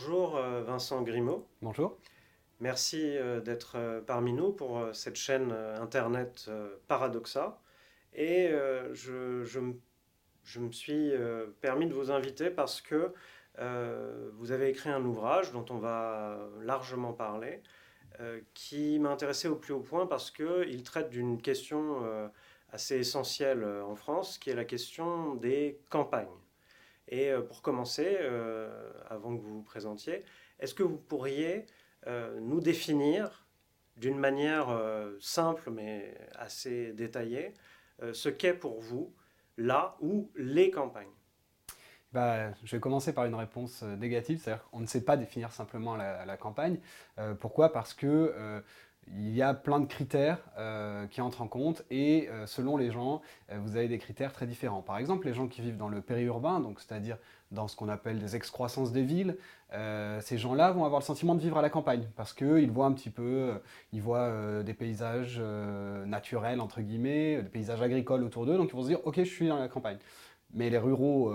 Bonjour euh, Vincent Grimaud. Bonjour. Merci euh, d'être euh, parmi nous pour cette chaîne internet Paradoxa. Et je, je, je, me suis permis de vous inviter parce que vous avez écrit un ouvrage dont on va largement parler, qui m'a intéressé au plus haut point parce qu'il traite d'une question assez essentielle en France, qui est la question des campagnes. Et euh, pour commencer, euh, avant que vous vous présentiez, est-ce que vous pourriez euh, nous définir d'une manière simple mais assez détaillée ce qu'est pour vous là ou les campagnes? Bah, je vais commencer par une réponse négative, c'est-à-dire qu'on ne sait pas définir simplement la, campagne. pourquoi? Parce que il y a plein de critères euh, qui entrent en compte et euh, selon les gens, euh, vous avez des critères très différents. Par exemple, les gens qui vivent dans le périurbain, c'est-à-dire dans ce qu'on appelle des excroissances des villes, ces gens-là vont avoir le sentiment de vivre à la campagne parce qu'ils voient un petit peu, ils voient des paysages naturels entre guillemets, des paysages agricoles autour d'eux, donc ils vont se dire ok, je suis dans la campagne. Mais les ruraux,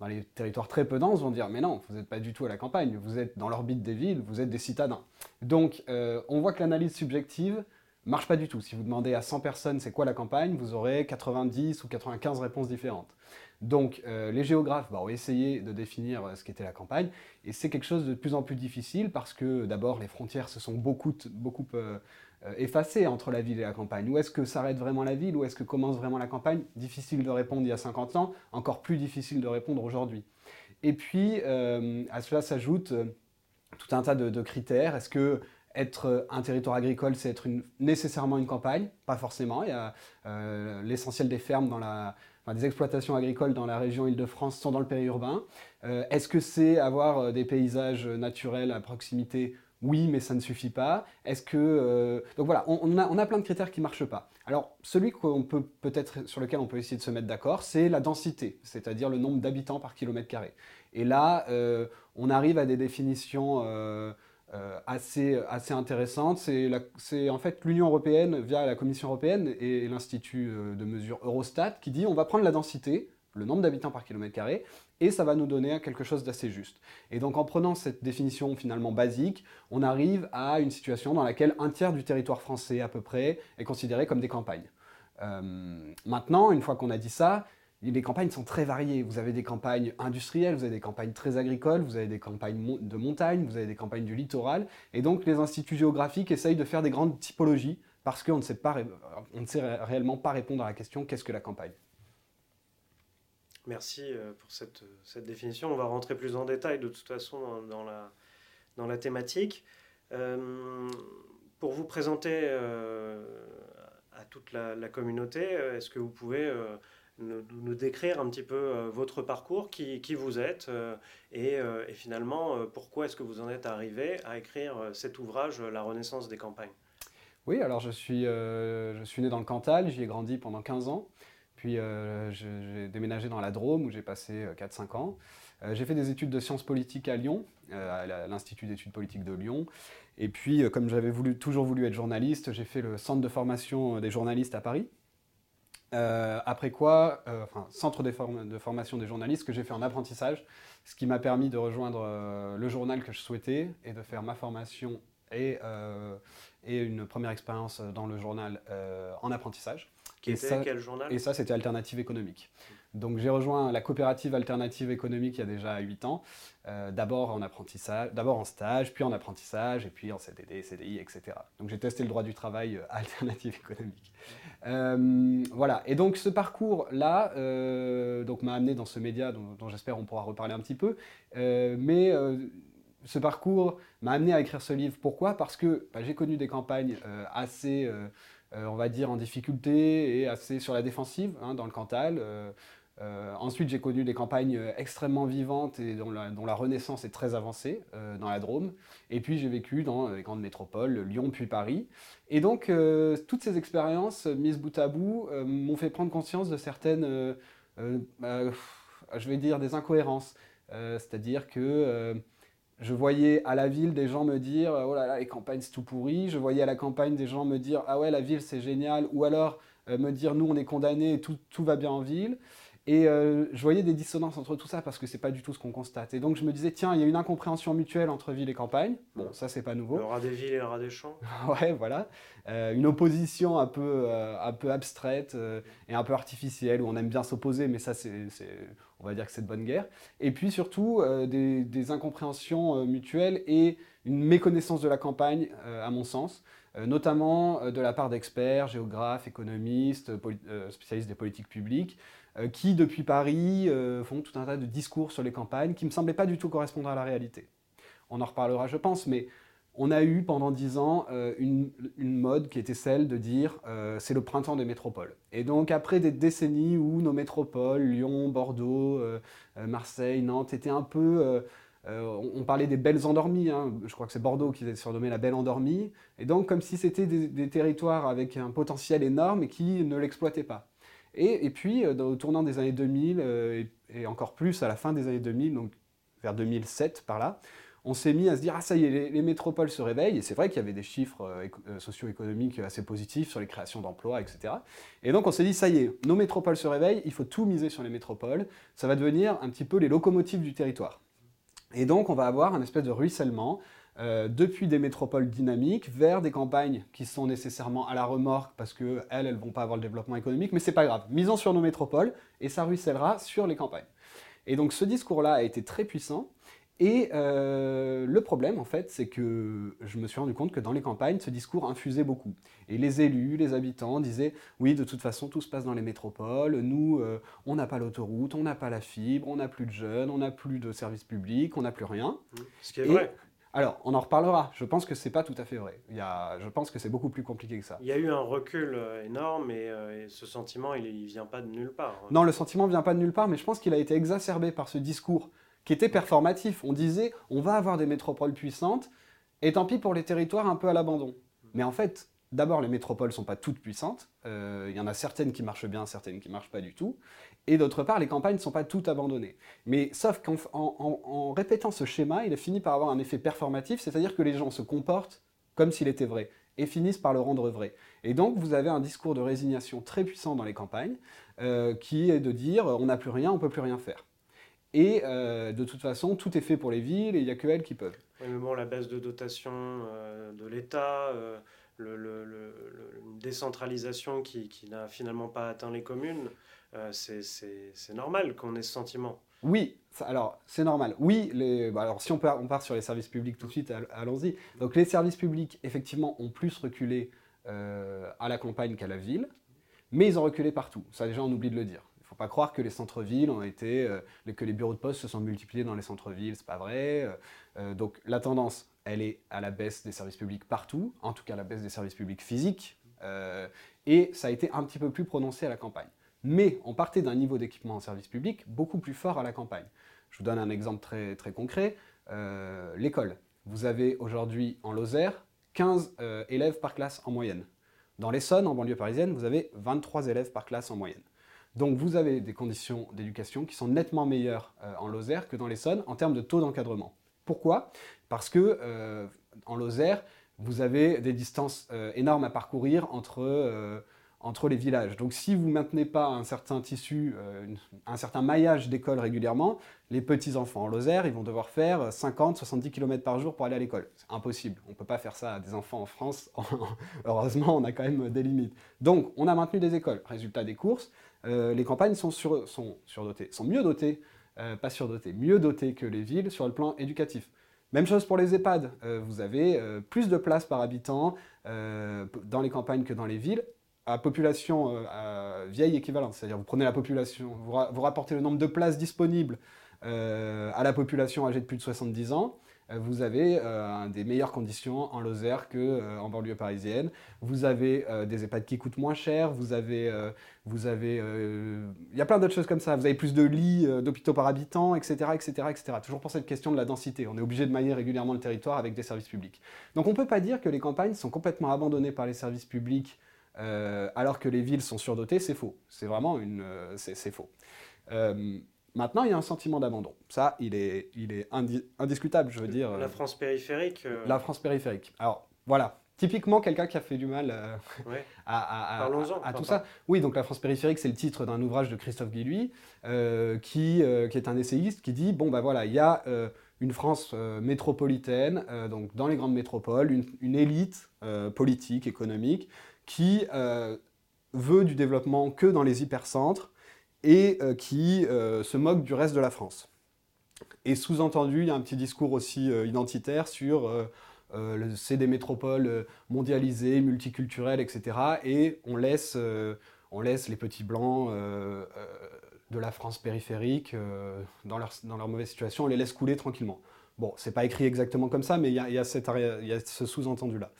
dans les territoires très peu denses, vont dire Mais non, vous n'êtes pas du tout à la campagne, vous êtes dans l'orbite des villes, vous êtes des citadins. Donc, euh, on voit que l'analyse subjective marche pas du tout. Si vous demandez à 100 personnes c'est quoi la campagne, vous aurez 90 ou 95 réponses différentes. Donc, euh, les géographes bah, ont essayé de définir ce qu'était la campagne, et c'est quelque chose de plus en plus difficile parce que d'abord, les frontières se sont beaucoup, beaucoup euh, effacé entre la ville et la campagne. Où est-ce que s'arrête vraiment la ville Où est-ce que commence vraiment la campagne? Difficile de répondre il y a 50 ans, encore plus difficile de répondre aujourd'hui. Et puis, euh, à cela s'ajoute euh, tout un tas de, critères. Est-ce que être un territoire agricole, c'est être nécessairement une campagne? Pas forcément. Il y a l'essentiel des fermes dans des exploitations agricoles dans la région Île-de-France sont dans le périurbain. Est-ce que c'est avoir des paysages naturels à proximité oui, mais ça ne suffit pas. Est-ce que euh, donc voilà, on, a, plein de critères qui ne marchent pas. Alors celui peut-être sur lequel on peut essayer de se mettre d'accord, c'est la densité, c'est-à-dire le nombre d'habitants par kilomètre carré. Et là, euh, on arrive à des définitions euh, assez, assez intéressantes. C'est en fait l'Union européenne via la Commission européenne et l'institut de mesure Eurostat qui dit on va prendre la densité le nombre d'habitants par kilomètre carré, et ça va nous donner quelque chose d'assez juste. Et donc en prenant cette définition finalement basique, on arrive à une situation dans laquelle un tiers du territoire français à peu près est considéré comme des campagnes. Euh, maintenant, une fois qu'on a dit ça, les campagnes sont très variées. Vous avez des campagnes industrielles, vous avez des campagnes très agricoles, vous avez des campagnes de montagne, vous avez des campagnes du littoral. Et donc les instituts géographiques essayent de faire des grandes typologies parce qu'on ne sait, pas, on ne sait réellement pas répondre à la question qu'est-ce que la campagne? Merci euh, pour cette, cette, définition. On va rentrer plus en détail de toute façon dans, la, dans la thématique. Euh, pour vous présenter euh, à toute la, communauté, est-ce que vous pouvez nous, décrire un petit peu votre parcours, qui, vous êtes et, finalement pourquoi est-ce que vous en êtes arrivé à écrire cet ouvrage, La Renaissance des campagnes? Oui, alors je suis, je suis né dans le Cantal, j'y ai grandi pendant 15 ans. Puis euh, j'ai déménagé dans la Drôme où j'ai passé 4-5 euh, ans. Euh, j'ai fait des études de sciences politiques à Lyon, à l'Institut d'études politiques de Lyon. Et puis, comme j'avais toujours voulu être journaliste, j'ai fait le centre de formation des journalistes à Paris. après quoi, enfin, centre de, formation des journalistes que j'ai fait en apprentissage, ce qui m'a permis de rejoindre le journal que je souhaitais et de faire ma formation et une première expérience dans le journal en apprentissage. Qui était ça, quel journal Et ça, c'était Alternative économique. Donc j'ai rejoint la coopérative Alternative économique il y a déjà 8 ans. Euh, d'abord en apprentissage, d'abord en stage, puis en apprentissage, et puis en CDD, CDI, etc. Donc j'ai testé le droit du travail à Alternative économique. Euh, voilà. Et donc ce parcours-là euh, donc m'a amené dans ce média dont, j'espère on pourra reparler un petit peu. mais ce parcours m'a amené à écrire ce livre. Pourquoi? Parce que bah, j'ai connu des campagnes assez euh, on va dire, en difficulté et assez sur la défensive hein, dans le Cantal. Euh, euh, ensuite, j'ai connu des campagnes extrêmement vivantes et dont la, renaissance est très avancée dans la Drôme. Et puis, j'ai vécu dans les grandes métropoles, Lyon puis Paris. Et donc, toutes ces expériences mises bout à bout m'ont fait prendre conscience de certaines, bah, je vais dire, des incohérences. C'est-à-dire que je voyais à la ville des gens me dire oh là là les campagnes c'est tout pourri. Je voyais à la campagne des gens me dire ah ouais la ville c'est génial ou alors euh, me dire nous on est condamnés tout, tout va bien en ville. Et euh, je voyais des dissonances entre tout ça parce que c'est pas du tout ce qu'on constate. Et donc je me disais, tiens, il y a une incompréhension mutuelle entre ville et campagne. Bon, ça c'est pas nouveau. Le rat des villes et le rat des champs. ouais, voilà. Euh, une opposition un peu, euh, un peu abstraite et un peu artificielle où on aime bien s'opposer, mais ça c'est, on va dire que c'est de bonne guerre. Et puis surtout des, des, incompréhensions mutuelles et une méconnaissance de la campagne, à mon sens. notamment de la part d'experts, géographes, économistes, spécialistes des politiques publiques, euh, qui, depuis Paris, euh, font tout un tas de discours sur les campagnes qui ne me semblaient pas du tout correspondre à la réalité. On en reparlera, je pense, mais on a eu pendant dix ans euh, une, mode qui était celle de dire c'est le printemps des métropoles. Et donc après des décennies où nos métropoles, Lyon, Bordeaux, Marseille, Nantes, étaient un peu... on parlait des belles endormies, hein. je crois que c'est Bordeaux qui est surnommé la belle endormie, et donc comme si c'était des, territoires avec un potentiel énorme et qui ne l'exploitaient pas. Et, puis, euh, au tournant des années 2000, euh, et, encore plus à la fin des années 2000, donc vers 2007 par là, on s'est mis à se dire ah ça y est, les, métropoles se réveillent. Et c'est vrai qu'il y avait des chiffres euh, socio-économiques assez positifs sur les créations d'emplois, etc. Et donc on s'est dit ça y est, nos métropoles se réveillent, il faut tout miser sur les métropoles. Ça va devenir un petit peu les locomotives du territoire. Et donc on va avoir un espèce de ruissellement euh, depuis des métropoles dynamiques vers des campagnes qui sont nécessairement à la remorque parce qu'elles, elles ne vont pas avoir le développement économique, mais c'est pas grave. Misons sur nos métropoles et ça ruissellera sur les campagnes. Et donc ce discours-là a été très puissant. Et euh, le problème, en fait, c'est que je me suis rendu compte que dans les campagnes, ce discours infusait beaucoup. Et les élus, les habitants disaient Oui, de toute façon, tout se passe dans les métropoles. Nous, euh, on n'a pas l'autoroute, on n'a pas la fibre, on n'a plus de jeunes, on n'a plus de services publics, on n'a plus rien. Ce qui est vrai. Alors, on en reparlera. Je pense que c'est pas tout à fait vrai. Il y a, je pense que c'est beaucoup plus compliqué que ça. Il y a eu un recul euh, énorme et, euh, ce sentiment, il, ne vient pas de nulle part. Non, le sentiment vient pas de nulle part, mais je pense qu'il a été exacerbé par ce discours qui était performatif. On disait, on va avoir des métropoles puissantes, et tant pis pour les territoires un peu à l'abandon. Mais en fait, d'abord, les métropoles sont pas toutes puissantes. Euh, il y en a certaines qui marchent bien, certaines qui marchent pas du tout. Et d'autre part, les campagnes ne sont pas toutes abandonnées. Mais sauf qu'en en, répétant ce schéma, il a fini par avoir un effet performatif, c'est-à-dire que les gens se comportent comme s'il était vrai et finissent par le rendre vrai. Et donc vous avez un discours de résignation très puissant dans les campagnes, euh, qui est de dire on n'a plus rien, on ne peut plus rien faire. Et euh, de toute façon, tout est fait pour les villes et il n'y a que elles qui peuvent. Oui, mais bon, la baisse de dotation euh, de l'État, le, décentralisation qui, qui n'a finalement pas atteint les communes, euh, c'est normal qu'on ait ce sentiment. Oui, alors c'est normal. Oui, les, bah, alors si on part, on part sur les services publics tout de suite, allons-y. Donc les services publics, effectivement, ont plus reculé euh, à la campagne qu'à la ville, mais ils ont reculé partout. Ça, déjà, on oublie de le dire. Pas croire que les centres-villes ont été, euh, que les bureaux de poste se sont multipliés dans les centres-villes, c'est pas vrai. donc la tendance, elle est à la baisse des services publics partout, en tout cas à la baisse des services publics physiques, et ça a été un petit peu plus prononcé à la campagne mais on partait d'un niveau d'équipement en service public beaucoup plus fort à la campagne. Je vous donne un exemple très, très concret. Euh, l'école. Vous avez aujourd'hui en Lozère 15 euh, élèves par classe en moyenne. Dans l'Essonne, en banlieue parisienne, vous avez 23 élèves par classe en moyenne. Donc vous avez des conditions d'éducation qui sont nettement meilleures euh, en Lozère que dans l'Essonne en termes de taux d'encadrement. Pourquoi? Parce que en Lozère, vous avez des distances énormes à parcourir entre les villages. Donc si vous ne maintenez pas un certain tissu, euh, un certain maillage d'école régulièrement, les petits-enfants en Lozère, ils vont devoir faire 50-70 km par jour pour aller à l'école. C'est impossible. On ne peut pas faire ça à des enfants en France. Heureusement, on a quand même des limites. Donc on a maintenu des écoles. Résultat des courses, euh, les campagnes sont, sont mieux dotées, euh, pas surdotées, mieux dotées que les villes sur le plan éducatif. Même chose pour les EHPAD. vous avez plus de places par habitant dans les campagnes que dans les villes à population euh, vieille équivalente. C'est-à-dire vous prenez la population, vous, rapportez le nombre de places disponibles euh, à la population âgée de plus de 70 ans, euh, vous avez des meilleures conditions en Lozère qu'en en banlieue parisienne. Vous avez des EHPAD qui coûtent moins cher, vous avez... il y a plein d'autres choses comme ça. Vous avez plus de lits d'hôpitaux par habitant, etc., etc., etc. Toujours pour cette question de la densité. On est obligé de mailler régulièrement le territoire avec des services publics. Donc on ne peut pas dire que les campagnes sont complètement abandonnées par les services publics euh, alors que les villes sont surdotées, c'est faux. C'est vraiment une, euh, c'est faux. Euh, maintenant, il y a un sentiment d'abandon. Ça, il est, il est indiscutable, je veux dire. La France périphérique. La France périphérique. Alors, voilà. typiquement quelqu'un qui a fait du mal à, à, tout ça. Oui, donc La France périphérique, c'est le titre d'un ouvrage de Christophe Guilluy, qui, qui est un essayiste qui dit, bon ben voilà, il y a une France métropolitaine, donc dans les grandes métropoles, une, une élite politique, économique, qui veut du développement que dans les hypercentres et qui se moque du reste de la France. Et sous-entendu, il y a un petit discours aussi euh, identitaire sur euh, euh, c'est des métropoles mondialisées, multiculturelles, etc. Et on laisse, on laisse les petits blancs de la France périphérique dans, leur, mauvaise situation, on les laisse couler tranquillement. Bon, c'est pas écrit exactement comme ça, mais il y a, ce sous-entendu-là.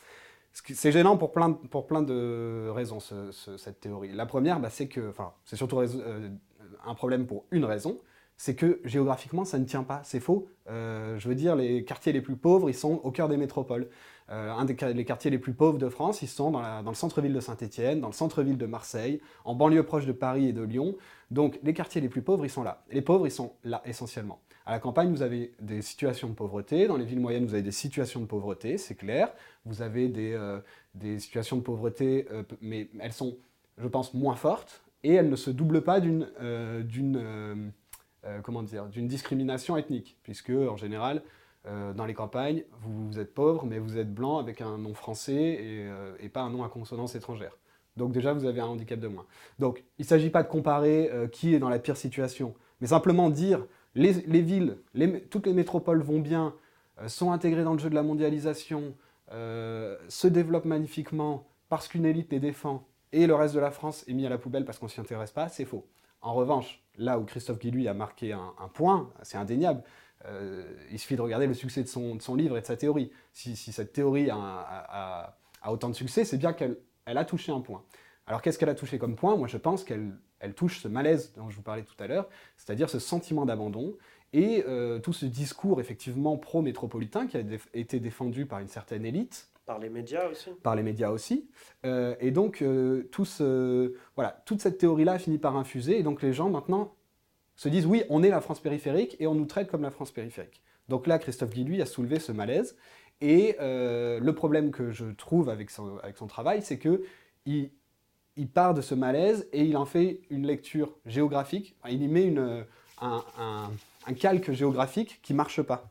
C'est gênant pour plein, pour plein de raisons, cette théorie. La première, bah, c'est que, enfin, c'est surtout un problème pour une raison, c'est que géographiquement, ça ne tient pas. C'est faux. Euh, je veux dire, les quartiers les plus pauvres, ils sont au cœur des métropoles. Euh, un des quartiers les plus pauvres de France, ils sont dans, le centre-ville de Saint-Étienne, dans le centre-ville de Marseille, en banlieue proche de Paris et de Lyon. Donc, les quartiers les plus pauvres, ils sont là. Les pauvres, ils sont là essentiellement. À la campagne, vous avez des situations de pauvreté. Dans les villes moyennes, vous avez des situations de pauvreté, c'est clair. Vous avez des, euh, situations de pauvreté, mais elles sont, je pense, moins fortes. Et elles ne se doublent pas d'une euh, discrimination ethnique, puisque en général, euh, dans les campagnes, vous, êtes pauvre, mais vous êtes blanc avec un nom français et, euh, pas un nom à consonance étrangère. Donc déjà, vous avez un handicap de moins. Donc il ne s'agit pas de comparer qui est dans la pire situation, mais simplement dire les, villes, toutes les métropoles vont bien, sont intégrées dans le jeu de la mondialisation, se développent magnifiquement parce qu'une élite les défend et le reste de la France est mis à la poubelle parce qu'on ne s'y intéresse pas, c'est faux. En revanche, là où Christophe Guilluy a marqué un, point, c'est indéniable, euh, il suffit de regarder le succès de son, livre et de sa théorie. Si, cette théorie a, autant de succès, c'est bien qu'elle a touché un point. Alors qu'est-ce qu'elle a touché comme point? Moi je pense qu'elle touche ce malaise dont je vous parlais tout à l'heure, c'est-à-dire ce sentiment d'abandon et euh, tout ce discours effectivement pro-métropolitain qui a été défendu par une certaine élite, par les médias aussi Par les médias aussi. Euh, et donc, euh, voilà, toute cette théorie-là finit par infuser. Et donc, les gens, maintenant, se disent oui, on est la France périphérique et on nous traite comme la France périphérique. Donc là, Christophe Guilluy a soulevé ce malaise. Et le problème que je trouve avec son, avec son travail, c'est que il, il, part de ce malaise et il en fait une lecture géographique. il y met une, un, un, un calque géographique qui marche pas.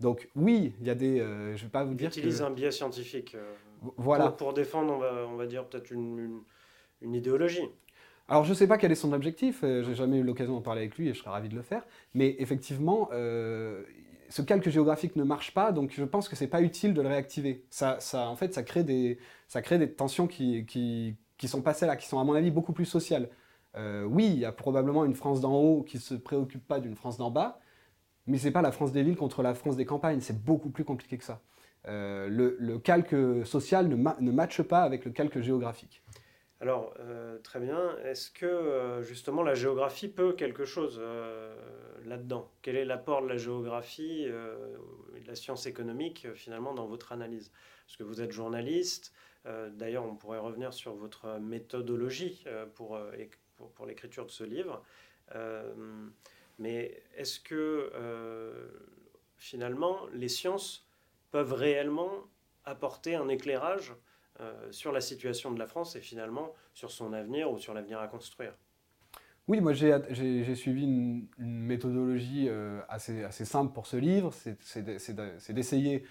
Donc oui, il y a des... Euh, je vais pas vous dire utilise un biais scientifique euh, voilà. pour, défendre, on va, on va dire, peut-être une, une, idéologie. Alors je ne sais pas quel est son objectif, euh, j'ai jamais eu l'occasion d'en parler avec lui et je serais ravi de le faire, mais effectivement, ce calque géographique ne marche pas, donc je pense que c'est pas utile de le réactiver. Ça, ça, en fait, ça crée des, ça crée des tensions qui, qui, qui sont passées là, qui sont à mon avis beaucoup plus sociales. oui, il y a probablement une France d'en haut qui se préoccupe pas d'une France d'en bas, mais ce n'est pas la France des villes contre la France des campagnes, c'est beaucoup plus compliqué que ça. Euh, le, calque social ne, matche pas avec le calque géographique. Alors, euh, très bien. Est-ce que euh, justement la géographie peut quelque chose là-dedans? Quel est l'apport de la géographie et de la science économique finalement dans votre analyse? Parce que vous êtes journaliste, d'ailleurs on pourrait revenir sur votre méthodologie pour, pour, pour l'écriture de ce livre. Mais est-ce que euh, finalement les sciences peuvent réellement apporter un éclairage euh, sur la situation de la France et finalement sur son avenir ou sur l'avenir à construire? Oui, moi j'ai suivi une, méthodologie euh, assez, assez, simple pour ce livre, c'est d'essayer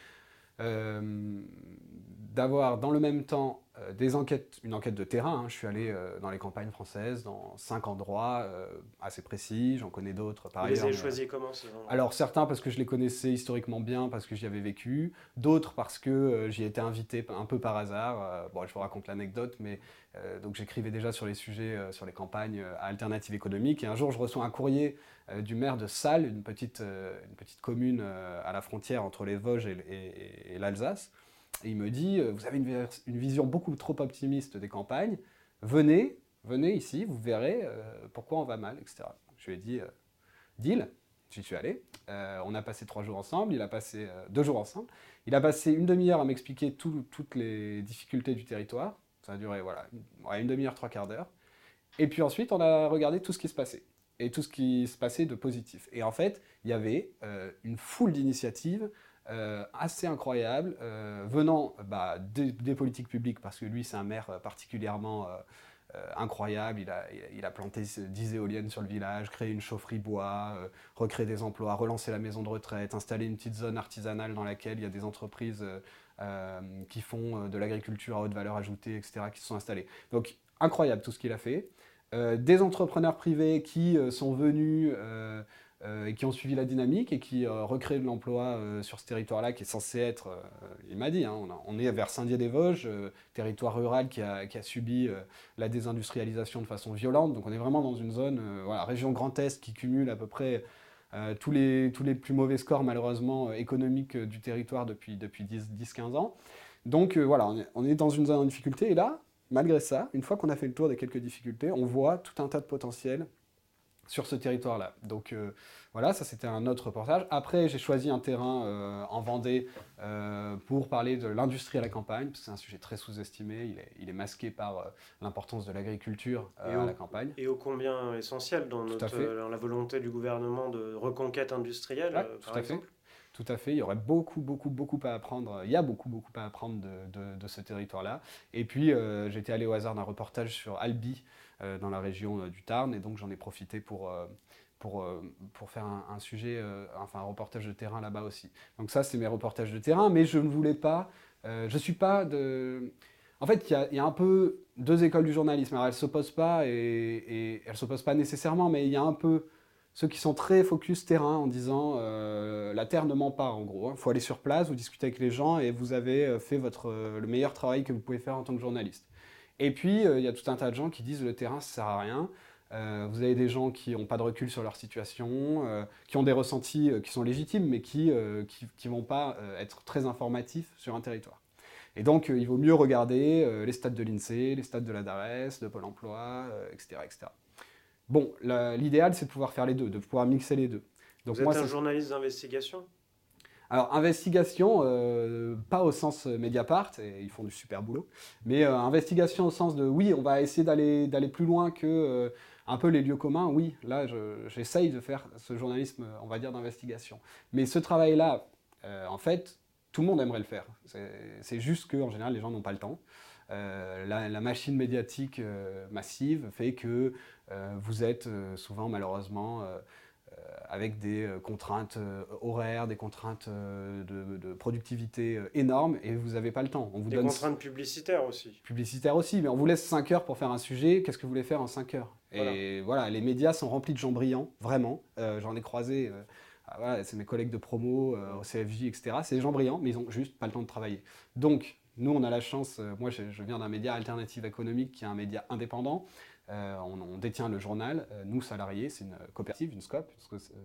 d'avoir dans le même temps euh, des enquêtes, une enquête de terrain. Hein. Je suis allé euh, dans les campagnes françaises, dans cinq endroits euh, assez précis. J'en connais d'autres par Vous ailleurs. Vous les avez choisis comment ces Alors certains parce que je les connaissais historiquement bien, parce que j'y avais vécu. D'autres parce que j'y étais invité un peu par hasard. bon, je vous raconte l'anecdote, mais donc j'écrivais déjà sur les sujets, sur les campagnes à Alternative économique. Et un jour, je reçois un courrier du maire de Salles, une petite, une petite commune à la frontière entre les Vosges et l'Alsace. Et il me dit, euh, vous avez une, vision beaucoup trop optimiste des campagnes, venez, venez ici, vous verrez euh, pourquoi on va mal, etc. Je lui ai dit, euh, deal, j'y suis allé. on a passé trois jours ensemble, il a passé deux jours ensemble. Il a passé une demi-heure à m'expliquer toutes les difficultés du territoire. Ça a duré voilà, une demi-heure, trois quarts d'heure. Et puis ensuite, on a regardé tout ce qui se passait. Et tout ce qui se passait de positif. Et en fait, il y avait une foule d'initiatives assez incroyable, venant bah, des, politiques publiques, parce que lui, c'est un maire particulièrement incroyable. Il a, il a, planté 10 éoliennes sur le village, créé une chaufferie bois, recréé des emplois, relancé la maison de retraite, installé une petite zone artisanale dans laquelle il y a des entreprises qui font de l'agriculture à haute valeur ajoutée, etc., qui se sont installées. Donc, incroyable tout ce qu'il a fait. Euh, des entrepreneurs privés qui euh, sont venus euh, et qui ont suivi la dynamique et qui recréent de l'emploi sur ce territoire-là qui est censé être, il m'a dit, hein, on, est vers Saint-Dié-des-Vosges, territoire rural qui a, subi la désindustrialisation de façon violente. Donc on est vraiment dans une zone, voilà, région Grand Est qui cumule à peu près tous, les, plus mauvais scores malheureusement économiques du territoire depuis, depuis 10-15 ans. Donc voilà, on est, on est, dans une zone en difficulté et là, malgré ça, une fois qu'on a fait le tour des quelques difficultés, on voit tout un tas de potentiel sur ce territoire-là. Donc euh, voilà, ça c'était un autre reportage. Après, j'ai choisi un terrain euh, en Vendée euh, pour parler de l'industrie à la campagne, parce que c'est un sujet très sous-estimé, il est, masqué par l'importance de l'agriculture à la campagne. Et ô combien essentiel dans, la volonté du gouvernement de reconquête industrielle, par exemple? Tout à fait, il y aurait beaucoup, beaucoup, beaucoup à apprendre. Il y a beaucoup, beaucoup à apprendre de, ce territoire-là. Et puis, euh, j'étais allé au hasard d'un reportage sur Albi, euh, dans la région euh, du Tarn, et donc j'en ai profité pour, pour, faire un, sujet, enfin un reportage de terrain là-bas aussi. Donc ça, c'est mes reportages de terrain, mais je ne voulais pas, je suis pas de... En fait, il y, a, un peu deux écoles du journalisme. Alors, elles ne s'opposent pas, et, et elles ne s'opposent pas nécessairement, mais il y a un peu ceux qui sont très focus terrain en disant euh, la terre ne ment pas en gros. Il hein. faut aller sur place, vous discutez avec les gens et vous avez euh, fait votre, euh, le meilleur travail que vous pouvez faire en tant que journaliste. Et puis il y a tout un tas de gens qui disent le terrain ça sert à rien. vous avez des gens qui n'ont pas de recul sur leur situation, qui ont des ressentis qui sont légitimes mais qui ne qui, vont pas être très informatifs sur un territoire. Et donc il vaut mieux regarder les stats de l'INSEE, les stats de la DARES, de Pôle Emploi, etc., etc. Bon, l'idéal, c'est de pouvoir faire les deux, de pouvoir mixer les deux. Donc, Vous êtes un journaliste d'investigation? Alors, investigation, euh, pas au sens euh, Mediapart, et ils font du super boulot, mais euh, investigation au sens de oui, on va essayer d'aller plus loin que un peu les lieux communs. Oui, là, j'essaye de faire ce journalisme, on va dire, d'investigation. Mais ce travail-là, en fait, tout le monde aimerait le faire. C'est juste qu'en général, les gens n'ont pas le temps. La, la, machine médiatique massive fait que vous êtes euh, souvent malheureusement euh, avec des contraintes horaires, des contraintes de, productivité énormes et vous n'avez pas le temps. On vous des contraintes publicitaires aussi. Publicitaires aussi, mais on vous laisse 5 heures pour faire un sujet. Qu'est-ce que vous voulez faire en 5 heures? Et voilà. les médias sont remplis de gens brillants, vraiment. J'en ai croisé, ah, voilà, c'est mes collègues de promo, au CFJ, etc. C'est des gens brillants, mais ils n'ont juste pas le temps de travailler. Donc, nous, on a la chance, moi je, je viens d'un média alternative économique qui est un média indépendant. Euh, on, détient le journal, euh, nous salariés, c'est une coopérative, une SCOP, une euh,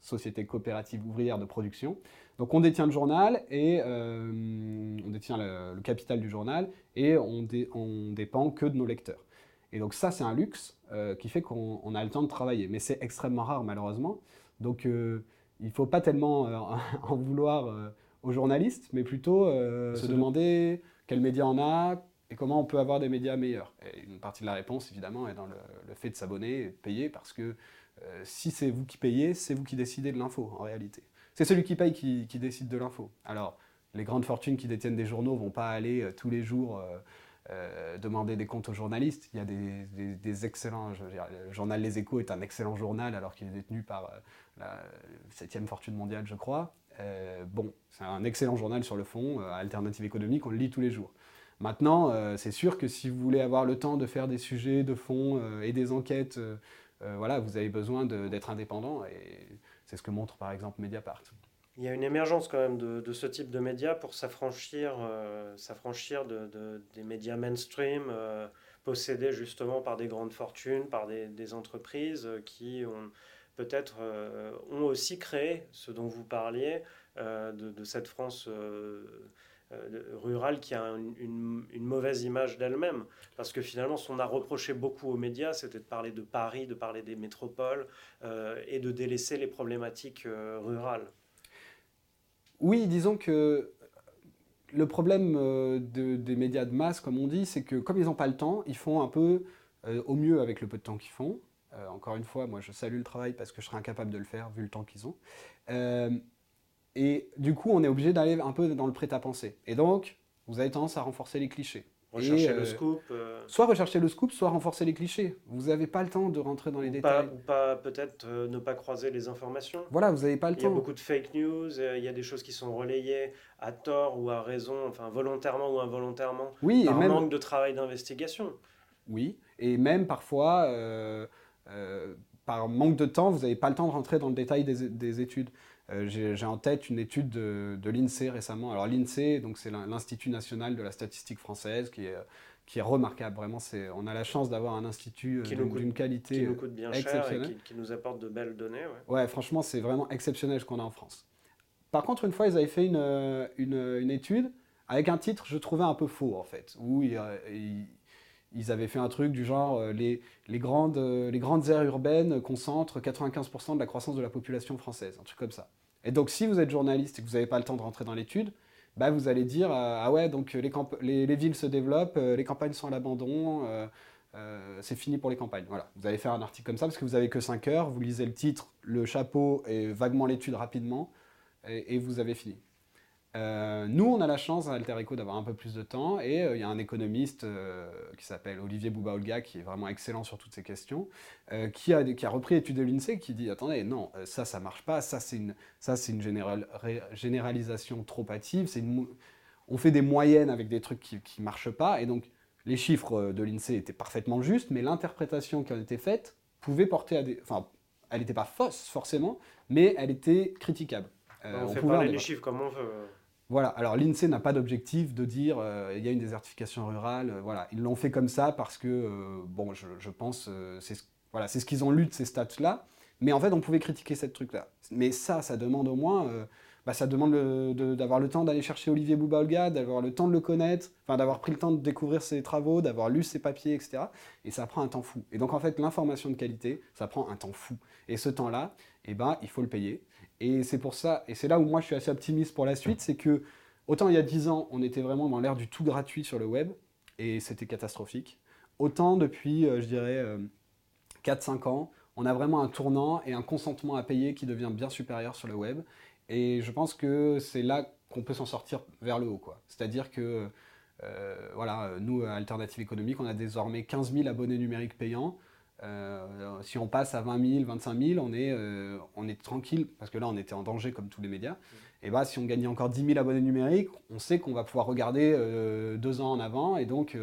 société coopérative ouvrière de production. Donc on détient le journal et on détient le, capital du journal et on, on, dépend que de nos lecteurs. Et donc ça c'est un luxe qui fait qu'on a le temps de travailler, mais c'est extrêmement rare malheureusement. Donc il ne faut pas tellement en vouloir aux journalistes, mais plutôt se demander quel média on a, et comment on peut avoir des médias meilleurs? Et Une partie de la réponse, évidemment, est dans le, fait de s'abonner et de payer, parce que euh, si c'est vous qui payez, c'est vous qui décidez de l'info, en réalité. C'est celui qui paye qui, décide de l'info. Alors, les grandes fortunes qui détiennent des journaux vont pas aller euh, tous les jours euh, demander des comptes aux journalistes. Il y a des, excellents... Le journal Les Échos est un excellent journal, alors qu'il est détenu par la septième fortune mondiale, je crois. bon, c'est un excellent journal sur le fond, alternative économique, on le lit tous les jours. Maintenant, euh, c'est sûr que si vous voulez avoir le temps de faire des sujets de fond euh, et des enquêtes, euh, voilà, vous avez besoin d'être indépendant et c'est ce que montre par exemple Mediapart. Il y a une émergence quand même de, ce type de médias pour s'affranchir s'affranchir de, des médias mainstream possédés justement par des grandes fortunes, par des, entreprises qui ont peut-être ont aussi créé ce dont vous parliez de, cette France rurale qui a une, mauvaise image d'elle-même. Parce que finalement, ce qu'on a reproché beaucoup aux médias, c'était de parler de Paris, de parler des métropoles euh, et de délaisser les problématiques euh, rurales. Oui, disons que le problème des médias de masse, comme on dit, c'est que comme ils n'ont pas le temps, ils font un peu au mieux avec le peu de temps qu'ils font. encore une fois, moi je salue le travail parce que je serais incapable de le faire vu le temps qu'ils ont. Et du coup, on est obligé d'aller un peu dans le prêt-à-penser. Et donc, vous avez tendance à renforcer les clichés. Rechercher Et, le euh, scoop. euh, Soit rechercher le scoop, soit renforcer les clichés. Vous n'avez pas le temps de rentrer dans les ou pas, détails. ou pas peut-être euh, ne pas croiser les informations. Voilà, vous n'avez pas le Il y a temps. beaucoup de fake news, il y a des choses qui sont relayées à tort ou à raison, enfin volontairement ou involontairement, Oui, et par même, manque de travail d'investigation. oui, et même parfois, par manque de temps, vous n'avez pas le temps de rentrer dans le détail des, des études. Euh, J'ai en tête une étude de, de l'INSEE récemment. Alors l'INSEE, c'est l'in- l'Institut national de la statistique française, qui est, qui est remarquable. Vraiment, c'est, on a la chance d'avoir un institut euh, d'une qualité. Qui nous coûte bien cher et qui, qui nous apporte de belles données. ouais. Ouais, franchement, c'est vraiment exceptionnel ce qu'on a en France. Par contre, une fois, ils avaient fait une, une, une étude avec un titre, je trouvais un peu faux, en fait, où ils, ils- ils avaient fait un truc du genre euh, les, les, grandes, euh, les grandes aires urbaines concentrent 95% de la croissance de la population française, un truc comme ça. Et donc, si vous êtes journaliste et que vous n'avez pas le temps de rentrer dans l'étude, bah, vous allez dire euh, Ah ouais, donc les, camp- les, les villes se développent, euh, les campagnes sont à l'abandon. euh, euh, c'est fini pour les campagnes. Voilà. Vous allez faire un article comme ça parce que vous avez que 5 heures, vous lisez le titre, le chapeau et vaguement l'étude rapidement, et vous avez fini. Euh, nous, on a la chance à Alter Echo d'avoir un peu plus de temps, et euh, il y a un économiste euh, qui s'appelle Olivier Bouba-Olga, qui est vraiment excellent sur toutes ces questions, qui, a, qui a repris l'étude de l'INSEE, qui dit attendez, non, ça, ça marche pas, ça, c'est une, ça, c'est une général- ré- généralisation trop hâtive, c'est une on fait des moyennes avec des trucs qui ne marchent pas, et donc les chiffres de l'INSEE étaient parfaitement justes, mais l'interprétation qui en était faite pouvait porter à des. Enfin, elle n'était pas fausse forcément, mais elle était critiquable. Euh, on, fait parler les chiffres comme on veut. Voilà, alors l'INSEE n'a pas d'objectif de dire euh, il y a une désertification rurale. euh, voilà, ils l'ont fait comme ça parce que, euh, bon, je, pense, euh, c'est ce, ce qu'ils ont lu de ces stats-là. Mais en fait, on pouvait critiquer cette truc-là. Mais ça, ça demande au moins, bah, ça demande d'avoir le temps d'aller chercher Olivier Bouba-Olga, d'avoir le temps de le connaître, enfin d'avoir pris le temps de découvrir ses travaux, d'avoir lu ses papiers, etc. Et ça prend un temps fou. Et donc en fait, l'information de qualité, ça prend un temps fou. Et ce temps-là, eh ben, il faut le payer. Et c'est pour ça, et c'est là où moi je suis assez optimiste pour la suite, c'est que autant il y a 10 ans, on était vraiment dans l'ère du tout gratuit sur le web, et c'était catastrophique. Autant depuis, euh, je dirais, euh, 4-5 ans, on a vraiment un tournant et un consentement à payer qui devient bien supérieur sur le web. Et je pense que c'est là qu'on peut s'en sortir vers le haut. C'est-à-dire que, euh, voilà, nous, à Alternative Économique, on a désormais 15 000 abonnés numériques payants. Euh, si on passe à 20 000, 25 000, on est, euh, on est tranquille, parce que là, on était en danger comme tous les médias. Et bah, si on gagnait encore 10 000 abonnés numériques, on sait qu'on va pouvoir regarder euh, deux ans en avant et donc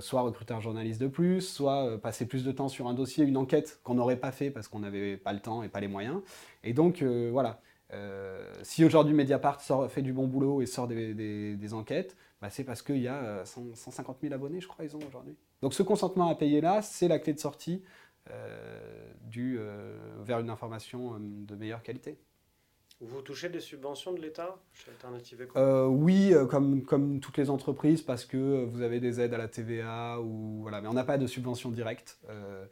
soit recruter un journaliste de plus, soit passer plus de temps sur un dossier, une enquête qu'on n'aurait pas fait parce qu'on n'avait pas le temps et pas les moyens. Et donc, voilà. Si aujourd'hui Mediapart fait du bon boulot et sort des, enquêtes, bah, c'est parce qu'il y a euh, 100 150 000 abonnés, je crois, ils ont aujourd'hui. Donc ce consentement à payer là, c'est la clé de sortie euh, du, euh, vers une information euh, de meilleure qualité. Vous touchez des subventions de l'État chez Alternative Éco Euh, oui, comme, comme toutes les entreprises, parce que vous avez des aides à la TVA, ou, voilà, mais on n'a pas de subvention directe. Euh,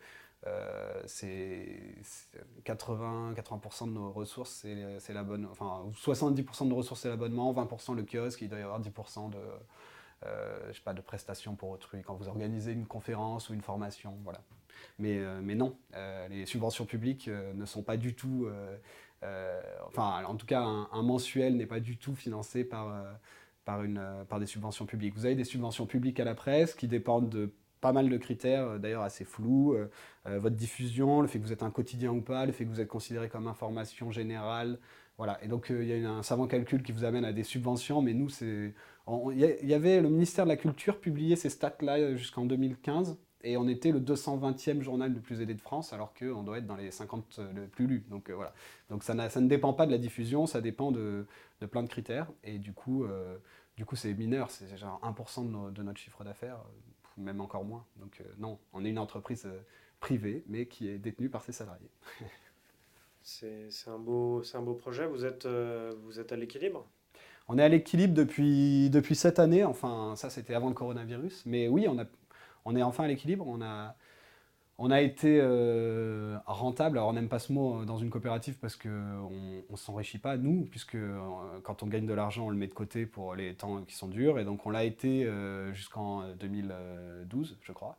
euh, c'est c'est 80, 80% de nos ressources, c'est c'est l'abonnement. Enfin, 70% de nos ressources, c'est l'abonnement, 20% le kiosque, il doit y avoir 10% de, je sais pas, de prestations pour autrui quand vous organisez une conférence ou une formation. Voilà. Mais, euh, mais non, euh, les subventions publiques euh, ne sont pas du tout. euh, euh, enfin, en tout cas, un, mensuel n'est pas du tout financé par, euh, par, une, euh, par des subventions publiques. Vous avez des subventions publiques à la presse qui dépendent de pas mal de critères, euh, d'ailleurs assez flous. euh, euh, votre diffusion, le fait que vous êtes un quotidien ou pas, le fait que vous êtes considéré comme information générale. Voilà. Et donc, euh, il y a un savant calcul qui vous amène à des subventions, mais nous, c'est. Il y, avait le ministère de la Culture publié ces stats-là euh, jusqu'en 2015, et on était le 220e journal le plus aidé de France, alors qu'on doit être dans les 50 le plus lus. Donc, euh, voilà. Donc, ça, ça ne dépend pas de la diffusion, ça dépend de, de plein de critères, et du coup, euh, c'est mineur, c'est genre 1% de, de notre chiffre d'affaires, euh, même encore moins. Donc, euh, non, on est une entreprise. euh, privée, mais qui est détenue par ses salariés. C'est un, beau- projet. Vous êtes, euh, à l'équilibre? On est à l'équilibre depuis, depuis cette année, enfin ça c'était avant le coronavirus, mais oui, on, est enfin à l'équilibre. On a, été euh, rentable, alors on n'aime pas ce mot dans une coopérative parce qu'on ne s'enrichit pas, nous, puisque quand on gagne de l'argent, on le met de côté pour les temps qui sont durs, et donc on l'a été jusqu'en 2012, je crois.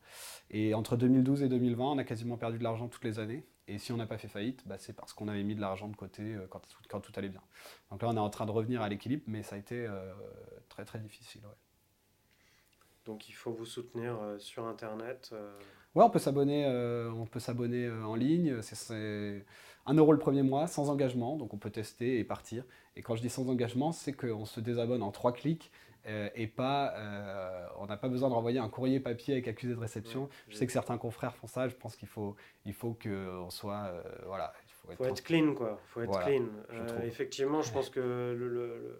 Et entre 2012 et 2020, on a quasiment perdu de l'argent toutes les années, et si on n'a pas fait faillite, bah, c'est parce qu'on avait mis de l'argent de côté quand, quand, tout allait bien. Donc là, on est en train de revenir à l'équilibre, mais ça a été très très difficile. Donc il faut vous soutenir euh, sur Internet. Euh. Ouais, on peut s'abonner, euh, on peut s'abonner en ligne. C'est 1 euro le premier mois, sans engagement, donc on peut tester et partir. Et quand je dis sans engagement, c'est qu'on se désabonne en trois clics et pas, on n'a pas besoin de renvoyer un courrier papier avec accusé de réception. je sais que certains confrères font ça. Je pense qu'il faut, il faut qu'on soit, voilà. Il faut, être, clean, quoi. Faut être clean. effectivement, je pense que le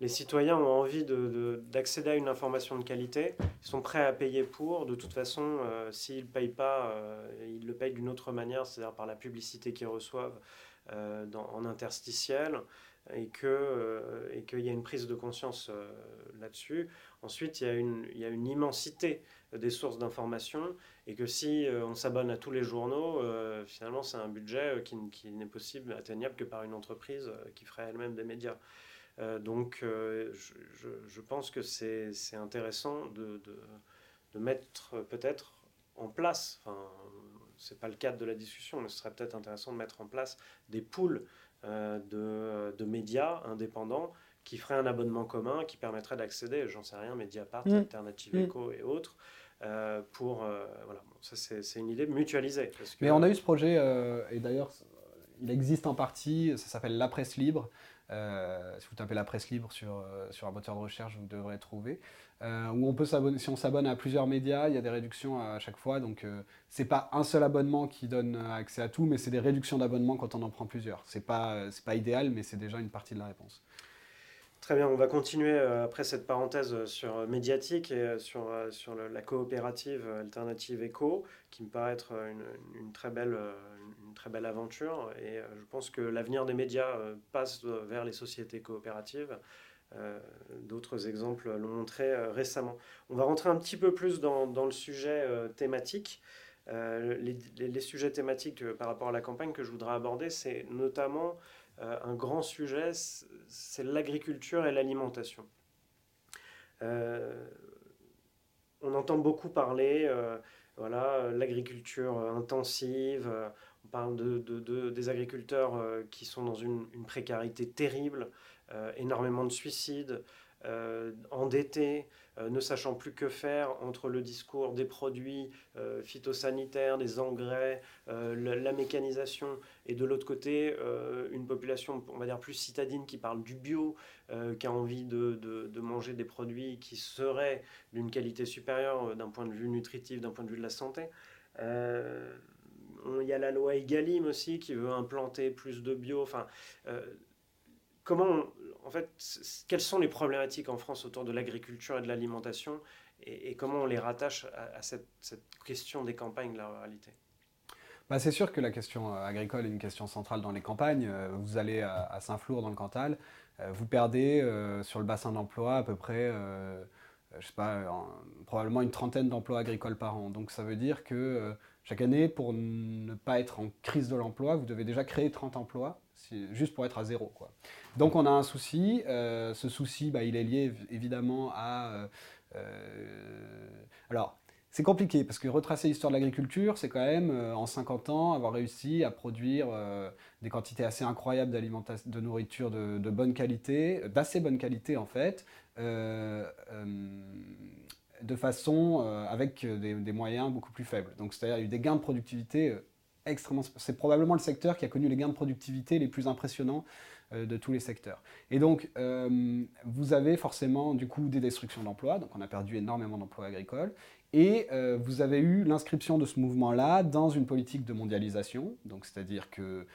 les citoyens ont envie d'accéder à une information de qualité, ils sont prêts à payer pour. De toute façon, euh, s'ils ne payent pas, euh, ils le payent d'une autre manière, c'est-à-dire par la publicité qu'ils reçoivent euh, en interstitiel, et qu'il y a une prise de conscience là-dessus. Ensuite, il y, a une, il y, a une, immensité des sources d'information, et que si on s'abonne à tous les journaux, finalement, c'est un budget qui, qui n'est possible, atteignable que par une entreprise qui ferait elle-même des médias. Euh, donc euh, je, pense que c'est intéressant de, de, mettre peut-être en place, enfin, c'est pas le cadre de la discussion, mais ce serait peut-être intéressant de mettre en place des pools euh, de, de, médias indépendants qui feraient un abonnement commun qui permettrait d'accéder, j'en sais rien, Mediapart, mmh. Alternative mmh. Echo et autres, pour voilà, ça c'est une idée mutualisée. Mais on a eu ce projet et d'ailleurs il existe en partie, ça s'appelle La Presse Libre. Euh, si vous tapez la presse libre sur, euh, sur un moteur de recherche, vous devrez trouver. Euh, on peut si on s'abonne à plusieurs médias, il y a des réductions à chaque fois. Donc c'est pas un seul abonnement qui donne accès à tout, mais c'est des réductions d'abonnement quand on en prend plusieurs. C'est pas c'est pas idéal, mais c'est déjà une partie de la réponse. Très bien, on va continuer après cette parenthèse sur médiatique et sur, sur la coopérative alternative ECO, qui me paraît être une très belle, très belle aventure et euh, je pense que l'avenir des médias euh, passe vers les sociétés coopératives. Euh, d'autres exemples l'ont montré récemment. On va rentrer un petit peu plus dans, le sujet thématique. Les, sujets thématiques par rapport à la campagne que je voudrais aborder, c'est notamment un grand sujet, c'est l'agriculture et l'alimentation. on entend beaucoup parler, voilà, l'agriculture intensive, parle de, des agriculteurs euh, qui sont dans une, précarité terrible, euh, énormément de suicides, euh, endettés, ne sachant plus que faire entre le discours des produits phytosanitaires, des engrais, la, mécanisation, et de l'autre côté, une population, on va dire, plus citadine qui parle du bio, qui a envie de, de, manger des produits qui seraient d'une qualité supérieure d'un point de vue nutritif, d'un point de vue de la santé il y a la loi Egalim aussi qui veut implanter plus de bio. Enfin, euh, comment, en fait, quelles sont les problématiques en France autour de l'agriculture et de l'alimentation et, comment on les rattache à, cette, question des campagnes de la ruralité bah, c'est sûr que la question euh, agricole est une question centrale dans les campagnes. Euh, vous allez à, Saint-Flour dans le Cantal, vous perdez sur le bassin d'emploi à peu près, je sais pas, probablement une trentaine d'emplois agricoles par an. Donc ça veut dire que chaque année, pour ne pas être en crise de l'emploi, vous devez déjà créer 30 emplois, juste pour être à zéro. Quoi. Donc on a un souci. Euh, ce souci, bah, il est lié évidemment à... Euh, euh, alors, c'est compliqué parce que retracer l'histoire de l'agriculture, c'est quand même en 50 ans avoir réussi à produire des quantités assez incroyables de nourriture de, de bonne qualité, d'assez bonne qualité en fait, de façon euh, avec des, moyens beaucoup plus faibles. Donc c'est-à-dire il y a eu des gains de productivité euh, extrêmement... C'est probablement le secteur qui a connu les gains de productivité les plus impressionnants euh, de tous les secteurs. Et donc vous avez forcément du coup des destructions d'emplois, donc on a perdu énormément d'emplois agricoles, et vous avez eu l'inscription de ce mouvement-là dans une politique de mondialisation, donc c'est-à-dire que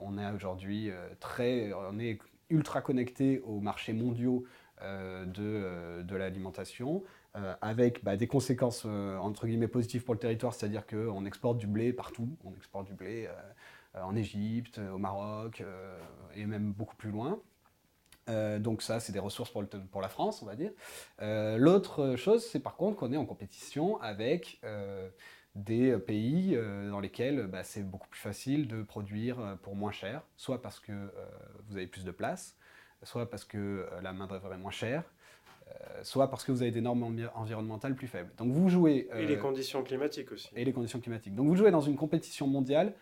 on est aujourd'hui très, on est ultra connecté aux marchés mondiaux de, de l'alimentation. Euh, avec bah, des conséquences euh, entre guillemets positives pour le territoire, c'est-à-dire qu'on exporte du blé partout, on exporte du blé euh, en Égypte, au Maroc et même beaucoup plus loin. donc ça, c'est des ressources pour, la France, on va dire. L'autre chose, c'est par contre qu'on est en compétition avec des pays dans lesquels bah, c'est beaucoup plus facile de produire pour moins cher, soit parce que vous avez plus de place, soit parce que la main-d'œuvre est moins chère, soit parce que vous avez des normes environnementales plus faibles. Donc vous jouez. et les conditions climatiques aussi. Et les conditions climatiques. Donc vous jouez dans une compétition mondiale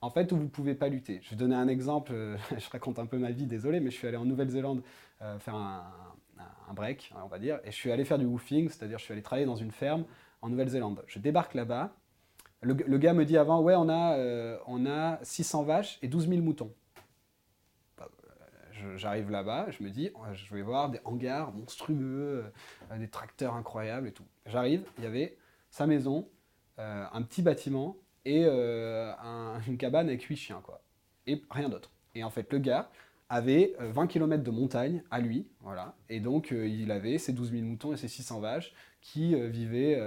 en fait, où vous ne pouvez pas lutter. Je vais donner un exemple, je raconte un peu ma vie, désolé, mais je suis allé en Nouvelle-Zélande faire un, un break, on va dire, et je suis allé faire du woofing, c'est-à-dire je suis allé travailler dans une ferme en Nouvelle-Zélande. Je débarque là-bas, le, gars me dit avant, ouais, on a, euh, on a 600 vaches et 12 000 moutons. J'arrive là-bas, je me dis, je vais voir des hangars monstrueux, euh, des tracteurs incroyables et tout. J'arrive, il y avait sa maison, euh, un petit bâtiment et une cabane avec 8 chiens, quoi. Et rien d'autre. Et en fait, le gars, avait 20 euh, km de montagne à lui, voilà, et donc euh, il avait ses 12 000 moutons et ses 600 vaches qui euh, vivaient,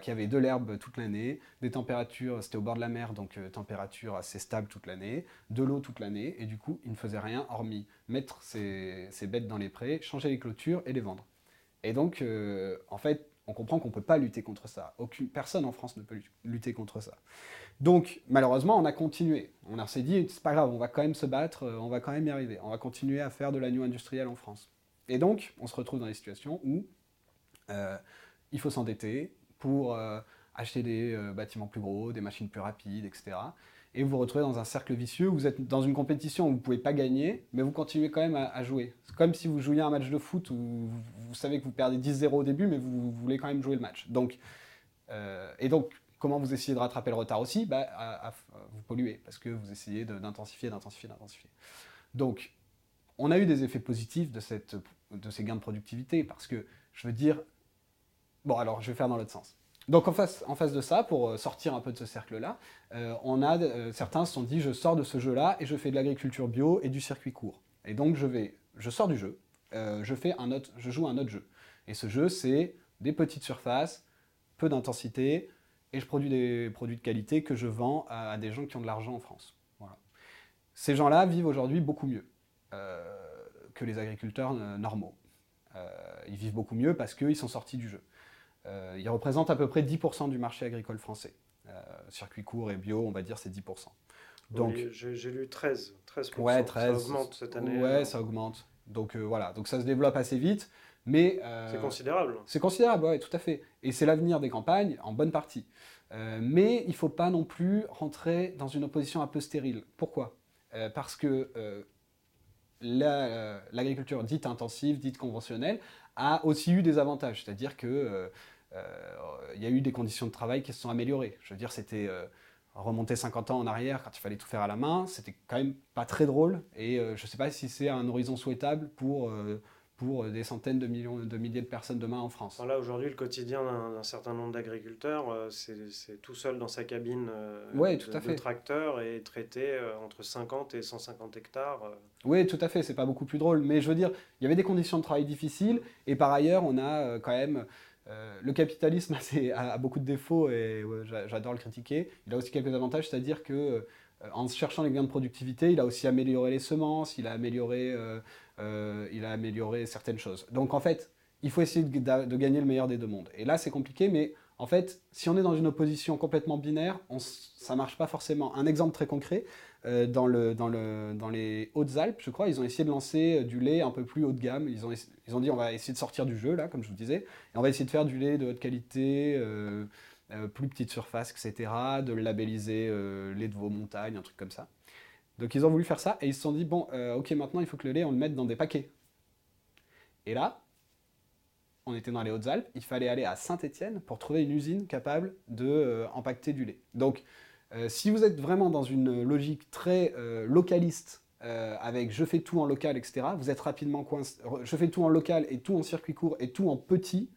qui avaient de l'herbe toute l'année, des températures, c'était au bord de la mer, donc température assez stable toute l'année, de l'eau toute l'année, et du coup il ne faisait rien hormis mettre ses, bêtes dans les prés, changer les clôtures et les vendre. Et donc en fait on comprend qu'on ne peut pas lutter contre ça. Aucune personne en France ne peut lutter contre ça. Donc, malheureusement, on a continué. On s'est dit, c'est pas grave, on va quand même se battre, euh, on va quand même y arriver. On va continuer à faire de l'agneau industriel en France. Et donc, on se retrouve dans des situations où euh, il faut s'endetter pour euh, acheter des bâtiments plus gros, des machines plus rapides, etc. Et vous vous retrouvez dans un cercle vicieux où vous êtes dans une compétition où vous ne pouvez pas gagner, mais vous continuez quand même à, jouer. C'est comme si vous jouiez un match de foot où vous, savez que vous perdez 10-0 au début, mais vous, voulez quand même jouer le match. Donc, et donc, Comment vous essayez de rattraper le retard aussi? Bah, Vous polluez, parce que vous essayez d'intensifier, d'intensifier, d'intensifier. Donc, on a eu des effets positifs de ces gains de productivité, parce que, je veux dire... Bon, alors, je vais faire dans l'autre sens. Donc en face, de ça, pour euh, sortir un peu de ce cercle-là, euh, on euh, certains se sont dit je sors de ce jeu-là et je fais de l'agriculture bio et du circuit court. Et donc je vais, je sors du jeu, je fais un autre, je joue un autre jeu. Et ce jeu, c'est des petites surfaces, peu d'intensité, et je produis des produits de qualité que je vends à, des gens qui ont de l'argent en France. Ces gens-là vivent aujourd'hui beaucoup mieux que les agriculteurs normaux. Ils vivent beaucoup mieux parce qu'ils sont sortis du jeu. Ils représentent à peu près 10% du marché agricole français. circuit court et bio, on va dire, c'est 10%. Donc, j'ai lu 13, 13%. Ouais, 13. Ça augmente cette année. Ouais, ça augmente. Donc voilà, donc ça se développe assez vite. Mais euh, c'est considérable. C'est considérable, oui, tout à fait. Et c'est l'avenir des campagnes en bonne partie. Euh, mais il ne faut pas non plus rentrer dans une opposition un peu stérile. Pourquoi? Euh, Parce que l'agriculture dite intensive, dite conventionnelle, a aussi eu des avantages. C'est-à-dire qu'il il y a eu des conditions de travail qui se sont améliorées. Je veux dire, c'était remonter 50 ans en arrière quand il fallait tout faire à la main, c'était quand même pas très drôle. Et je ne sais pas si c'est un horizon souhaitable pour pour des centaines de, millions, de milliers de personnes demain en France. là, aujourd'hui, le quotidien d'un certain nombre d'agriculteurs, euh, c'est tout seul dans sa cabine euh, ouais, tout de, à fait. tracteur et traité euh, entre 50 et 150 hectares. Oui, tout à fait, c'est pas beaucoup plus drôle. Mais je veux dire, il y avait des conditions de travail difficiles et par ailleurs, on a quand même. le capitalisme a, a, beaucoup de défauts et j'adore le critiquer. Il a aussi quelques avantages, c'est-à-dire que en cherchant les gains de productivité, il a aussi amélioré les semences, il a amélioré euh, il a amélioré certaines choses. Donc en fait, il faut essayer de, gagner le meilleur des deux mondes. Et là, c'est compliqué, mais en fait, si on est dans une opposition complètement binaire, ça ne marche pas forcément. Un exemple très concret, euh, dans, le, dans, le, dans, les Hautes-Alpes, je crois, ils ont essayé de lancer euh, du lait un peu plus haut de gamme. Ils ont, ils ont dit on va essayer de sortir du jeu, là, comme je vous disais, et on va essayer de faire du lait de haute qualité, plus petite surface, etc., de le labelliser lait de vos montagnes, un truc comme ça. Donc ils ont voulu faire ça et ils se sont dit, bon, euh, ok, maintenant il faut que le lait, on le mette dans des paquets. Et là, on était dans les Hautes-Alpes, il fallait aller à Saint-Étienne pour trouver une usine capable de euh, empacter du lait. Donc, euh, si vous êtes vraiment dans une logique très localiste, avec je fais tout en local, etc., vous êtes rapidement coincé. Je fais tout en local et tout en circuit court et tout en petit,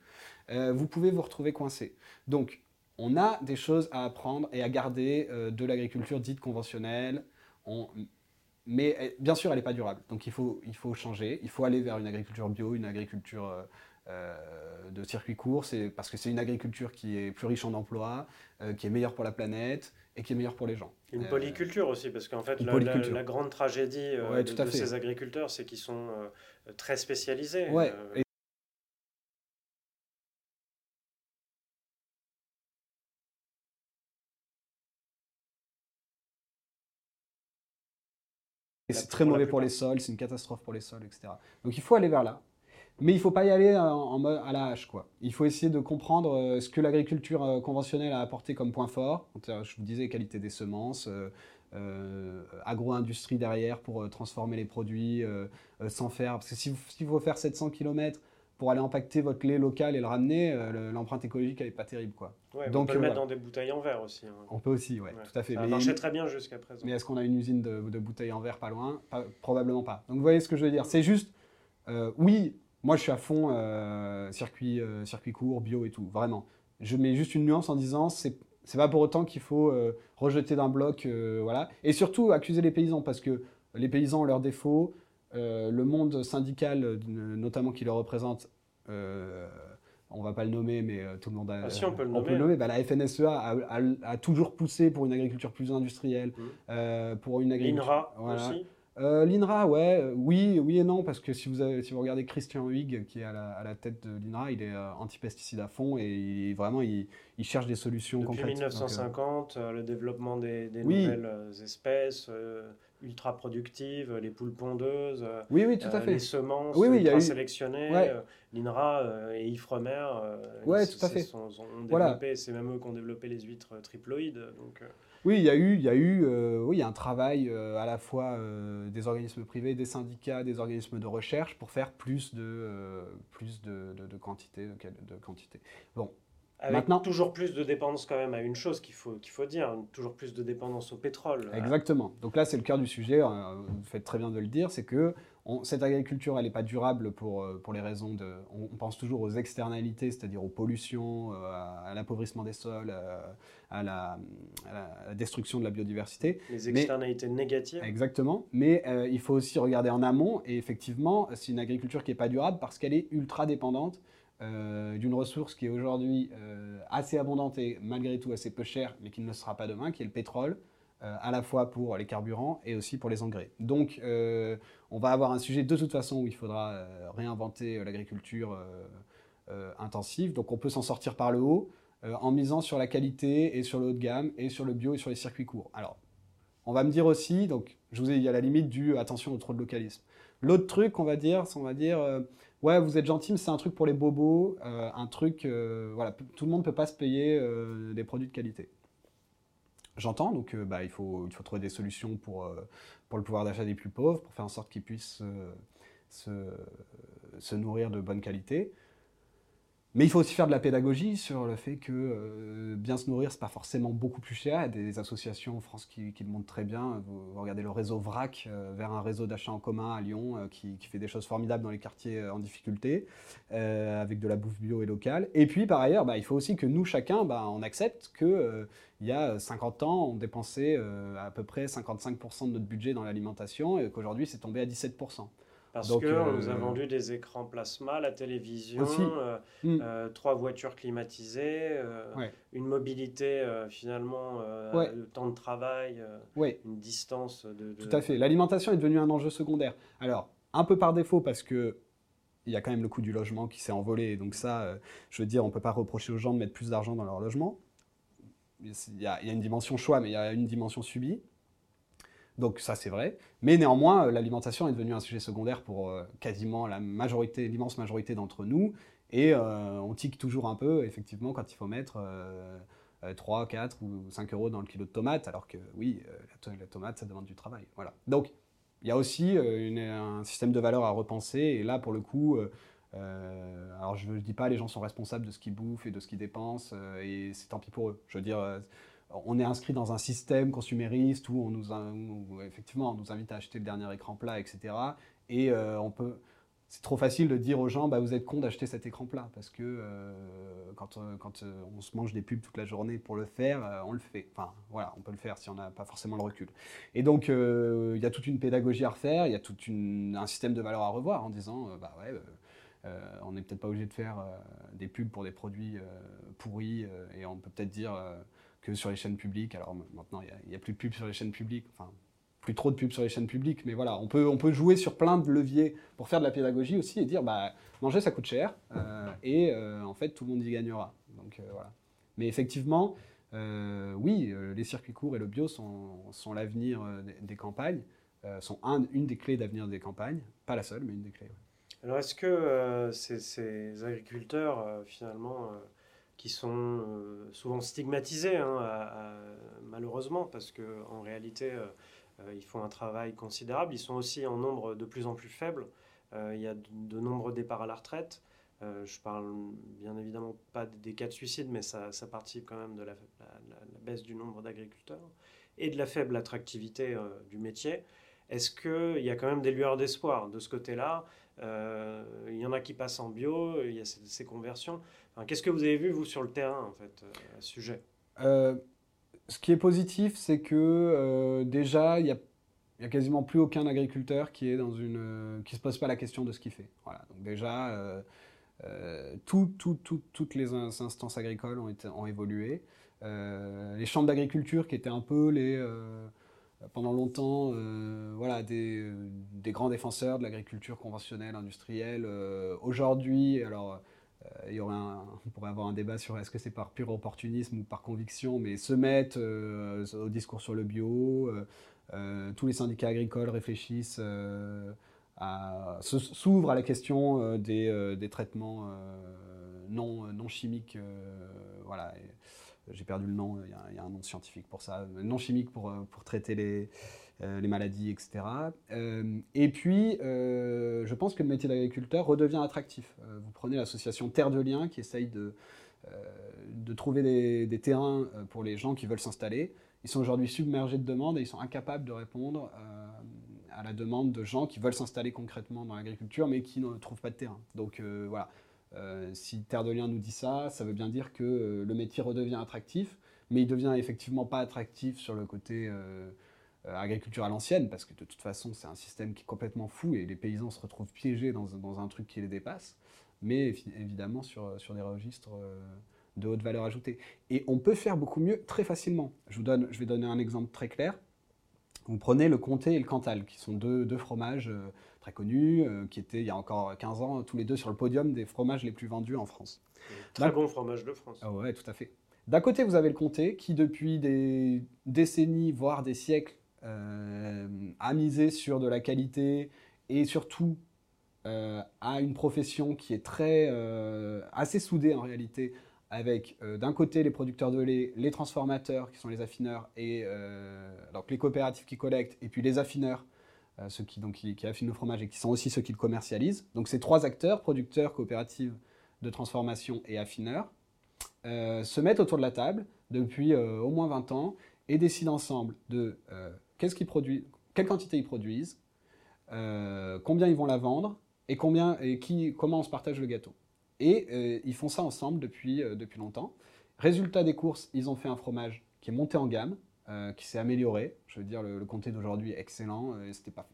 vous pouvez vous retrouver coincé. Donc, on a des choses à apprendre et à garder de l'agriculture dite conventionnelle, mais eh, bien sûr, elle n'est pas durable. Donc il faut, il faut changer, il faut aller vers une agriculture bio, une agriculture euh, euh, de circuit court, parce que c'est une agriculture qui est plus riche en emplois, euh, qui est meilleure pour la planète et qui est meilleure pour les gens. Une polyculture aussi, parce qu'en fait, la, grande tragédie de, ces agriculteurs, c'est qu'ils sont très spécialisés. Et c'est très mauvais pour les sols, c'est une catastrophe pour les sols, etc. Donc il faut aller vers là. Mais il ne faut pas y aller en, mode à la hache. Quoi. Il faut essayer de comprendre euh, ce que l'agriculture euh, conventionnelle a apporté comme point fort. Je vous disais, qualité des semences, euh, agro-industrie derrière pour transformer les produits sans faire. Parce que s'il si faut faire 700 km pour aller impacter votre lait local et le ramener, l'empreinte écologique, elle n'est pas terrible. Quoi. Donc, on peut le mettre dans des bouteilles en verre aussi. Hein. On peut aussi, oui, tout à fait. Ça mais marchait très bien jusqu'à présent. Mais est-ce qu'on a une usine de, bouteilles en verre pas loin? Probablement pas. Donc vous voyez ce que je veux dire. C'est juste, oui, moi, je suis à fond euh, circuit, euh, circuit court, bio et tout, vraiment. Je mets juste une nuance en disant, c'est pas pour autant qu'il faut euh, rejeter d'un bloc, voilà. Et surtout accuser les paysans parce que les paysans ont leurs défauts. le monde syndical, notamment qui le représente, on va pas le nommer, mais tout le monde a. Ah, si on peut le nommer. Bah, la FNSEA a, toujours poussé pour une agriculture plus industrielle, mmh. pour une agriculture. L'INRA aussi. Euh, L'INRA, ouais, euh, oui, oui et non, parce que si vous, si vous regardez Christian Huyghe, qui est à la, tête de l'INRA, il est euh, anti-pesticide à fond et vraiment, il, cherche des solutions Depuis concrètes. Depuis 1950, le développement des, nouvelles espèces ultra productives, les poules pondeuses, oui, oui, tout à fait. les semences ultra sélectionnées, l'INRA et Ifremer ouais, tout à fait. Sont, développé, c'est même eux qui ont développé les huîtres triploïdes. Donc, oui, il y a eu, il y a eu, euh, oui, il y a un travail euh, à la fois euh, des organismes privés, des syndicats, des organismes de recherche pour faire plus de, plus de, de, quantité, de, quantité. Bon. Avec Maintenant, toujours plus de dépendance quand même à une chose qu'il faut, qu'il faut dire, toujours plus de dépendance au pétrole. Exactement. Donc là, c'est le cœur du sujet. Vous faites très bien de le dire, c'est que cette agriculture, elle n'est pas durable pour, euh, pour les raisons de... On, pense toujours aux externalités, c'est-à-dire aux pollutions, euh, à, l'appauvrissement des sols, euh, à la, destruction de la biodiversité. Les externalités négatives. Exactement. Mais il faut aussi regarder en amont. Et effectivement, c'est une agriculture qui n'est pas durable parce qu'elle est ultra dépendante d'une ressource qui est aujourd'hui assez abondante et malgré tout assez peu chère, mais qui ne le sera pas demain, qui est le pétrole. Euh, à la fois pour les carburants et aussi pour les engrais. Donc, euh, on va avoir un sujet de toute façon où il faudra euh, réinventer l'agriculture intensive. Donc, on peut s'en sortir par le haut en misant sur la qualité et sur le haut de gamme et sur le bio et sur les circuits courts. Alors, on va me dire aussi, donc je vous ai dit à la limite du attention au trop de localisme. L'autre truc, on va dire, c'est on va dire, ouais, vous êtes gentil, mais c'est un truc pour les bobos, un truc, voilà, tout le monde ne peut pas se payer des produits de qualité. J'entends, donc euh, bah, il, faut, il faut trouver des solutions pour, euh, le pouvoir d'achat des plus pauvres, pour faire en sorte qu'ils puissent euh, se, se, nourrir de bonne qualité. Mais il faut aussi faire de la pédagogie sur le fait que euh, bien se nourrir, c'est pas forcément beaucoup plus cher. Il y a des associations en France qui, le montrent très bien. Vous, regardez le réseau VRAC, euh, vers un réseau d'achat en commun à Lyon, euh, qui, fait des choses formidables dans les quartiers en difficulté, avec de la bouffe bio et locale. Et puis, par ailleurs, bah, il faut aussi que nous, chacun, bah, on accepte qu'il il y a 50 ans, on dépensait à peu près 55% de notre budget dans l'alimentation et qu'aujourd'hui, c'est tombé à 17%. Parce qu'on nous a euh, vendu des écrans plasma, la télévision, euh, hmm. euh, trois voitures climatisées, une mobilité finalement, le temps de travail, une distance de, Tout à fait. L'alimentation est devenue un enjeu secondaire. Alors, un peu par défaut parce que il y a quand même le coût du logement qui s'est envolé. Donc ça, je veux dire, on ne peut pas reprocher aux gens de mettre plus d'argent dans leur logement. Il y, a, il y a une dimension choix, mais il y a une dimension subie. Donc ça c'est vrai. Mais néanmoins, euh, l'alimentation est devenue un sujet secondaire pour euh, quasiment la majorité, l'immense majorité d'entre nous. Et euh, on tique toujours un peu, effectivement, quand il faut mettre 3, 4 ou 5 euros dans le kilo de tomates, alors que oui, la, tomate, ça demande du travail. Voilà. Donc il y a aussi un système de valeurs à repenser. Et là, pour le coup, alors je ne dis pas les gens sont responsables de ce qu'ils bouffent et de ce qu'ils dépensent, et c'est tant pis pour eux. Je veux dire, on est inscrit dans un système consumériste où on nous, effectivement, invite à acheter le dernier écran plat, etc. Et euh, on peut, c'est trop facile de dire aux gens, bah, vous êtes con d'acheter cet écran plat, parce que euh, quand, euh, on se mange des pubs toute la journée pour le faire, on le fait. Enfin, voilà, on peut le faire si on n'a pas forcément le recul. Et donc, il y a toute une pédagogie à refaire, il y a tout un système de valeurs à revoir en disant, bah ouais, on n'est peut-être pas obligé de faire des pubs pour des produits pourris, et on peut peut-être dire que sur les chaînes publiques. Alors maintenant, il n'y a, plus de pubs sur les chaînes publiques, enfin, plus trop de pubs sur les chaînes publiques, mais voilà, on peut, on peut jouer sur plein de leviers pour faire de la pédagogie aussi et dire, bah, manger, ça coûte cher, euh, et euh, en fait, tout le monde y gagnera. Donc euh, voilà. Mais effectivement, oui, les circuits courts et le bio sont, sont l'avenir des, campagnes. sont une des clés d'avenir des campagnes. Pas la seule, mais une des clés. Alors est-ce que ces, agriculteurs, finalement, qui sont souvent stigmatisés, hein, malheureusement, parce qu'en réalité, ils font un travail considérable, ils sont aussi en nombre de plus en plus faible. il y a de nombreux départs à la retraite. Euh, je parle bien évidemment pas des cas de suicide, mais ça, participe quand même de la, baisse du nombre d'agriculteurs et de la faible attractivité euh, du métier. Est-ce qu'il y a quand même des lueurs d'espoir de ce côté-là? euh, Il y en a qui passent en bio, il y a ces, conversions. Qu'est-ce que vous avez vu, vous, sur le terrain, en fait, à ce sujet? Ce qui est positif, c'est que déjà, il y a n'y a quasiment plus aucun agriculteur qui est dans une qui se pose pas la question de ce qu'il fait. Voilà. Donc déjà, euh, toutes les instances agricoles ont, ont évolué. Euh, les chambres d'agriculture, qui étaient un peu les, euh, pendant longtemps voilà, des, grands défenseurs de l'agriculture conventionnelle, industrielle, aujourd'hui, alors il y aurait on pourrait avoir un débat sur est-ce que c'est par pur opportunisme ou par conviction, mais se mettent au discours sur le bio. tous les syndicats agricoles réfléchissent s'ouvre à la question euh, des, euh, traitements euh, non chimiques. voilà, j'ai perdu le nom, il y, a un nom scientifique pour ça, non chimique pour, pour traiter les, les maladies, etc. et puis, je pense que le métier d'agriculteur redevient attractif. vous prenez l'association Terre de Liens qui essaye de, de trouver des, des, terrains pour les gens qui veulent s'installer. Ils sont aujourd'hui submergés de demandes et ils sont incapables de répondre à la demande de gens qui veulent s'installer concrètement dans l'agriculture, mais qui ne trouvent pas de terrain. Donc euh, voilà, euh, si Terre de Liens nous dit ça, ça veut bien dire que euh, le métier redevient attractif, mais il devient effectivement pas attractif sur le côté agriculture à l'ancienne, parce que de toute façon, c'est un système qui est complètement fou et les paysans se retrouvent piégés dans, un truc qui les dépasse, mais évidemment sur, des registres de haute valeur ajoutée. Et on peut faire beaucoup mieux très facilement. Je, vous vais donner un exemple très clair. Vous prenez le comté et le cantal, qui sont deux, fromages euh, très connus, euh, qui étaient il y a encore 15 ans tous les deux sur le podium des fromages les plus vendus en France. Très bon fromage de France. Ah ouais, tout à fait. D'un côté, vous avez le comté, qui depuis des décennies, voire des siècles, euh, a misé sur de la qualité et surtout a une profession qui est très assez soudée en réalité avec euh, d'un côté les producteurs de lait, les transformateurs qui sont les affineurs, et euh, donc les coopératives qui collectent, et puis les affineurs, euh, ceux qui, donc, qui, affinent le fromage et qui sont aussi ceux qui le commercialisent. Donc ces trois acteurs, producteurs, coopératives de transformation et affineurs, se mettent autour de la table depuis au moins 20 ans et décident ensemble de qu'est-ce qu'ils produisent, quelle quantité ils produisent, combien ils vont la vendre et, combien, et qui, comment on se partage le gâteau. Et euh, ils font ça ensemble depuis, euh, depuis longtemps. Résultat des courses, ils ont fait un fromage qui est monté en gamme, euh, qui s'est amélioré. Je veux dire, le, comté d'aujourd'hui est excellent.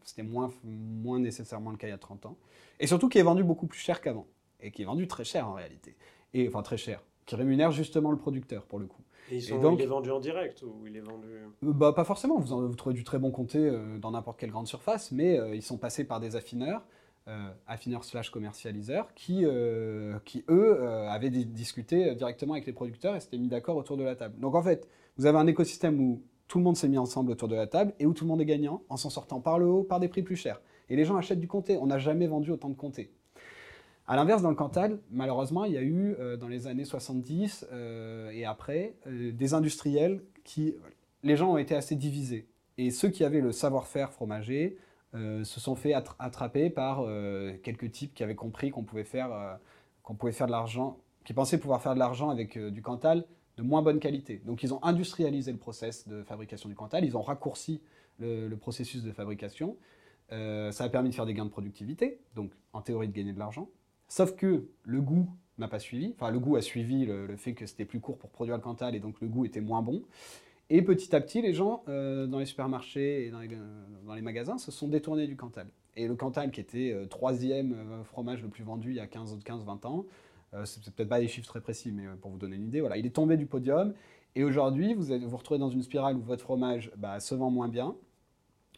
C'était moins, moins nécessairement le cas il y a 30 ans. Et surtout qui est vendu beaucoup plus cher qu'avant. Et qui est vendu très cher en réalité. Et, enfin, très cher. Qui rémunère justement le producteur pour le coup. Et, ils sont, il est vendu en direct ou il est vendu? Bah, Pas forcément. Vous, vous trouvez du très bon comté dans n'importe quelle grande surface, mais ils sont passés par des affineurs euh, affineurs slash commercialiseurs qui, euh, qui eux, euh, avaient discuté directement avec les producteurs et s'étaient mis d'accord autour de la table. Donc en fait, vous avez un écosystème où tout le monde s'est mis ensemble autour de la table et où tout le monde est gagnant en s'en sortant par le haut, par des prix plus chers. Et les gens achètent du comté. On n'a jamais vendu autant de comté. À l'inverse, dans le Cantal, malheureusement, il y a eu dans les années 70 et après des industriels qui, les gens ont été assez divisés. Et ceux qui avaient le savoir-faire fromager, euh, se sont fait attraper par euh, quelques types qui avaient compris qu'on pouvait faire, euh, qu'on pouvait faire de l'argent, qui pensaient pouvoir faire de l'argent avec du Cantal de moins bonne qualité. Donc ils ont industrialisé le process de fabrication du Cantal, ils ont raccourci le, processus de fabrication. ça a permis de faire des gains de productivité, donc en théorie de gagner de l'argent. Sauf que le goût n'a pas suivi, enfin le goût a suivi le, fait que c'était plus court pour produire le Cantal et donc le goût était moins bon. Et petit à petit, les gens euh, dans les supermarchés et dans les, magasins se sont détournés du Cantal. Et le Cantal, qui était euh, troisième euh, fromage le plus vendu il y a 15-20 ans, c'est peut-être pas des chiffres très précis, mais pour vous donner une idée, voilà, il est tombé du podium. Et aujourd'hui, vous vous retrouvez dans une spirale où votre fromage bah, se vend moins bien.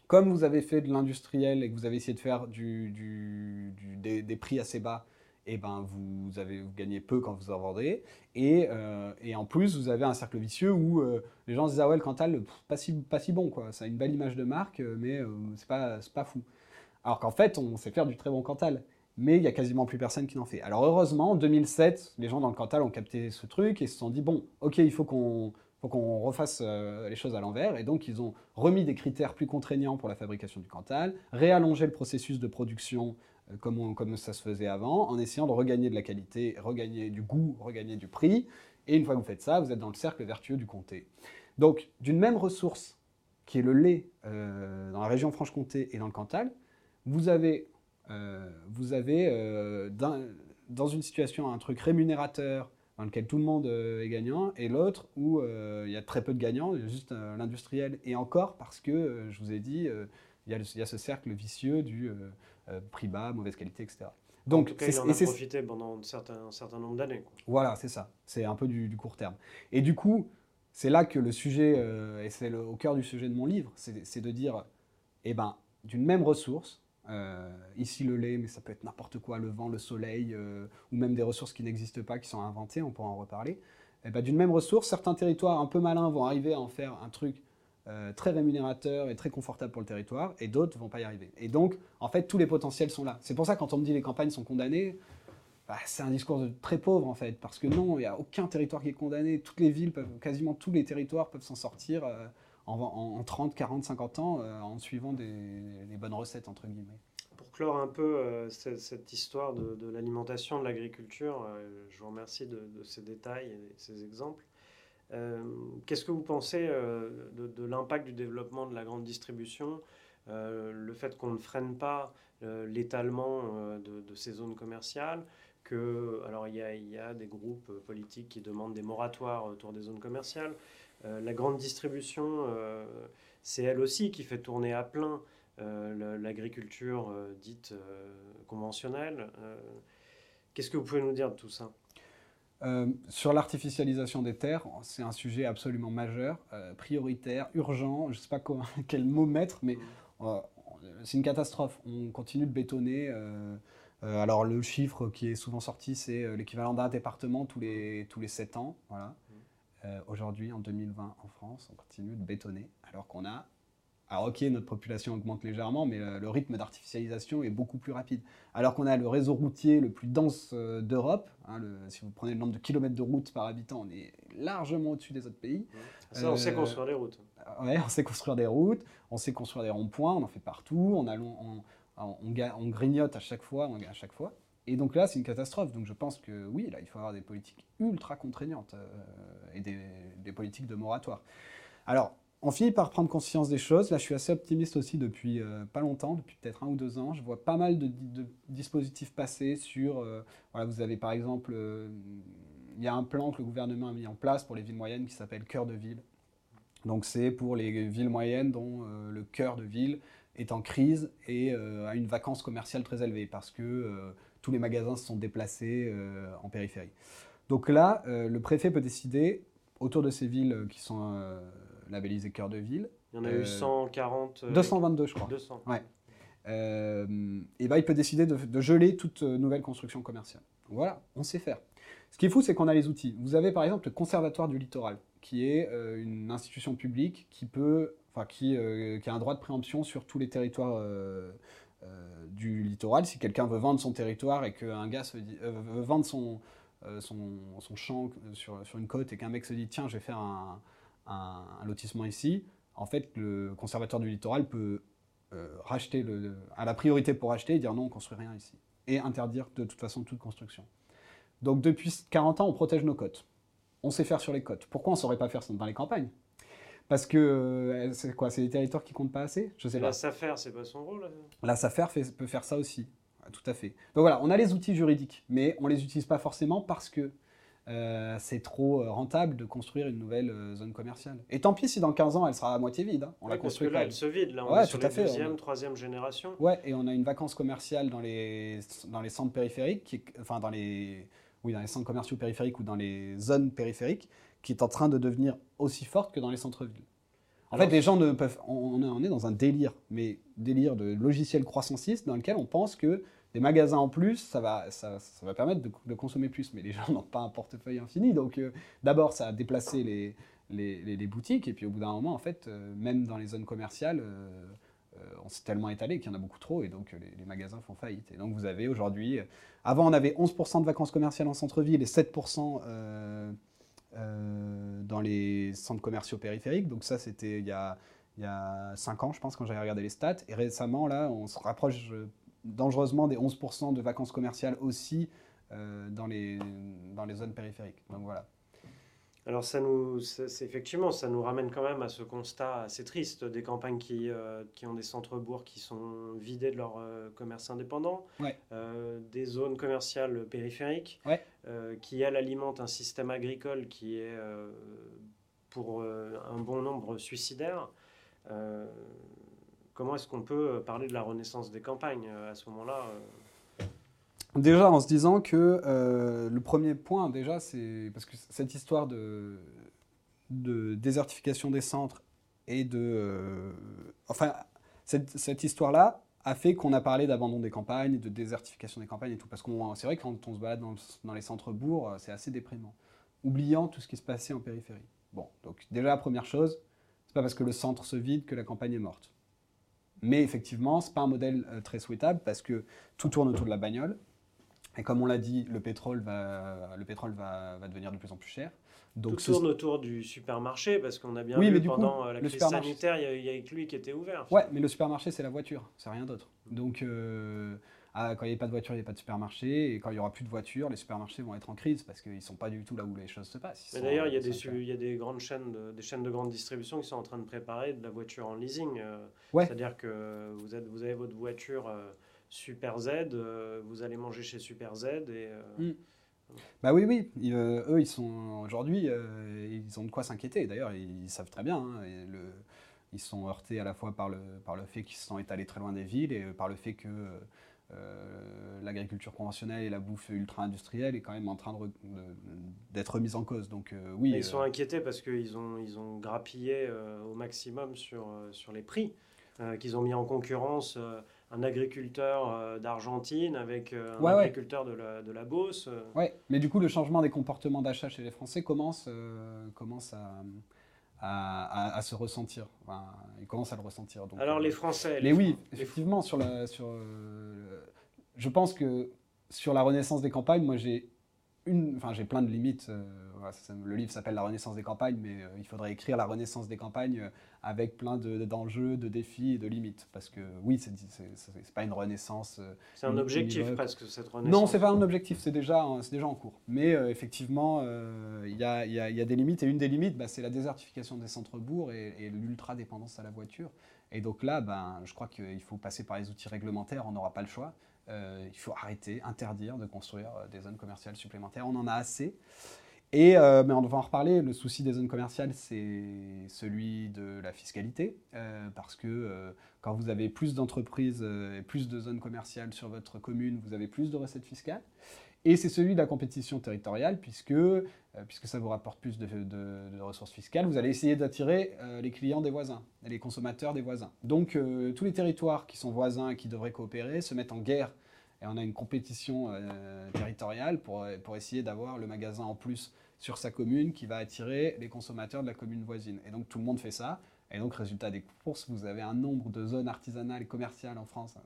Comme vous avez fait de l'industriel et que vous avez essayé de faire des, prix assez bas, et ben vous, avez, vous gagnez peu quand vous en vendez. Et, euh, en plus, vous avez un cercle vicieux où euh, les gens se disent Ah ouais, le Cantal, pas, si, pas si bon, quoi. Ça a une belle image de marque, euh, mais c'est pas, pas fou. Alors qu'en fait, on sait faire du très bon Cantal. Mais il y a quasiment plus personne qui n'en fait. Alors heureusement, en 2007, les gens dans le Cantal ont capté ce truc et se sont dit Bon, ok, il faut qu'on refasse les choses à l'envers. Et donc, ils ont remis des critères plus contraignants pour la fabrication du Cantal, réallongé le processus de production euh, comme, ça se faisait avant, en essayant de regagner de la qualité, regagner du goût, regagner du prix. Et une fois que vous faites ça, vous êtes dans le cercle vertueux du comté. Donc, d'une même ressource, qui est le lait euh, dans la région Franche-Comté et dans le Cantal, vous avez, euh, vous avez dans, une situation un truc rémunérateur dans lequel tout le monde est gagnant, et l'autre où il y a très peu de gagnants, juste l'industriel, et encore parce que, je vous ai dit, il y, a ce cercle vicieux du euh, prix bas, mauvaise qualité, etc. Donc, en tout cas, il en a profité pendant un certain, certain nombre d'années. Voilà, c'est ça. C'est un peu du, court terme. Et du coup, c'est là que le sujet, euh, et c'est au cœur du sujet de mon livre, c'est de dire, eh ben, d'une même ressource, euh, ici le lait, mais ça peut être n'importe quoi, le vent, le soleil, ou même des ressources qui n'existent pas, qui sont inventées, on pourra en reparler. Eh ben, d'une même ressource, certains territoires un peu malins vont arriver à en faire un truc euh, très rémunérateur et très confortable pour le territoire, et d'autres vont pas y arriver. Et donc, en fait, tous les potentiels sont là. C'est pour ça, quand on me dit les campagnes sont condamnées, bah, c'est un discours très pauvre, en fait, parce que non, il n'y a aucun territoire qui est condamné. Toutes les villes, peuvent, quasiment tous les territoires peuvent s'en sortir euh, en, 30, 40, 50 ans, euh, en suivant des, bonnes recettes, entre guillemets. Pour clore un peu cette, histoire de, l'alimentation, de l'agriculture, je vous remercie de, de, ces détails et ces exemples. Euh, qu'est-ce que vous pensez euh, de, l'impact du développement de la grande distribution, euh, le fait qu'on ne freine pas l'étalement de, ces zones commerciales que, alors il y, a, des groupes politiques qui demandent des moratoires autour des zones commerciales. La grande distribution, c'est elle aussi qui fait tourner à plein l'agriculture dite conventionnelle. Qu'est-ce que vous pouvez nous dire de tout ça? Euh, sur l'artificialisation des terres, c'est un sujet absolument majeur, euh, prioritaire, urgent, je ne sais pas quel mot mettre, mais euh, c'est une catastrophe. On continue de bétonner. alors le chiffre qui est souvent sorti, c'est l'équivalent d'un département tous les, tous les 7 ans. Voilà. Aujourd'hui, en 2020, en France, on continue de bétonner, alors qu'on a alors ok, notre population augmente légèrement, mais le, rythme d'artificialisation est beaucoup plus rapide. Alors qu'on a le réseau routier le plus dense euh, d'Europe, hein, si vous prenez le nombre de kilomètres de routes par habitant, on est largement au-dessus des autres pays. Ça, on sait euh, construire des routes. Ouais, on sait construire des routes, on sait construire des ronds-points, on en fait partout, on, a, on, on, grignote à chaque fois, à chaque fois. Et donc là, c'est une catastrophe. Donc je pense que oui, là, il faut avoir des politiques ultra contraignantes euh, et des, politiques de moratoire. Alors, on finit par prendre conscience des choses. Là, je suis assez optimiste aussi depuis euh, pas longtemps, depuis peut-être un ou deux ans. Je vois pas mal de, dispositifs passer sur. Euh, voilà, vous avez par exemple, il y a un plan que le gouvernement a mis en place pour les villes moyennes qui s'appelle Cœur de ville. Donc, c'est pour les villes moyennes dont le cœur de ville est en crise et a une vacance commerciale très élevée parce que tous les magasins se sont déplacés en périphérie. Donc là, le préfet peut décider autour de ces villes qui sont labellisé cœur de ville. Il y en a eu 140. 222, euh, je crois. 200. Ouais. Euh, et ben, il peut décider de, geler toute euh, nouvelle construction commerciale. Voilà, on sait faire. Ce qui est fou, c'est qu'on a les outils. Vous avez par exemple le Conservatoire du littoral, qui est une institution publique qui peut, enfin qui, qui, a un droit de préemption sur tous les territoires du littoral. Si quelqu'un veut vendre son territoire et qu'un gars dit, veut vendre son, son, son champ sur, sur, une côte et qu'un mec se dit tiens, je vais faire un, un, lotissement ici, en fait, le conservateur du littoral peut euh, racheter, le, à la priorité pour acheter et dire non, on ne construit rien ici. Et interdire de toute façon toute construction. Donc depuis 40 ans, on protège nos côtes. On sait faire sur les côtes. Pourquoi on ne saurait pas faire dans les campagnes? Parce que euh, c'est quoi C'est les territoires qui comptent pas assez? Je sais la SAFER, c'est pas son rôle La SAFER peut faire ça aussi. Tout à fait. Donc voilà, on a les outils juridiques, mais on les utilise pas forcément parce que euh, c'est trop euh, rentable de construire une nouvelle euh, zone commerciale. Et tant pis si dans 15 ans elle sera à moitié vide. Hein. On la construit parce que là, elle se vide. Là, on est sur la deuxième, troisième génération. Ouais, et on a une vacance commerciale dans les, dans les centres périphériques, qui, enfin dans les, oui, dans les centres commerciaux périphériques ou dans les zones périphériques, qui est en train de devenir aussi forte que dans les centres-villes. En fait, les gens ne peuvent. On, on est dans un délire, mais délire de logiciel croissanciste dans lequel on pense que Des magasins en plus, ça va, ça, va permettre de, consommer plus, mais les gens n'ont pas un portefeuille infini. Donc euh, d'abord, ça a déplacé les, les, boutiques, et puis au bout d'un moment, en fait, euh, même dans les zones commerciales, on s'est tellement étalé qu'il y en a beaucoup trop, et donc les, magasins font faillite. Et donc vous avez aujourd'hui, avant on avait 11% de vacances commerciales en centre-ville et 7% dans les centres commerciaux périphériques. Donc ça, c'était il y a il y a 5 ans, je pense, quand j'avais regardé les stats. Et récemment, là, on se rapproche euh, dangereusement des 11% de vacances commerciales aussi euh, dans, les, dans les zones périphériques. Donc voilà. Alors ça nous, c'est, effectivement, ça nous ramène quand même à ce constat assez triste des campagnes qui, euh, qui ont des centres-bourgs qui sont vidés de leurs commerces indépendants, des zones commerciales périphériques, qui elles alimentent un système agricole qui est pour un bon nombre suicidaire. Euh, comment est-ce qu'on peut parler de la renaissance des campagnes euh, à ce moment-là euh Déjà en se disant que le premier point, déjà, c'est parce que cette histoire de, désertification des centres et de. enfin, cette, histoire-là a fait qu'on a parlé d'abandon des campagnes, de désertification des campagnes et tout. Parce que c'est vrai que quand on se balade dans, les centres-bourgs, c'est assez déprimant. Oubliant tout ce qui se passait en périphérie. Bon, donc déjà première chose, pas parce que le centre se vide que la campagne est morte. Mais effectivement, ce n'est pas un modèle euh, très souhaitable parce que tout tourne autour de la bagnole. Et comme on l'a dit, le pétrole, va, le pétrole va, va, devenir de plus en plus cher. Donc tout tourne autour du supermarché parce qu'on a bien vu pendant euh, la crise sanitaire, il n'y a, que lui qui était ouvert. Ouais, mais le supermarché, c'est la voiture, c'est rien d'autre. Donc, euh, ah, quand il n'y a pas de voiture, il n'y a pas de supermarché. Et quand il n'y aura plus de voiture, les supermarchés vont être en crise parce qu'ils ne sont pas du tout là où les choses se passent. D'ailleurs, il y, a des, il y a des grandes chaînes de, des chaînes de grande distribution qui sont en train de préparer de la voiture en leasing. Euh, c'est-à-dire que vous, êtes, vous avez votre voiture euh, Super Z, euh, vous allez manger chez Super Z. Et, mm. Bah oui, oui. eux, ils sont aujourd'hui, ils ont de quoi s'inquiéter. D'ailleurs, ils, savent très bien. Hein, le, ils sont heurtés à la fois par le, par le fait qu'ils se sont étalés très loin des villes et par le fait que euh, l'agriculture conventionnelle et la bouffe ultra-industrielle est quand même en train d'être mise en cause. Donc, euh, oui, ils sont euh, inquiétés parce qu'ils ont, ils ont grappillé au maximum sur, sur les prix, qu'ils ont mis en concurrence un agriculteur d'Argentine avec un agriculteur De, la, de la Beauce. Oui, mais du coup, le changement des comportements d'achat chez les Français commence, commence à, à, se ressentir. Enfin, ils commencent à le ressentir. Donc, Alors les Français. mais oui, effectivement, sur la, sur, euh, je pense que sur la renaissance des campagnes, moi j'ai une, enfin j'ai plein de limites. Euh, le livre s'appelle La Renaissance des campagnes, mais euh, il faudrait écrire La Renaissance des campagnes avec plein d'enjeux, de, défis et de limites. Parce que oui, c'est n'est pas une renaissance. c'est un objectif presque, cette renaissance. Non, c'est pas un objectif, c'est déjà, déjà en cours. Mais effectivement, il y a, y, a, y, a, des limites. Et une des limites, bah, c'est la désertification des centres-bourgs et, et l'ultra-dépendance à la voiture. Et donc là, ben, je crois qu'il faut passer par les outils réglementaires, on n'aura pas le choix. Euh, il faut arrêter, interdire de construire euh, des zones commerciales supplémentaires. On en a assez. Et, euh, mais on va en reparler. Le souci des zones commerciales, c'est celui de la fiscalité. parce que quand vous avez plus d'entreprises et plus de zones commerciales sur votre commune, vous avez plus de recettes fiscales. Et c'est celui de la compétition territoriale, puisque, euh, puisque ça vous rapporte plus de, ressources fiscales, vous allez essayer d'attirer euh, les clients des voisins, les consommateurs des voisins. Donc euh, tous les territoires qui sont voisins et qui devraient coopérer se mettent en guerre, et on a une compétition territoriale pour, pour essayer d'avoir le magasin en plus sur sa commune qui va attirer les consommateurs de la commune voisine. Et donc tout le monde fait ça, et donc résultat des courses, vous avez un nombre de zones artisanales et commerciales en France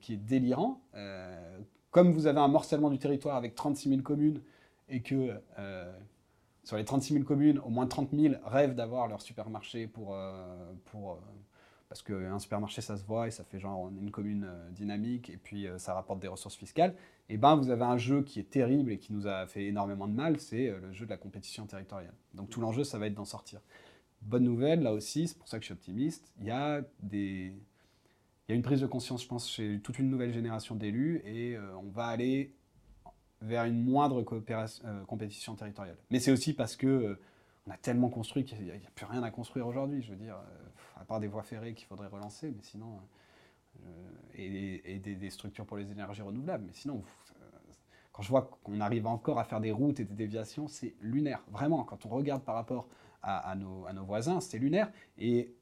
qui est délirant comme vous avez un morcellement du territoire avec 36 000 communes et que euh, sur les 36 000 communes, au moins 30 000 rêvent d'avoir leur supermarché pour, euh, pour, euh, parce qu'un supermarché ça se voit et ça fait genre une commune dynamique et puis ça rapporte des ressources fiscales, et ben vous avez un jeu qui est terrible et qui nous a fait énormément de mal, c'est le jeu de la compétition territoriale. Donc tout l'enjeu ça va être d'en sortir. Bonne nouvelle, là aussi, c'est pour ça que je suis optimiste, il y a des, y a une prise de conscience, je pense, chez toute une nouvelle génération d'élus et euh, on va aller vers une moindre euh, compétition territoriale. Mais c'est aussi parce que euh, on a tellement construit qu'il n'y a, plus rien à construire aujourd'hui. Je veux dire, à part des voies ferrées qu'il faudrait relancer, mais sinon, et, des, structures pour les énergies renouvelables. Mais sinon, quand je vois qu'on arrive encore à faire des routes et des déviations, c'est lunaire. Vraiment, quand on regarde par rapport à, nos, voisins, c'est lunaire. Et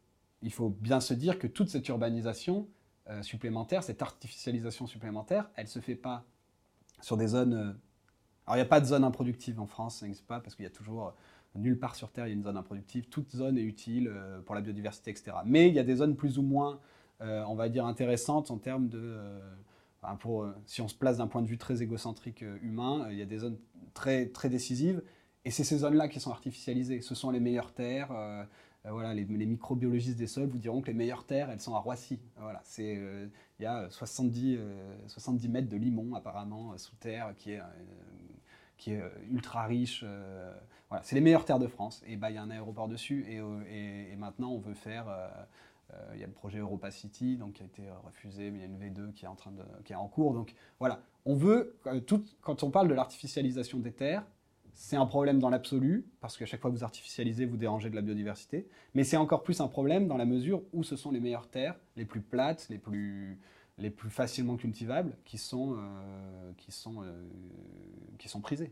il faut bien se dire que toute cette urbanisation, supplémentaire, cette artificialisation supplémentaire, elle ne se fait pas sur des zones... alors il n'y a pas de zone improductive en France, ça n'existe pas parce qu'il y a toujours nulle part sur Terre il y a une zone improductive. Toute zone est utile pour la biodiversité, etc. Mais il y a des zones plus ou moins, on va dire, intéressantes en termes de, pour, si on se place d'un point de vue très égocentrique humain, il y a des zones très, très décisives. Et c'est ces zones-là qui sont artificialisées. Ce sont les meilleures terres. Euh, euh, voilà, les, microbiologistes des sols vous diront que les meilleures terres, elles sont à Roissy. Voilà, c'est, euh, il y a 70, 70 mètres de limon apparemment sous terre qui est, qui est ultra riche. voilà, c'est les meilleures terres de France. Et bah, il y a un aéroport dessus. Et, et, maintenant, on veut faire. Il y a le projet Europa City donc, qui a été refusé, mais il y a une V2 qui est en, cours. Donc voilà, on veut, tout, quand on parle de l'artificialisation des terres, c'est un problème dans l'absolu, parce qu'à chaque fois que vous artificialisez, vous dérangez de la biodiversité, mais c'est encore plus un problème dans la mesure où ce sont les meilleures terres, les plus plates, les plus, facilement cultivables, qui sont, euh, qui sont, euh, qui sont prisées.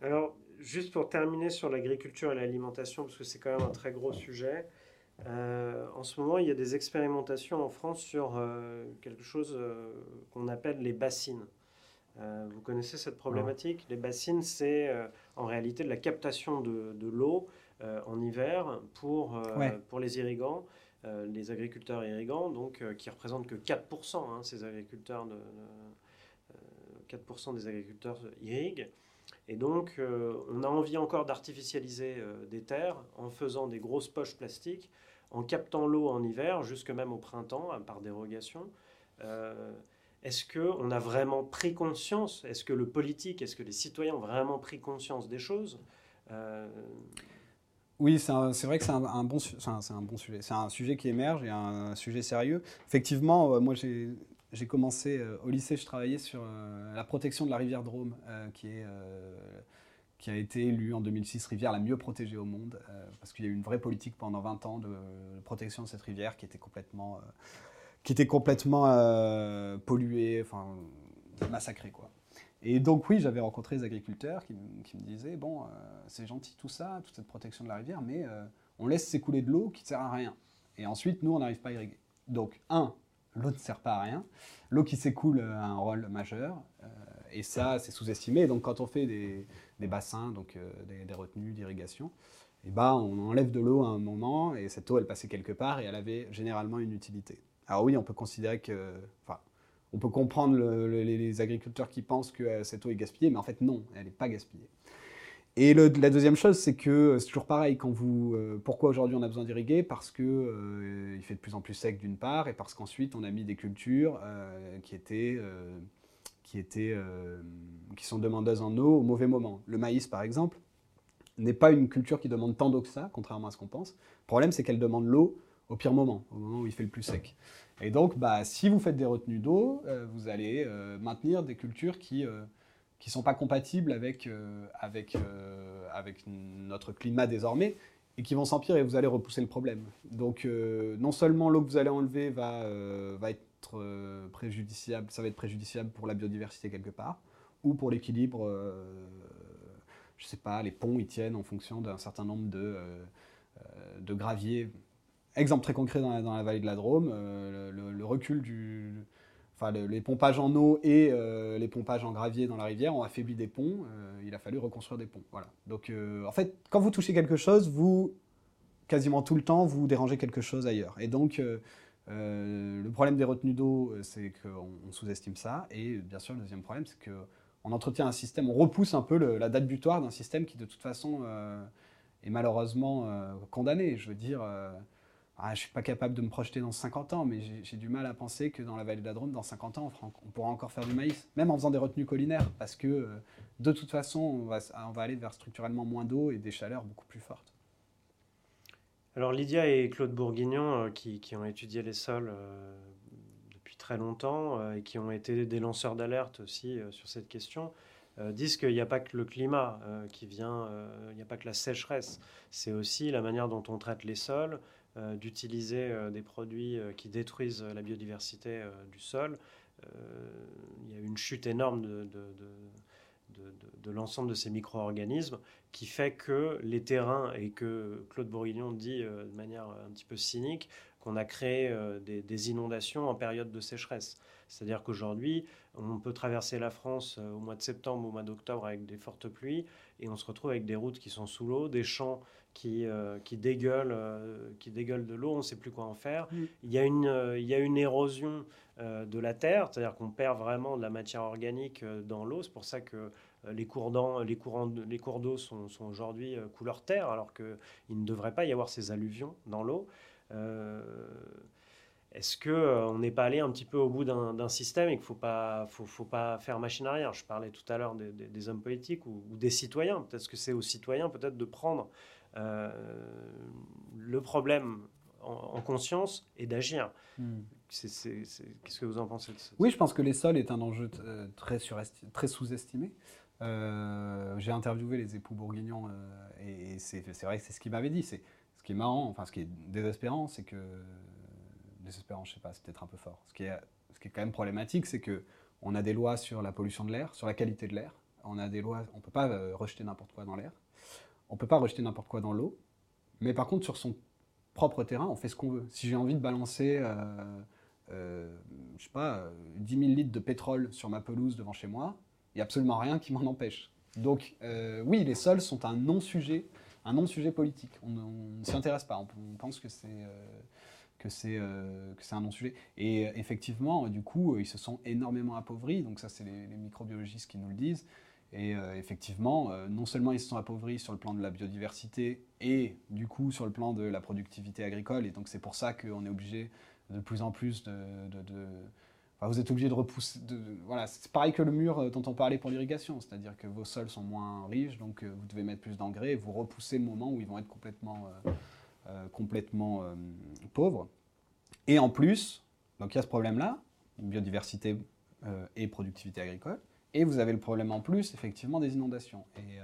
Alors, juste pour terminer sur l'agriculture et l'alimentation, parce que c'est quand même un très gros sujet, euh, en ce moment, il y a des expérimentations en France sur quelque chose qu'on appelle les bassines. Euh, vous connaissez cette problématique? Les bassines, c'est euh, en réalité de la captation de, l'eau euh, en hiver pour, pour les irrigants, les agriculteurs irrigants, donc, qui représentent que 4%, hein, ces agriculteurs de, 4% des agriculteurs irriguent. Et donc, on a envie encore d'artificialiser des terres en faisant des grosses poches plastiques, en captant l'eau en hiver, jusque même au printemps, par dérogation. Est-ce qu'on a vraiment pris conscience Est-ce que le politique, est-ce que les citoyens ont vraiment pris conscience des choses? Euh, Oui, c'est vrai que c'est un, bon, un bon sujet. C'est un sujet qui émerge et un sujet sérieux. Effectivement, euh, moi j'ai commencé euh, au lycée, je travaillais sur la protection de la rivière Drôme, qui, est, qui a été élue en 2006 rivière la mieux protégée au monde, parce qu'il y a eu une vraie politique pendant 20 ans de, protection de cette rivière qui était complètement qui était complètement euh, pollué, enfin massacré quoi. Et donc oui, j'avais rencontré des agriculteurs qui, me disaient bon, euh, c'est gentil tout ça, toute cette protection de la rivière, mais euh, on laisse s'écouler de l'eau qui ne sert à rien. Et ensuite, nous, on n'arrive pas à irriguer. Donc un, l'eau ne sert pas à rien. L'eau qui s'écoule a un rôle majeur. et ça, c'est sous-estimé. Donc quand on fait des, bassins, donc des, retenues d'irrigation, eh ben, on enlève de l'eau à un moment et cette eau, elle passait quelque part et elle avait généralement une utilité. Alors oui, on peut considérer que... Enfin, on peut comprendre les, agriculteurs qui pensent que euh, cette eau est gaspillée, mais en fait non, elle n'est pas gaspillée. Et la deuxième chose, c'est que euh, c'est toujours pareil. Quand vous, euh, pourquoi aujourd'hui on a besoin d'irriguer? Parce que il fait de plus en plus sec d'une part, et parce qu'ensuite on a mis des cultures qui étaient, qui étaient, qui sont demandeuses en eau au mauvais moment. Le maïs, par exemple, n'est pas une culture qui demande tant d'eau que ça, contrairement à ce qu'on pense. Le problème, c'est qu'elle demande l'eau au pire moment, au moment où il fait le plus sec. Et donc, bah, si vous faites des retenues d'eau, euh, vous allez euh, maintenir des cultures qui euh, sont pas compatibles avec, avec, avec notre climat désormais et qui vont s'empirer et vous allez repousser le problème. Donc, non seulement l'eau que vous allez enlever va, va être préjudiciable, ça va être préjudiciable pour la biodiversité quelque part, ou pour l'équilibre, je sais pas, les ponts ils tiennent en fonction d'un certain nombre de, de graviers Exemple très concret dans la, vallée de la Drôme, euh, le, recul du, enfin, les pompages en eau et euh, les pompages en gravier dans la rivière ont affaibli des ponts. Euh, il a fallu reconstruire des ponts. Voilà. Donc, en fait, quand vous touchez quelque chose, vous quasiment tout le temps vous dérangez quelque chose ailleurs. Et donc, le problème des retenues d'eau, c'est qu'on sous-estime ça. Et bien sûr, le deuxième problème, c'est qu'on entretient un système, on repousse un peu la date butoir d'un système qui, de toute façon, est malheureusement condamné. Je veux dire ah, je ne suis pas capable de me projeter dans 50 ans, mais j'ai du mal à penser que dans la vallée de la Drôme, dans 50 ans, on, pourra encore faire du maïs, même en faisant des retenues collinaires, parce que euh, de toute façon, on va, aller vers structurellement moins d'eau et des chaleurs beaucoup plus fortes. Alors Lydia et Claude Bourguignon, euh, qui, ont étudié les sols euh, depuis très longtemps et qui ont été des lanceurs d'alerte aussi sur cette question, disent qu'il n'y a pas que le climat qui vient, il n'y a pas que la sécheresse, c'est aussi la manière dont on traite les sols, d'utiliser euh, des produits euh, qui détruisent la biodiversité du sol. il y a une chute énorme de, de, l'ensemble de ces micro-organismes qui fait que les terrains, et que Claude Bourguignon dit de manière un petit peu cynique, qu'on a créé des, inondations en période de sécheresse. C'est-à-dire qu'aujourd'hui, on peut traverser la France au mois de septembre, au mois d'octobre avec des fortes pluies, et on se retrouve avec des routes qui sont sous l'eau, des champs qui, qui, dégueulent, qui dégueulent de l'eau, on ne sait plus quoi en faire. Mm. Il, y a une, il y a une érosion de la terre, c'est-à-dire qu'on perd vraiment de la matière organique dans l'eau. C'est pour ça que les cours les, les cours d'eau sont, sont aujourd'hui couleur terre, alors qu'il ne devrait pas y avoir ces alluvions dans l'eau. Euh, est-ce qu'on euh, on n'est pas allé un petit peu au bout d'un système et qu'il ne faut pas, faut, faut, pas faire machine arrière? Je parlais tout à l'heure des, hommes politiques ou, des citoyens. Peut-être que c'est aux citoyens peut-être de prendre euh, le problème en, conscience et d'agir. Hmm. Qu'est-ce que vous en pensez de ça Oui, je pense que les sols est un enjeu très, très sous-estimé. J'ai interviewé les époux bourguignons et c'est vrai que c'est ce qu'ils m'avaient dit. C'est ce qui est marrant, enfin ce qui est désespérant, c'est que désespérant, je sais pas, c'est peut-être un peu fort. Ce qui est, ce qui est quand même problématique, c'est que on a des lois sur la pollution de l'air, sur la qualité de l'air. On a des lois, on peut pas euh, rejeter n'importe quoi dans l'air. On peut pas rejeter n'importe quoi dans l'eau. Mais par contre, sur son propre terrain, on fait ce qu'on veut. Si j'ai envie de balancer, euh, euh, je sais pas, 10 000 litres de pétrole sur ma pelouse devant chez moi, il n'y a absolument rien qui m'en empêche. Donc, oui, les sols sont un non-sujet un non-sujet politique. On ne s'y intéresse pas. On, pense que c'est euh, que c'est euh, un non-sujet. Et euh, effectivement, du coup, ils se sont énormément appauvris. Donc ça, c'est les, microbiologistes qui nous le disent. Et effectivement, non seulement ils se sont appauvris sur le plan de la biodiversité et du coup sur le plan de la productivité agricole. Et donc c'est pour ça qu'on est obligé de plus en plus de vous êtes obligé de repousser. Voilà, c'est pareil que le mur euh, dont on parlait pour l'irrigation, c'est-à-dire que vos sols sont moins riches, donc euh, vous devez mettre plus d'engrais vous repoussez le moment où ils vont être complètement, euh, complètement pauvres. Et en plus, donc il y a ce problème-là, biodiversité et productivité agricole, et vous avez le problème en plus, effectivement, des inondations. Et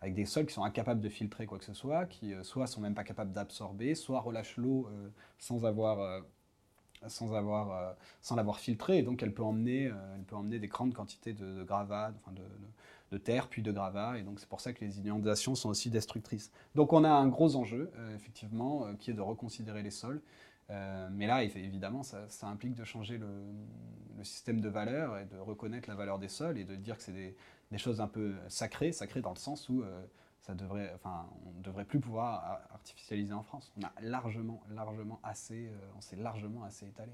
avec des sols qui sont incapables de filtrer quoi que ce soit, qui soit sont même pas capables d'absorber, soit relâchent l'eau sans avoir sans avoir euh, sans l'avoir filtré et donc elle peut emmener euh, elle peut emmener des grandes quantités de, gravats de, de, terre puis de gravats et donc c'est pour ça que les inondations sont aussi destructrices donc on a un gros enjeu euh, effectivement qui est de reconsidérer les sols mais là évidemment ça, implique de changer le, système de valeurs et de reconnaître la valeur des sols et de dire que c'est des, choses un peu sacrées sacrées dans le sens où ça devrait, enfin, on ne devrait plus pouvoir artificialiser en France. On a largement, largement assez, euh, on s'est largement assez étalé.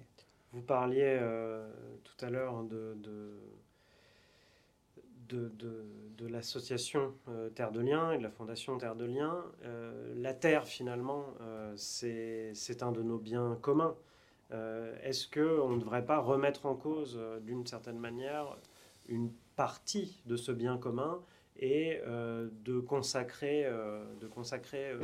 Vous parliez euh, tout à l'heure de, de, de, l'association euh, Terre de Liens et de la fondation Terre de Liens. la terre, finalement, c'est un de nos biens communs. Est-ce qu'on ne devrait pas remettre en cause, d'une certaine manière, une partie de ce bien commun et euh, de consacrer, euh, de consacrer euh,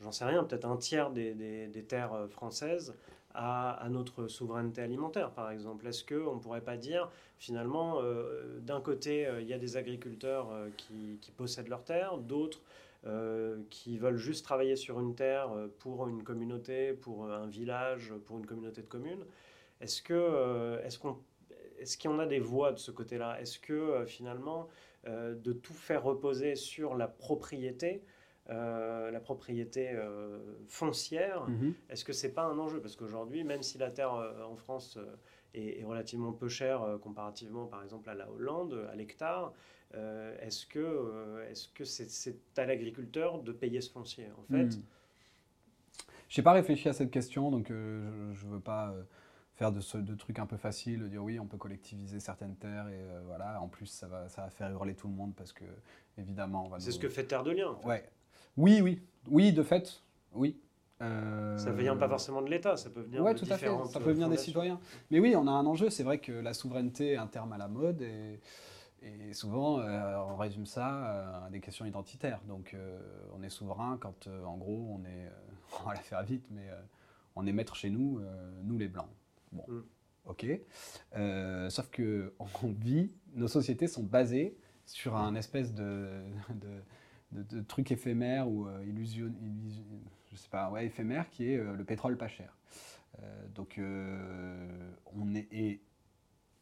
j'en sais rien, peut-être un tiers des, des, terres françaises à, notre souveraineté alimentaire, par exemple. Est-ce qu'on ne pourrait pas dire, finalement, d'un côté, il y a des agriculteurs qui, qui, possèdent leurs terres, d'autres qui veulent juste travailler sur une terre pour une communauté, pour un village, pour une communauté de communes. Est-ce que, est-ce qu'on a des voies de ce côté-là? Est-ce que finalement euh, de tout faire reposer sur la propriété, euh, la propriété euh, foncière, mhm. est-ce que c'est pas un enjeu? Parce qu'aujourd'hui, même si la terre en France est, relativement peu chère comparativement, par exemple, à la Hollande, à l'hectare, est-ce que est-ce que c'est à l'agriculteur de payer ce foncier En fait? Je n'ai pas réfléchi à cette question, donc je ne veux pas faire de, trucs un peu faciles, dire oui, on peut collectiviser certaines terres et euh, voilà. En plus, ça va, ça va faire hurler tout le monde parce que évidemment, C'est ce que fait Terre de Liens. Ouais. Oui, oui, oui, de fait, oui. Euh... Ça vient pas forcément de l'État, ça peut venir ouais, de tout à fait. Ça peut venir des citoyens. Mais oui, on a un enjeu. C'est vrai que la souveraineté est un terme à la mode et, et souvent euh, on résume ça euh, à des questions identitaires. Donc on est souverain quand, en gros, on est, on va la faire vite, mais on est maître chez nous, nous les blancs. Bon, mm. ok. Sauf que on vit, nos sociétés sont basées sur un espèce de, de, de, truc éphémère ou euh, illusion, je sais pas, ouais, éphémère qui est euh, le pétrole pas cher. donc, on est,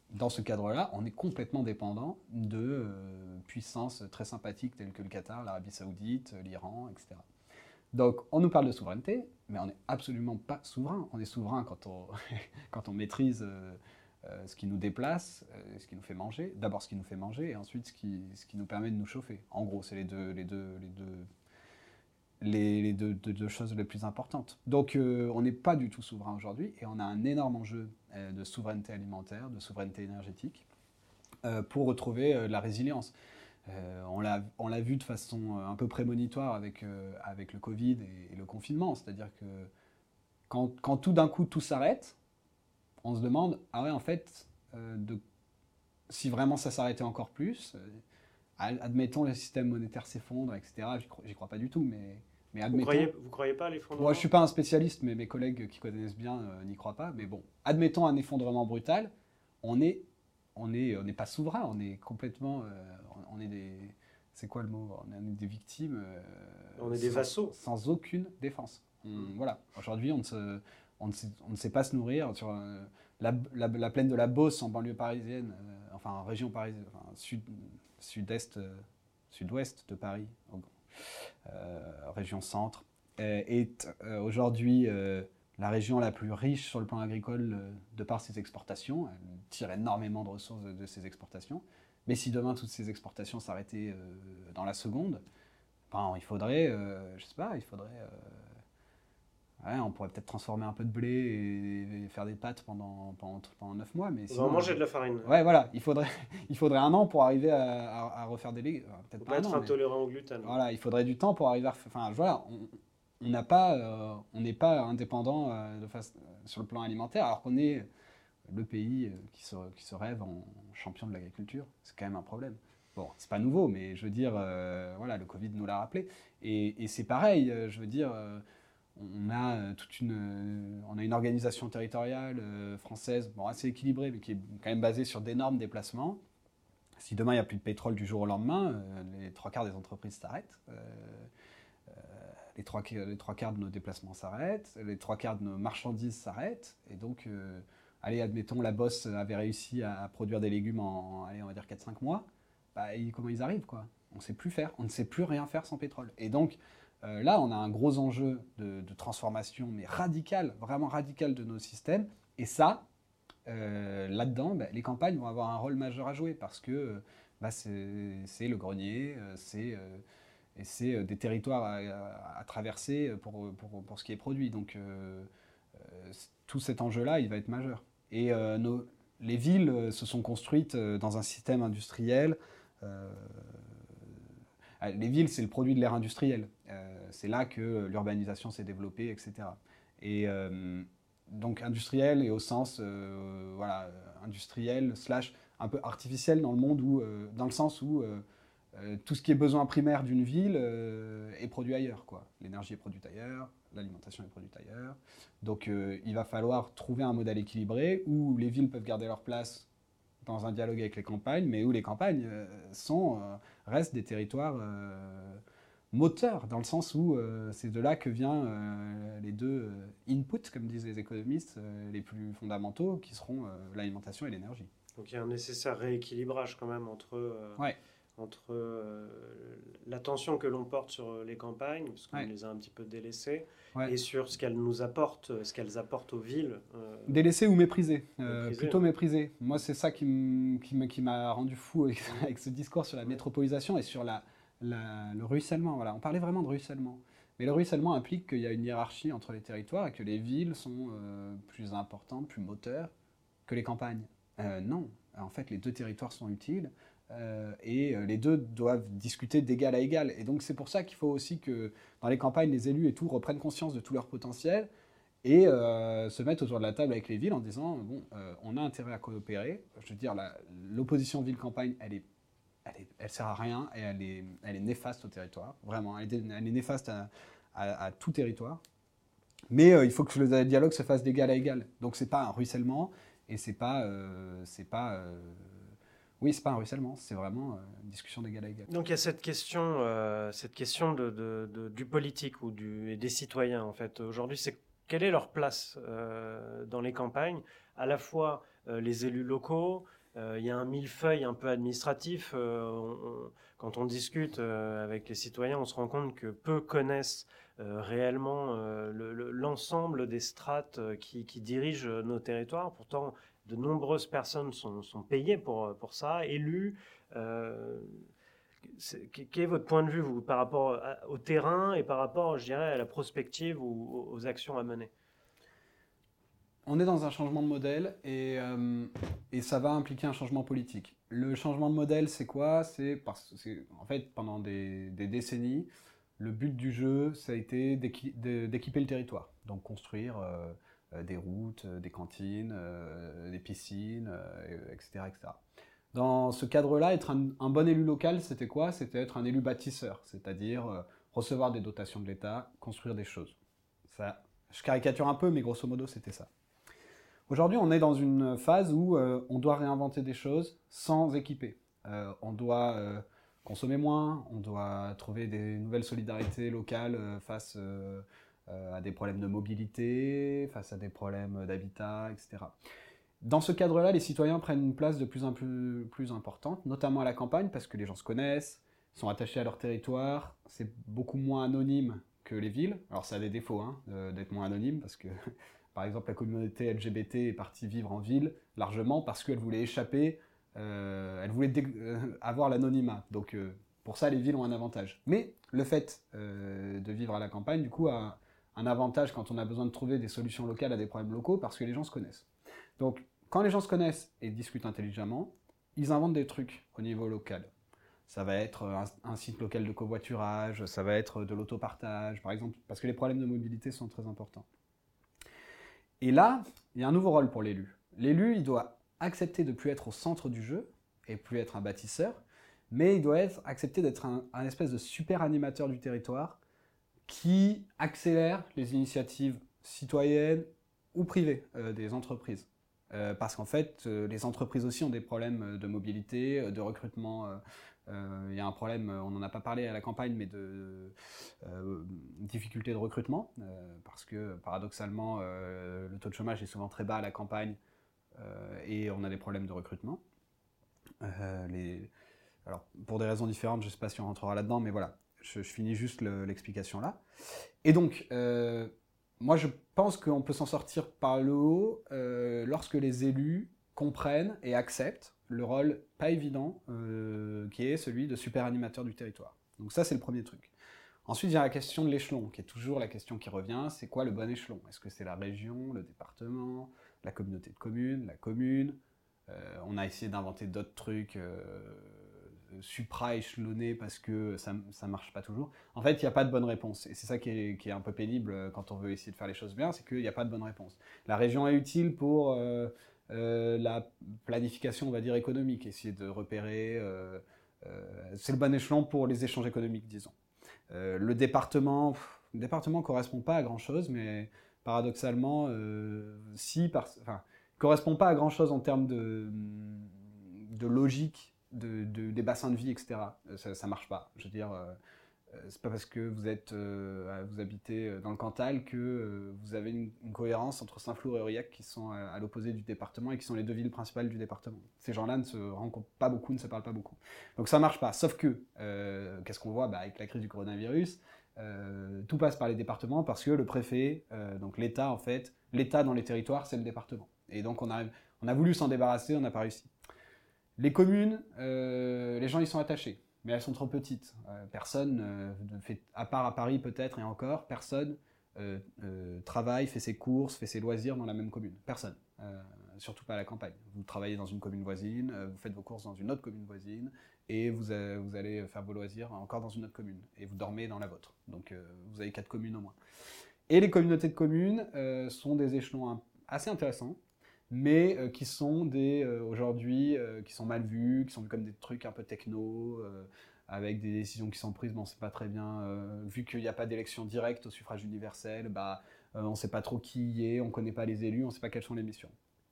dans ce cadre-là, on est complètement dépendant de puissances très sympathiques telles que le Qatar, l'Arabie Saoudite, l'Iran, etc. Donc, on nous parle de souveraineté, mais on n'est absolument pas souverain. On est souverain quand on, quand on maîtrise euh, euh, ce qui nous déplace, euh, ce qui nous fait manger. D'abord ce qui nous fait manger, et ensuite ce qui, ce qui nous permet de nous chauffer. En gros, c'est les deux, les deux, les deux, les, deux, choses les plus importantes. Donc, on n'est pas du tout souverain aujourd'hui, et on a un énorme enjeu de souveraineté alimentaire, de souveraineté énergétique, pour retrouver la résilience. Euh, on l'a vu de façon euh, un peu prémonitoire avec, euh, avec le Covid et, le confinement. C'est-à-dire que quand, quand, tout d'un coup tout s'arrête, on se demande, ah ouais, en fait, de, si vraiment ça s'arrêtait encore plus, admettons le système monétaire s'effondre, etc. J'y crois, pas du tout, mais, mais admettons. Vous croyez, vous croyez pas à l'effondrement Moi, je suis pas un spécialiste, mais mes collègues qui connaissent bien n'y croient pas. Mais bon, admettons un effondrement brutal, on est on n'est on pas souverain, on est complètement, on est des. C'est quoi le mot On est des victimes. Euh, on est des vassaux. Sans aucune défense. Hmm. Voilà. Aujourd'hui, on, ne on, ne sait, pas se nourrir. Sur euh, la, la, plaine de la Beauce en banlieue parisienne, euh, enfin en région parisienne, sud, sud-est, sud-ouest de Paris, région centre, est aujourd'hui la région la plus riche sur le plan agricole de par ses exportations. Elle tire énormément de ressources de ses exportations. Mais si demain toutes ces exportations s'arrêtaient euh, dans la seconde, ben, il faudrait, euh, je sais pas, il faudrait. Euh, on pourrait peut-être transformer un peu de blé et, faire des pâtes pendant, pendant, pendant 9 mois. Mais on va manger de la farine. Ouais, voilà. Il faudrait, il faudrait un an pour arriver à, refaire des légumes. Peut-être pas, être intolérant au gluten. Voilà, il faudrait du temps pour arriver à. Enfin, voilà, on n'a pas, on n'est pas indépendant de face, sur le plan alimentaire, alors qu'on est le pays qui se, qui se rêve en champion de l'agriculture, c'est quand même un problème. Bon, c'est pas nouveau, mais je veux dire, euh, voilà, le Covid nous l'a rappelé. Et, c'est pareil, euh, je veux dire, euh, on a toute une, on a une organisation territoriale française, bon, assez équilibrée, mais qui est quand même basée sur d'énormes déplacements. Si demain il n'y a plus de pétrole du jour au lendemain, les trois quarts des entreprises s'arrêtent. les, trois, les trois quarts de nos déplacements s'arrêtent, les trois quarts de nos marchandises s'arrêtent, et donc allez, admettons, la bosse avait réussi à produire des légumes en, allez, on va dire 4-5 mois, bah, comment ils arrivent, quoi? On ne sait plus faire, on ne sait plus rien faire sans pétrole. Et donc, euh, là, on a un gros enjeu de, transformation, mais radical, vraiment radical de nos systèmes. Et ça, euh, là-dedans, bah, les campagnes vont avoir un rôle majeur à jouer parce que bah, c'est le grenier, euh, c'est des territoires à, traverser pour, pour, pour, ce qui est produit. Donc, tout cet enjeu-là, il va être majeur. Et euh, nos, les villes euh, se sont construites euh, dans un système industriel. Les villes, c'est le produit de l'ère industrielle. c'est là que l'urbanisation s'est développée, etc. Et donc industriel et au sens voilà, industriel slash un peu artificiel dans le monde où, dans le sens où tout ce qui est besoin primaire d'une ville est produit ailleurs. L'énergie est produite ailleurs, l'alimentation est produite ailleurs. Donc euh, il va falloir trouver un modèle équilibré où les villes peuvent garder leur place dans un dialogue avec les campagnes, mais où les campagnes euh, sont, euh, restent des territoires moteurs, dans le sens où c'est de là que viennent les deux inputs, comme disent les économistes, les plus fondamentaux, qui seront l'alimentation et l'énergie. Donc il y a un nécessaire rééquilibrage quand même entre... Ouais entre euh, l'attention que l'on porte sur les campagnes, parce qu'on les a un petit peu délaissées, et sur ce qu'elles nous apportent, ce qu'elles apportent aux villes. Euh, délaissées ou méprisées, euh, Plutôt méprisées. Moi, c'est ça qui m'a rendu fou avec, ce discours sur la métropolisation et sur la, le ruissellement. Voilà. On parlait vraiment de ruissellement. Mais le ruissellement implique qu'il y a une hiérarchie entre les territoires et que les villes sont plus importantes, plus moteurs que les campagnes. non, en fait, les deux territoires sont utiles. Euh, et euh, les deux doivent discuter d'égal à égal. Et donc c'est pour ça qu'il faut aussi que dans les campagnes, les élus et tout reprennent conscience de tout leur potentiel et euh, se mettent autour de la table avec les villes en disant bon, on a intérêt à coopérer. Je veux dire, l'opposition ville-campagne, elle est, elle, sert à rien et elle est, elle est néfaste au territoire. Vraiment, elle est, elle est néfaste à, à, tout territoire. Mais il faut que le dialogue se fasse d'égal à égal. Donc c'est pas un ruissellement et c'est pas, c'est pas oui, c'est pas un ruissellement, c'est vraiment euh, une discussion d'égal à égal. Donc il y a cette question, euh, cette question du politique ou et des citoyens en fait. Aujourd'hui, c'est quelle est leur place euh, dans les campagnes? À la fois les élus locaux, il y a un millefeuille un peu administratif. quand on discute avec les citoyens, on se rend compte que peu connaissent réellement l'ensemble des strates qui, dirigent nos territoires. Pourtant, de nombreuses personnes sont, payées pour, pour ça, élues. quel est votre point de vue, vous, par rapport au terrain et par rapport, je dirais, à la prospective ou aux actions à mener? On est dans un changement de modèle euh, et, ça va impliquer un changement politique. Le changement de modèle, c'est quoi? C'est parce que, en fait, pendant des, décennies, le but du jeu, ça a été d'équiper le territoire. Donc construire euh, euh, des routes, des cantines, des piscines, etc., etc. Dans ce cadre-là, être un, bon élu local, c'était quoi? C'était être un élu bâtisseur, c'est-à-dire recevoir des dotations de l'État, construire des choses. Ça, je caricature un peu, mais grosso modo, c'était ça. Aujourd'hui, on est dans une phase où euh, on doit réinventer des choses sans équiper. Euh, on doit euh, consommer moins, on doit trouver des nouvelles solidarités locales face à des problèmes de mobilité, face à des problèmes d'habitat, etc. Dans ce cadre-là, les citoyens prennent une place de plus en plus, importante, notamment à la campagne, parce que les gens se connaissent, sont attachés à leur territoire, c'est beaucoup moins anonyme que les villes. Alors ça a des défauts hein, d'être moins anonyme, parce que par exemple, la communauté LGBT est partie vivre en ville largement parce qu'elle voulait échapper, euh, elle voulait euh, avoir l'anonymat. Donc euh, pour ça, les villes ont un avantage. Mais le fait de vivre à la campagne, du coup, a un avantage quand on a besoin de trouver des solutions locales à des problèmes locaux parce que les gens se connaissent. Donc quand les gens se connaissent et discutent intelligemment, ils inventent des trucs au niveau local. Ça va être un, un site local de covoiturage, ça va être de l'autopartage, par exemple, parce que les problèmes de mobilité sont très importants. Et là, il y a un nouveau rôle pour l'élu. L'élu, il doit accepter de plus être au centre du jeu et plus être un bâtisseur, mais il doit être, accepter d'être un, espèce de super animateur du territoire qui accélère les initiatives citoyennes ou privées euh, des entreprises. Euh, parce qu'en fait, euh, les entreprises aussi ont des problèmes de mobilité, de recrutement il y a un problème, on n'en a pas parlé à la campagne, mais de difficulté de recrutement, parce que paradoxalement, le taux de chômage est souvent très bas à la campagne et on a des problèmes de recrutement. alors, pour des raisons différentes, je ne sais pas si on rentrera là-dedans, mais voilà, je, finis juste l'explication là. Et donc, moi, je pense qu'on peut s'en sortir par le haut lorsque les élus comprennent et acceptent le rôle pas évident euh, qui est celui de super animateur du territoire. Donc ça, c'est le premier truc. Ensuite, il y a la question de l'échelon, qui est toujours la question qui revient, c'est quoi le bon échelon? Est-ce que c'est la région, le département, la communauté de communes, la commune? Euh, On a essayé d'inventer d'autres trucs euh, supra-échelonnés parce que ça ne marche pas toujours. En fait, il n'y a pas de bonne réponse. Et c'est ça qui est, un peu pénible quand on veut essayer de faire les choses bien, c'est qu'il n'y a pas de bonne réponse. La région est utile pour euh, la planification, on va dire, économique, essayer de repérer. Euh, euh, c'est le bon échelon pour les échanges économiques, disons. le département, le département correspond pas à grand chose, mais paradoxalement, si, par, enfin, correspond pas à grand chose en termes de, de logique de, des bassins de vie, etc. Ça, ça marche pas. Je veux dire, euh, c'est pas parce que vous êtes, euh, vous habitez euh, dans le Cantal que vous avez une, cohérence entre Saint-Flour et Aurillac qui sont à, l'opposé du département et qui sont les deux villes principales du département. Ces gens-là ne se rencontrent pas beaucoup, ne se parlent pas beaucoup. Donc ça marche pas. Sauf que, qu'est-ce qu'on voit? Bah, avec la crise du coronavirus Tout passe par les départements parce que le préfet, donc l'État en fait, l'État dans les territoires, c'est le département. Et donc on a, on a voulu s'en débarrasser, on n'a pas réussi. Les communes, les gens y sont attachés mais elles sont trop petites. Euh, personne, euh, fait, à part à Paris peut-être et encore, personne euh, travaille, fait ses courses, fait ses loisirs dans la même commune. Personne. surtout pas à la campagne. Vous travaillez dans une commune voisine, vous faites vos courses dans une autre commune voisine, et vous, vous, allez faire vos loisirs encore dans une autre commune, et vous dormez dans la vôtre. Donc vous avez quatre communes au moins. Et les communautés de communes sont des échelons assez intéressants, mais euh, qui sont des euh, aujourd'hui euh, qui sont mal vus, qui sont vus comme des trucs un peu techno, avec des décisions qui sont prises, bon, c'est pas très bien. vu qu'il n'y a pas d'élection directe au suffrage universel, bah, on ne sait pas trop qui y est, on ne connaît pas les élus, on ne sait pas quelles sont les missions.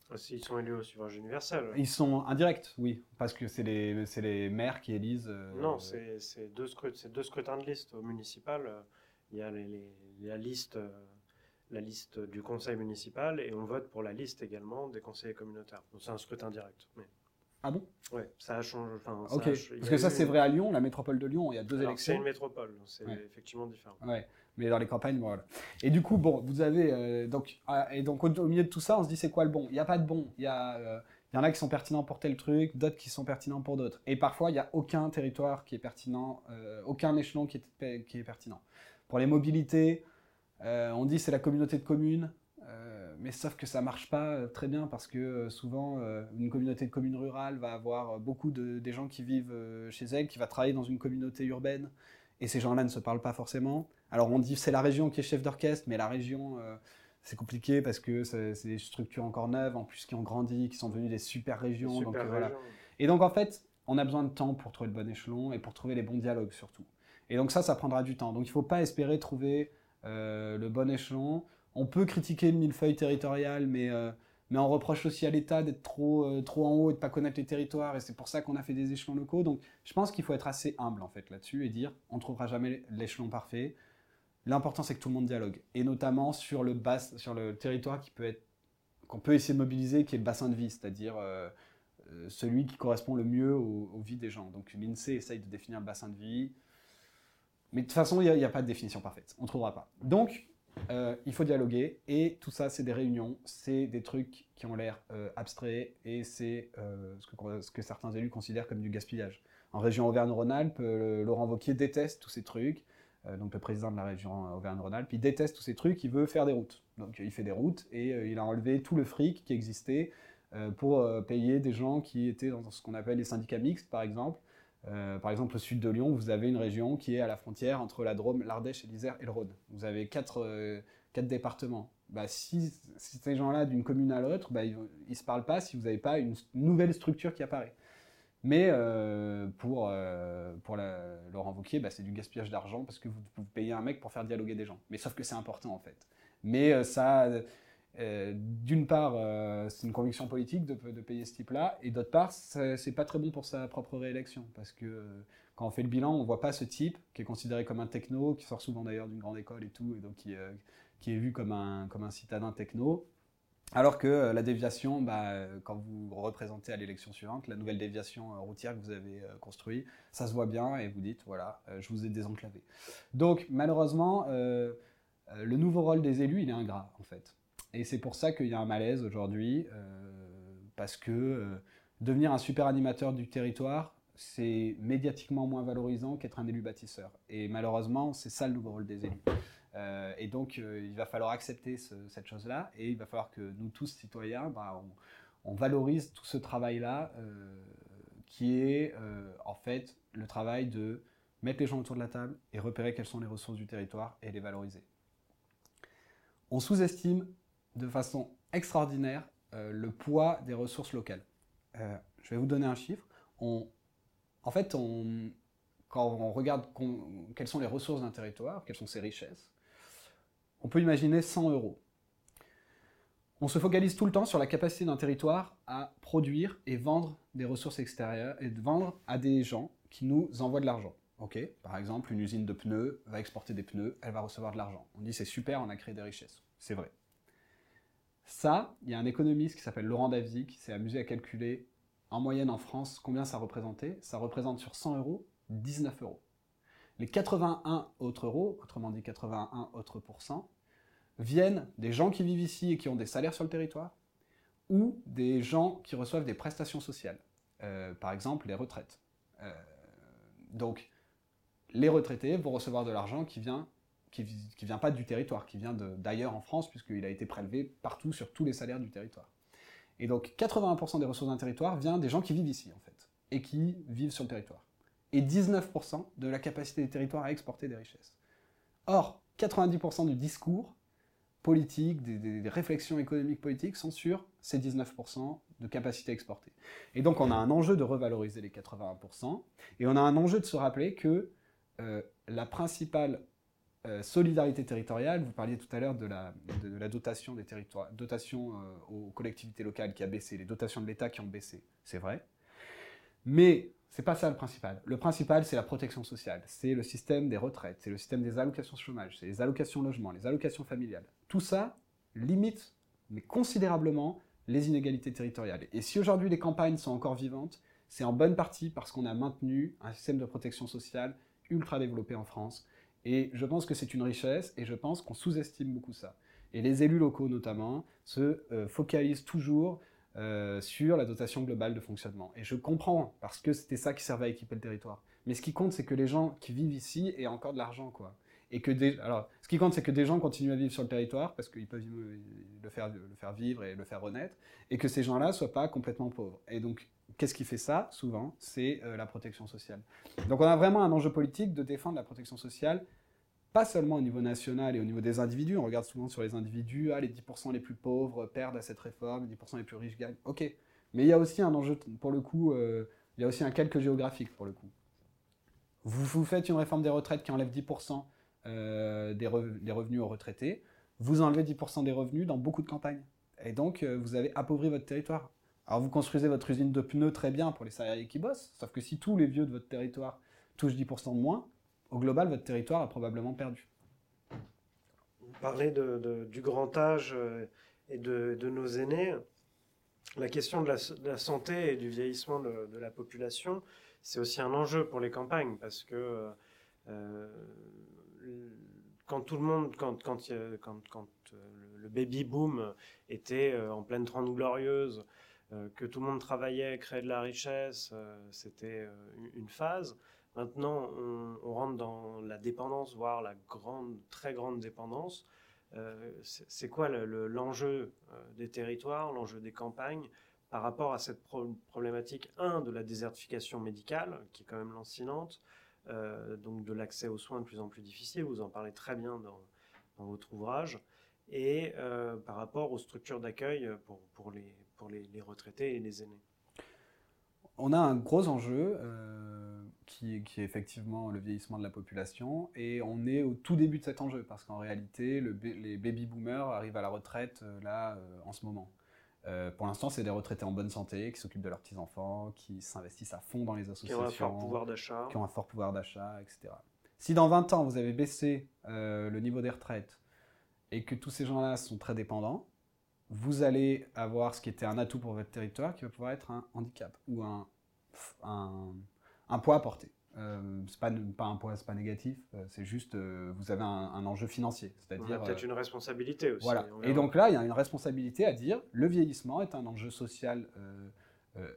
Ah, ils sont élus au suffrage universel. Ils sont indirects, oui, parce que c'est les, les maires qui élisent. non, c'est deux, deux, scrutins de liste au municipal. Il y a la liste la liste du conseil municipal et on vote pour la liste également des conseillers communautaires. Donc c'est un scrutin direct. Ah bon? Oui, ça a changé. Enfin, ça Ok, a parce que ça c'est vrai à Lyon, la métropole de Lyon, il y a deux Alors, C'est élections. une métropole, c'est Ouais. effectivement différent. Ouais, mais dans les campagnes, bon, voilà. Et du coup, bon, vous avez euh, donc ah, et donc au, au milieu de tout ça, on se dit c'est quoi le bon? Il n'y a pas de bon. Il y a euh, il y en a qui sont pertinents pour tel truc, d'autres qui sont pertinents pour d'autres. Et parfois, il n'y a aucun territoire qui est pertinent, euh, aucun échelon qui est, qui est pertinent. Pour les mobilités, euh, on dit c'est la communauté de communes, euh, mais sauf que ça marche pas euh, très bien parce que souvent une communauté de communes rurales va avoir beaucoup de des gens qui vivent chez elle, qui va travailler dans une communauté urbaine, et ces gens-là ne se parlent pas forcément. Alors on dit c'est la région qui est chef d'orchestre, mais la région c'est compliqué parce que c'est des structures encore neuves, en plus qui ont grandi, qui sont devenues des super régions. donc, voilà. Et donc en fait, on a besoin de temps pour trouver le bon échelon et pour trouver les bons dialogues surtout. Et donc ça, ça prendra du temps. Donc il ne faut pas espérer trouver le bon échelon. On peut critiquer le millefeuille territorial, mais, euh, mais on reproche aussi à l'État d'être trop, euh, trop en haut et de ne pas connaître les territoires. Et c'est pour ça qu'on a fait des échelons locaux. Donc je pense qu'il faut être assez humble en fait là-dessus et dire on ne trouvera jamais l'échelon parfait. L'important c'est que tout le monde dialogue. Et notamment sur le, sur le territoire peut qu'on peut essayer de mobiliser, qui est le bassin de vie, c'est-à-dire euh, euh, celui qui correspond le mieux aux, aux vies des gens. Donc l'INSEE essaye de définir le bassin de vie. Mais de toute façon, il n'y a, pas de définition parfaite. On ne trouvera pas. Donc, euh, il faut dialoguer. Et tout ça, c'est des réunions. C'est des trucs qui ont l'air euh, abstraits. Et c'est euh, ce, que, ce que certains élus considèrent comme du gaspillage. En région Auvergne-Rhône-Alpes, Laurent Wauquiez déteste tous ces trucs. Donc le président de la région Auvergne-Rhône-Alpes, il déteste tous ces trucs, il veut faire des routes. Donc il fait des routes et il a enlevé tout le fric qui existait pour payer des gens qui étaient dans ce qu'on appelle les syndicats mixtes, par exemple. Euh, par exemple, au sud de Lyon, vous avez une région qui est à la frontière entre la Drôme, l'Ardèche, l'Isère et le Rhône. Vous avez quatre, euh, quatre départements. Bah, si, ces gens-là, d'une commune à l'autre, bah, ils ne se parlent pas si vous n'avez pas une nouvelle structure qui apparaît. Mais euh, pour, pour la, Laurent Wauquiez, bah, c'est du gaspillage d'argent parce que vous, vous, payez un mec pour faire dialoguer des gens. Mais sauf que c'est important en fait. Mais euh, d'une part, euh, c'est une conviction politique de, payer ce type-là, et d'autre part, c'est pas très bon pour sa propre réélection parce que euh, quand on fait le bilan, on voit pas ce type qui est considéré comme un techno, qui sort souvent d'ailleurs d'une grande école et tout, et donc qui, est vu comme un, citadin techno. Alors que la déviation, bah, quand vous représentez à l'élection suivante, la nouvelle déviation routière que vous avez construite, ça se voit bien et vous dites, voilà, je vous ai désenclavé. Donc malheureusement, le nouveau rôle des élus, il est ingrat en fait. Et c'est pour ça qu'il y a un malaise aujourd'hui, euh, parce que euh, devenir un super animateur du territoire, c'est médiatiquement moins valorisant qu'être un élu bâtisseur. Et malheureusement, c'est ça le nouveau rôle des élus. Euh, et donc, il va falloir accepter ce, cette chose-là, et il va falloir que nous tous, citoyens, bah, on, valorise tout ce travail-là, qui est en fait le travail de mettre les gens autour de la table et repérer quelles sont les ressources du territoire et les valoriser. On sous-estime de façon extraordinaire euh, le poids des ressources locales. Euh, je vais vous donner un chiffre. En fait, quand on regarde quelles sont les ressources d'un territoire, quelles sont ses richesses, on peut imaginer 100 euros. On se focalise tout le temps sur la capacité d'un territoire à produire et vendre des ressources extérieures et de vendre à des gens qui nous envoient de l'argent. Par exemple, une usine de pneus va exporter des pneus, elle va recevoir de l'argent. On dit c'est super, on a créé des richesses. C'est vrai. Ça, il y a un économiste qui s'appelle Laurent Davzy qui s'est amusé à calculer en moyenne en France combien ça représentait. Ça représente sur 100 euros 19 euros. Les 81 autres euros, autrement dit 81 autres pourcents, viennent des gens qui vivent ici et qui ont des salaires sur le territoire, ou des gens qui reçoivent des prestations sociales, euh, par exemple les retraites. Euh, donc, les retraités vont recevoir de l'argent qui vient qui ne vient pas du territoire, qui vient d'ailleurs en France, puisqu'il a été prélevé partout sur tous les salaires du territoire. Et donc 81% des ressources d'un territoire vient des gens qui vivent ici, en fait, et qui vivent sur le territoire. Et 19% de la capacité des territoires à exporter des richesses. Or, 90% du discours politique, des, réflexions économiques politiques sont sur ces 19% de capacité à exporter. Et donc on a un enjeu de revaloriser les 81%, et on a un enjeu de se rappeler que euh, la principale euh, solidarité territoriale, vous parliez tout à l'heure de la, dotation des territoires, dotation euh, aux collectivités locales qui a baissé, les dotations de l'État qui ont baissé, c'est vrai. Mais c'est pas ça le principal. Le principal, c'est la protection sociale, c'est le système des retraites, c'est le système des allocations chômage, c'est les allocations logement, les allocations familiales. Tout ça limite, mais considérablement, les inégalités territoriales. Et si aujourd'hui les campagnes sont encore vivantes, c'est en bonne partie parce qu'on a maintenu un système de protection sociale ultra développé en France. Et je pense que c'est une richesse et je pense qu'on sous-estime beaucoup ça. Et les élus locaux notamment se euh, focalisent toujours euh, sur la dotation globale de fonctionnement. Et je comprends, parce que c'était ça qui servait à équiper le territoire. Mais ce qui compte, c'est que les gens qui vivent ici aient encore de l'argent, quoi. Et que des... Alors, ce qui compte, c'est que des gens continuent à vivre sur le territoire, parce qu'ils peuvent le faire, le faire vivre et le faire renaître, et que ces gens-là soient pas complètement pauvres. Et donc, qu'est-ce qui fait ça, souvent C'est euh, la protection sociale. Donc, on a vraiment un enjeu politique de défendre la protection sociale pas seulement au niveau national et au niveau des individus, on regarde souvent sur les individus, ah, les 10% les plus pauvres perdent à cette réforme, les 10% les plus riches gagnent. Ok, mais il y a aussi un enjeu, pour le coup, euh, il y a aussi un calque géographique, pour le coup. Vous, faites une réforme des retraites qui enlève 10% euh, des, revenus aux retraités, vous enlevez 10% des revenus dans beaucoup de campagnes. Et donc, euh, vous avez appauvri votre territoire. Alors, vous construisez votre usine de pneus très bien pour les salariés qui bossent, sauf que si tous les vieux de votre territoire touchent 10% de moins, au global, votre territoire a probablement perdu. Vous parlez du grand âge euh, et de, nos aînés. La question de la, santé et du vieillissement de, la population, c'est aussi un enjeu pour les campagnes parce que euh, quand tout le monde, quand, quand, euh, le baby boom était en pleine trente glorieuse, que tout le monde travaillait, créait de la richesse, c'était une phase. Maintenant, on, rentre dans la dépendance, voire la grande, très grande dépendance. Euh, c'est quoi l'enjeu euh, des territoires, l'enjeu des campagnes par rapport à cette problématique, un, de la désertification médicale, qui est quand même lancinante, euh, donc de l'accès aux soins de plus en plus difficile, vous en parlez très bien dans, votre ouvrage, et par rapport aux structures d'accueil pour, les, pour les, les, retraités et les aînés. On a un gros enjeu qui, est effectivement le vieillissement de la population. Et on est au tout début de cet enjeu, parce qu'en réalité, les baby boomers arrivent à la retraite euh, là, euh, en ce moment. Euh, pour l'instant, c'est des retraités en bonne santé, qui s'occupent de leurs petits-enfants, qui s'investissent à fond dans les associations. Qui ont un fort pouvoir d'achat. Qui ont un fort pouvoir d'achat, etc. Si dans 20 ans, vous avez baissé le niveau des retraites et que tous ces gens-là sont très dépendants, vous allez avoir ce qui était un atout pour votre territoire qui va pouvoir être un handicap ou un, un un poids à porter. Euh, c'est pas, pas un poids, c'est pas négatif, euh, c'est juste euh, vous avez un, enjeu financier. C'est-à-dire peut-être une responsabilité aussi. Voilà. Et donc là, il y a une responsabilité à dire le vieillissement est un enjeu social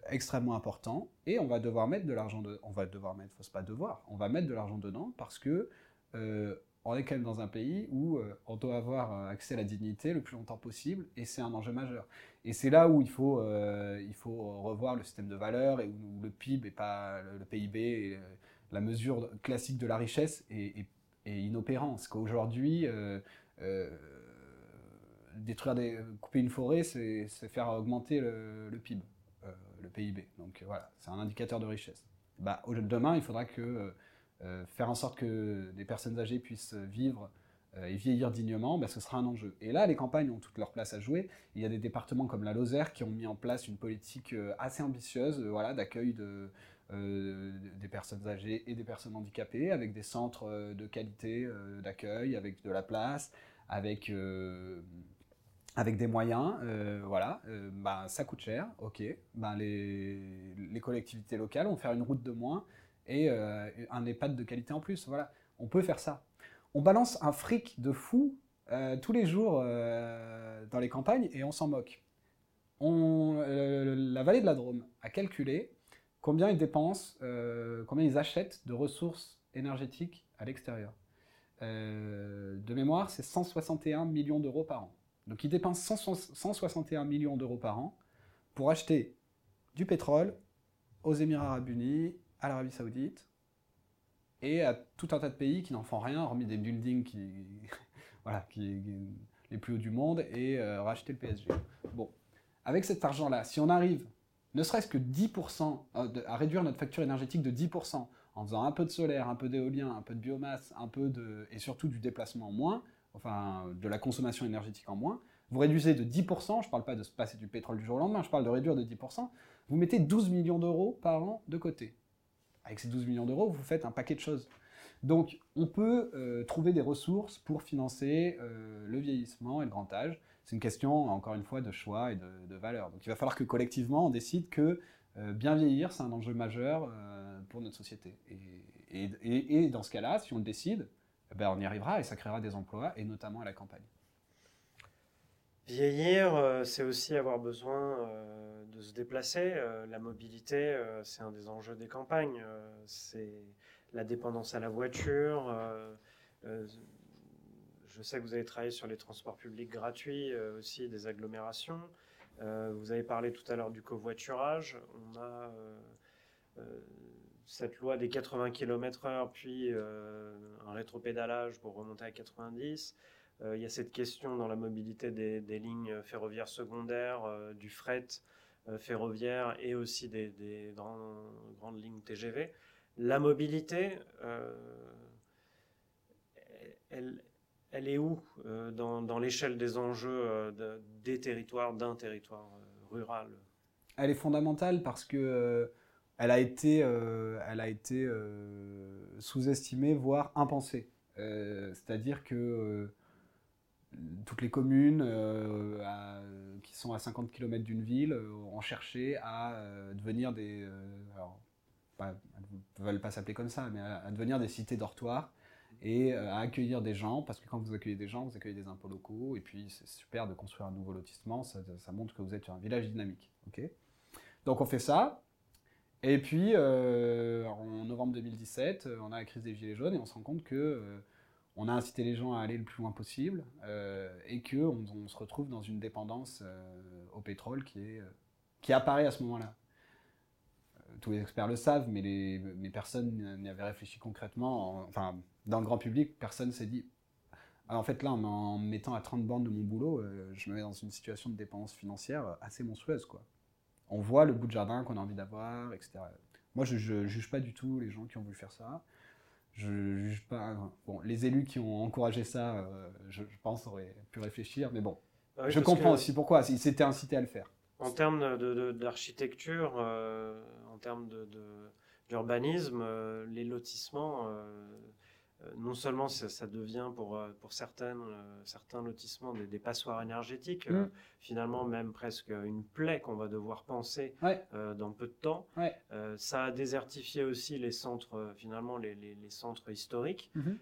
extrêmement important et on va devoir mettre de l'argent de, on va devoir mettre, faut pas devoir, on va mettre de l'argent dedans parce que on est quand même dans un pays où euh, on doit avoir euh, accès à la dignité le plus longtemps possible, et c'est un enjeu majeur. Et c'est là où il faut, euh, il faut revoir le système de valeurs, et où, le PIB et pas le, PIB, la mesure classique de la richesse est, inopérant. Parce qu'aujourd'hui, détruire des, couper une forêt, c'est faire augmenter le, PIB, le PIB. Donc voilà, c'est un indicateur de richesse. Bah, demain, il faudra que faire en sorte que des personnes âgées puissent vivre euh, et vieillir dignement, ben, ce sera un enjeu. Et là, les campagnes ont toute leur place à jouer. Il y a des départements comme la Lozère qui ont mis en place une politique euh, assez ambitieuse voilà, d'accueil de, des personnes âgées et des personnes handicapées, avec des centres de qualité d'accueil, avec de la place, avec, avec des moyens. voilà, ben, ça coûte cher, ok. Ben, les collectivités locales vont faire une route de moins et euh, un EHPAD de qualité en plus. Voilà, on peut faire ça. On balance un fric de fou euh, tous les jours euh, dans les campagnes et on s'en moque. La vallée de la Drôme a calculé combien ils dépensent, combien ils achètent de ressources énergétiques à l'extérieur. de mémoire, c'est 161 millions d'euros par an. Donc ils dépensent 161 millions d'euros par an pour acheter du pétrole aux Émirats arabes unis, à l'Arabie Saoudite et à tout un tas de pays qui n'en font rien, hormis des buildings qui, voilà, qui, les plus hauts du monde et euh, racheter le PSG. Bon, avec cet argent-là, si on arrive ne serait-ce que 10% euh, à réduire notre facture énergétique de 10% en faisant un peu de solaire, un peu d'éolien, un peu de biomasse, un peu de et surtout du déplacement en moins, enfin de la consommation énergétique en moins, vous réduisez de 10%, je ne parle pas de se passer du pétrole du jour au lendemain, je parle de réduire de 10%, vous mettez 12 millions d'euros par an de côté avec ces 12 millions d'euros, vous faites un paquet de choses. Donc, on peut euh, trouver des ressources pour financer euh, le vieillissement et le grand âge. C'est une question, encore une fois, de choix et de, valeur. Donc, il va falloir que collectivement, on décide que euh, bien vieillir, c'est un enjeu majeur pour notre société. Et dans ce cas-là, si on le décide, eh ben, on y arrivera et ça créera des emplois, et notamment à la campagne. Vieillir, c'est aussi avoir besoin de se déplacer. la mobilité, c'est un des enjeux des campagnes. c'est la dépendance à la voiture. Euh, euh, je sais que vous avez travaillé sur les transports publics gratuits, euh, aussi des agglomérations. vous avez parlé tout à l'heure du covoiturage. On a cette loi des 80 km/h, puis un rétropédalage pour remonter à 90. Il y a cette question dans la mobilité des, lignes ferroviaires secondaires, du fret ferroviaire et aussi des, grandes lignes TGV la mobilité, euh, elle, elle, est où euh, dans, l'échelle des enjeux euh, des territoires, d'un territoire rural? Elle est fondamentale parce que elle a été, elle a été sous-estimée, voire impensée. C'est-à-dire que toutes les communes qui sont à 50 km d'une ville ont cherché à devenir des ne veulent pas s'appeler comme ça, mais à, devenir des cités dortoirs et euh, à accueillir des gens, parce que quand vous accueillez des gens, vous accueillez des impôts locaux, et puis c'est super de construire un nouveau lotissement, ça, montre que vous êtes un village dynamique. ok? Donc on fait ça, et puis euh, en novembre 2017, euh, on a la crise des Gilets jaunes, et on se rend compte que on a incité les gens à aller le plus loin possible, et qu'on on se retrouve dans une dépendance au pétrole qui, est, qui apparaît à ce moment-là tous les experts le savent, mais, personne n'y avait réfléchi concrètement. dans le grand public, personne s'est dit. en fait, là, en, me mettant à 30 bornes de mon boulot, euh, je me mets dans une situation de dépendance financière assez monstrueuse. Quoi. On voit le bout de jardin qu'on a envie d'avoir, etc. Moi, je ne juge pas du tout les gens qui ont voulu faire ça. Je juge pas. Bon, les élus qui ont encouragé ça, euh, je, pense, auraient pu réfléchir, mais bon. Ah je comprends aussi pourquoi. Ils s'étaient incités à le faire. En termes d'architecture, euh, en termes d'urbanisme, euh, les lotissements, non seulement ça, devient pour, pour certaines, certains lotissements des, passoires énergétiques, mm. finalement même presque une plaie qu'on va devoir penser dans peu de temps. ça a désertifié aussi les centres, finalement les, les, centres historiques. Mm-hmm.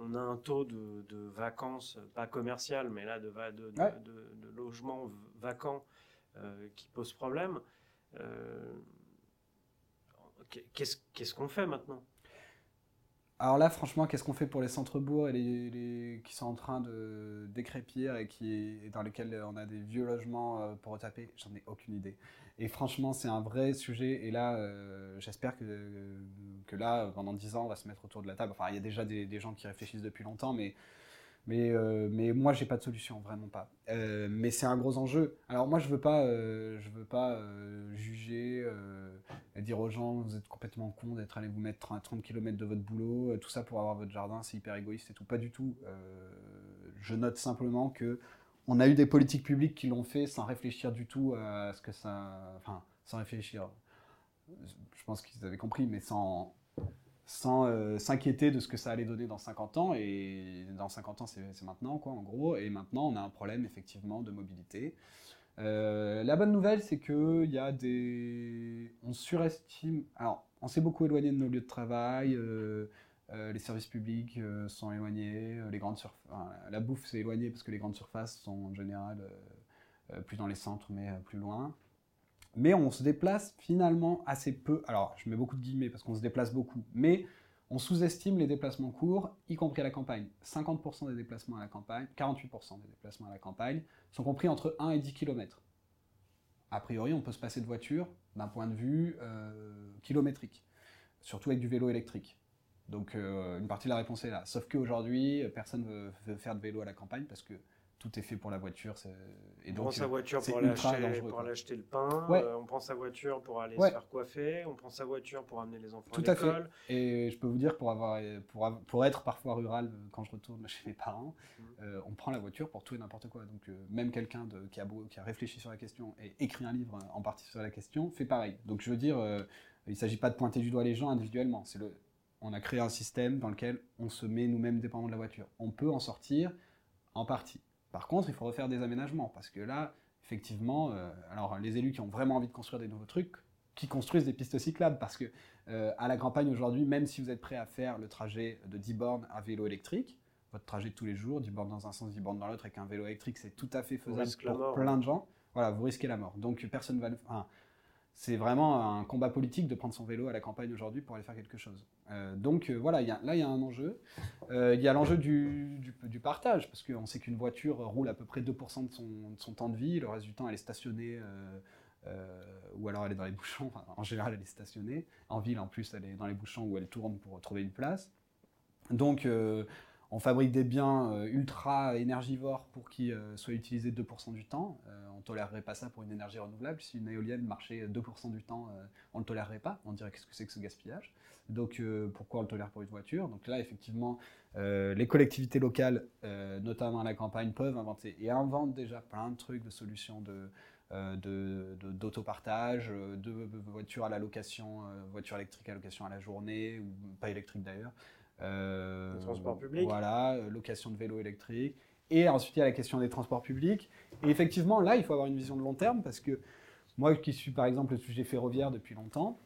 on a un taux de, de, vacances, pas commercial, mais là de, de, de logements vacants euh, qui pose problème. Euh, qu'est-ce qu'on fait maintenant? Alors là, franchement, qu'est-ce qu'on fait pour les centres-bourgs et les, qui sont en train de décrépir et, dans lesquels on a des vieux logements euh, pour retaper J'en ai aucune idée. Et franchement, c'est un vrai sujet. Et là, j'espère que, que là, pendant 10 ans, on va se mettre autour de la table. Enfin, il y a déjà des gens qui réfléchissent depuis longtemps, mais mais, euh, mais moi, j'ai pas de solution, vraiment pas. Euh, mais c'est un gros enjeu. Alors moi, je veux pas, euh, je veux pas juger, dire aux gens, vous êtes complètement con d'être allé vous mettre à 30 km de votre boulot, tout ça pour avoir votre jardin, c'est hyper égoïste et tout. Pas du tout. je note simplement que on a eu des politiques publiques qui l'ont fait sans réfléchir du tout à ce que ça, enfin, sans réfléchir. Je pense qu'ils avaient compris, mais sans sans euh, s'inquiéter de ce que ça allait donner dans 50 ans. Et dans 50 ans, c'est maintenant, quoi, en gros. Et maintenant, on a un problème, effectivement, de mobilité. Euh, la bonne nouvelle, c'est qu'il y a des... On surestime... Alors, on s'est beaucoup éloigné de nos lieux de travail, euh, les services publics sont éloignés, les grandes la bouffe s'est éloignée parce que les grandes surfaces sont en général plus dans les centres, mais plus loin. Mais on se déplace finalement assez peu. Alors, je mets beaucoup de guillemets parce qu'on se déplace beaucoup, mais on sous-estime les déplacements courts, y compris à la campagne. 50% des déplacements à la campagne, 48% des déplacements à la campagne sont compris entre 1 et 10 km. A priori, on peut se passer de voiture d'un point de vue euh, kilométrique, surtout avec du vélo électrique. Donc, euh, une partie de la réponse est là. Sauf qu'aujourd'hui, personne ne veut faire de vélo à la campagne parce que tout est fait pour la voiture. Et donc, on prend sa voiture pour aller, acheter, le pain, euh, on prend sa voiture pour aller se faire coiffer, on prend sa voiture pour amener les enfants tout à l'école. Fait. Et je peux vous dire, pour, avoir, pour, pour être parfois rural euh, quand je retourne chez mes parents, mmh. euh, on prend la voiture pour tout et n'importe quoi. Donc même quelqu'un qui a, qui a réfléchi sur la question et écrit un livre en partie sur la question fait pareil. Donc je veux dire, il ne s'agit pas de pointer du doigt les gens individuellement. C'est le, on a créé un système dans lequel on se met nous-mêmes dépendants de la voiture. On peut en sortir en partie. Par contre, il faut refaire des aménagements, parce que là, effectivement, euh, alors les élus qui ont vraiment envie de construire des nouveaux trucs, qui construisent des pistes cyclables, parce que euh, à la campagne aujourd'hui, même si vous êtes prêt à faire le trajet de 10 bornes à vélo électrique, votre trajet de tous les jours, 10 bornes dans un sens, 10 bornes dans l'autre, avec un vélo électrique, c'est tout à fait faisable pour plein de gens. Voilà, vous risquez la mort. Donc personne va le... Enfin, c'est vraiment un combat politique de prendre son vélo à la campagne aujourd'hui pour aller faire quelque chose. Euh, donc euh, voilà, là il y a un enjeu. Euh, il y a l'enjeu du, partage, parce qu'on sait qu'une voiture roule à peu près 2% de son, temps de vie, le reste du temps elle est stationnée, ou alors elle est dans les bouchons, en général elle est stationnée. En ville en plus elle est dans les bouchons où elle tourne pour trouver une place. Donc on fabrique des biens euh, ultra énergivores pour qu'ils euh, soient utilisés 2% du temps. Euh, on ne tolérerait pas ça pour une énergie renouvelable. Si une éolienne marchait 2% du temps, on ne le tolérerait pas. On dirait qu'est-ce que c'est que ce gaspillage. Donc pourquoi on le tolère pour une voiture? Donc là, effectivement, les collectivités locales, notamment à la campagne, peuvent inventer et inventent déjà plein de trucs, de solutions de, d'autopartage, de, de, voitures à la location, voitures électriques à location à la journée, ou pas électriques d'ailleurs, euh, transport public. Voilà, euh, location de vélo électrique. Et ensuite, il y a la question des transports publics. Et effectivement, là, il faut avoir une vision de long terme parce que moi qui suis par exemple le sujet ferroviaire depuis longtemps,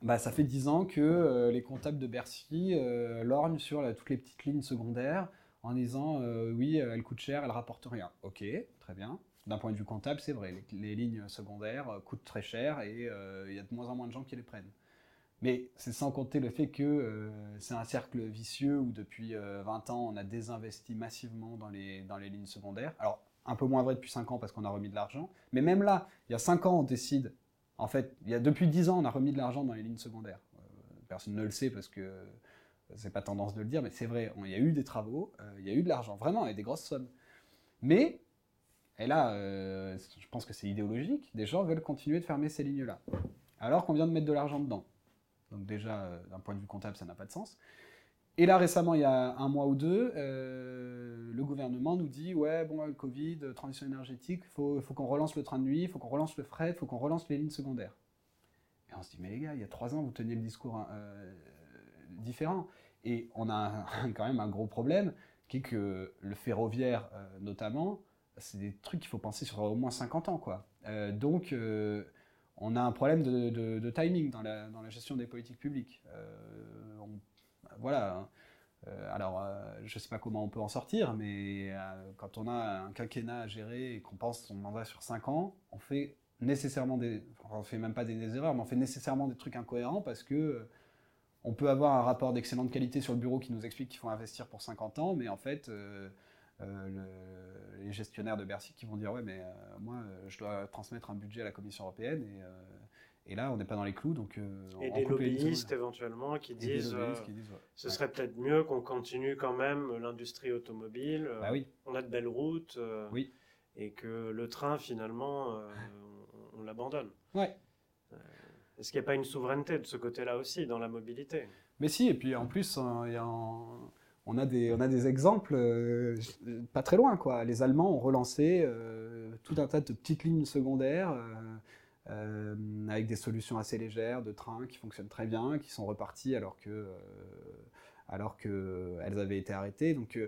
bah, ça fait 10 ans que euh, les comptables de Bercy lorgnent sur toutes les petites lignes secondaires en disant oui, elles coûtent cher, elles rapportent rien. Ok, très bien. D'un point de vue comptable, c'est vrai, les, les, lignes secondaires coûtent très cher et il y a de moins en moins de gens qui les prennent. Mais c'est sans compter le fait que euh, c'est un cercle vicieux où depuis 20 euh, ans, on a désinvesti massivement dans les, dans les lignes secondaires. Alors, un peu moins vrai depuis 5 ans parce qu'on a remis de l'argent. Mais même là, il y a 5 ans, on décide. En fait, il y a, depuis 10 ans, on a remis de l'argent dans les lignes secondaires. Euh, personne ne le sait parce que c'est pas tendance de le dire, mais c'est vrai. Il y a eu des travaux, il y a eu de l'argent, vraiment, et des grosses sommes. Mais, et là, je pense que c'est idéologique, des gens veulent continuer de fermer ces lignes-là. Alors qu'on vient de mettre de l'argent dedans. Donc déjà, euh, d'un point de vue comptable, ça n'a pas de sens. Et là, récemment, il y a un mois ou deux, euh, le gouvernement nous dit Ouais, bon, le Covid, euh, transition énergétique, il faut, faut qu'on relance le train de nuit, il faut qu'on relance le fret, il faut qu'on relance les lignes secondaires. Et on se dit Mais les gars, il y a trois ans, vous teniez le discours hein, différent. Et on a quand même un gros problème, qui est que le ferroviaire, notamment, c'est des trucs qu'il faut penser sur au moins 50 ans. Quoi. donc on a un problème de, timing dans la, gestion des politiques publiques. Euh, voilà. Hein. Euh, alors, euh, je ne sais pas comment on peut en sortir, mais quand on a un quinquennat à gérer et qu'on pense son mandat sur 5 ans, on fait nécessairement des. on fait même pas des, erreurs, mais on fait nécessairement des trucs incohérents parce que on peut avoir un rapport d'excellente qualité sur le bureau qui nous explique qu'il faut investir pour 50 ans, mais en fait. Les gestionnaires de Bercy qui vont dire ouais mais moi je dois transmettre un budget à la Commission européenne et et là, on n'est pas dans les clous, donc euh, et des lobbyistes éventuellement qui disent, euh, ce serait peut-être mieux qu'on continue quand même l'industrie automobile. Bah oui. On a de belles routes. Euh, oui. Et que le train finalement, on, l'abandonne. Ouais. Est-ce qu'il n'y a pas une souveraineté de ce côté-là aussi dans la mobilité? Mais si, et puis en plus, on a des, on a des exemples pas très loin. Quoi. Les Allemands ont relancé tout un tas de petites lignes secondaires euh, avec des solutions assez légères de trains qui fonctionnent très bien, qui sont repartis alors que euh, alors qu'elles avaient été arrêtées. Donc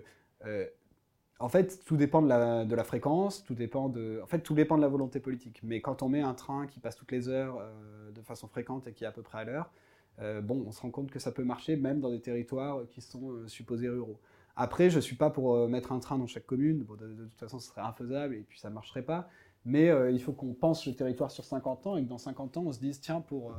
euh, en fait, tout dépend de la, de la, fréquence, tout dépend de, en fait, tout dépend de la volonté politique. Mais quand on met un train qui passe toutes les heures de façon fréquente et qui est à peu près à l'heure, bon, on se rend compte que ça peut marcher même dans des territoires qui sont supposés ruraux. Après, je ne suis pas pour mettre un train dans chaque commune. de, de, toute façon, ce serait infaisable et puis ça ne marcherait pas. Mais euh, il faut qu'on pense le territoire sur 50 ans et que dans 50 ans, on se dise, tiens, pour, euh,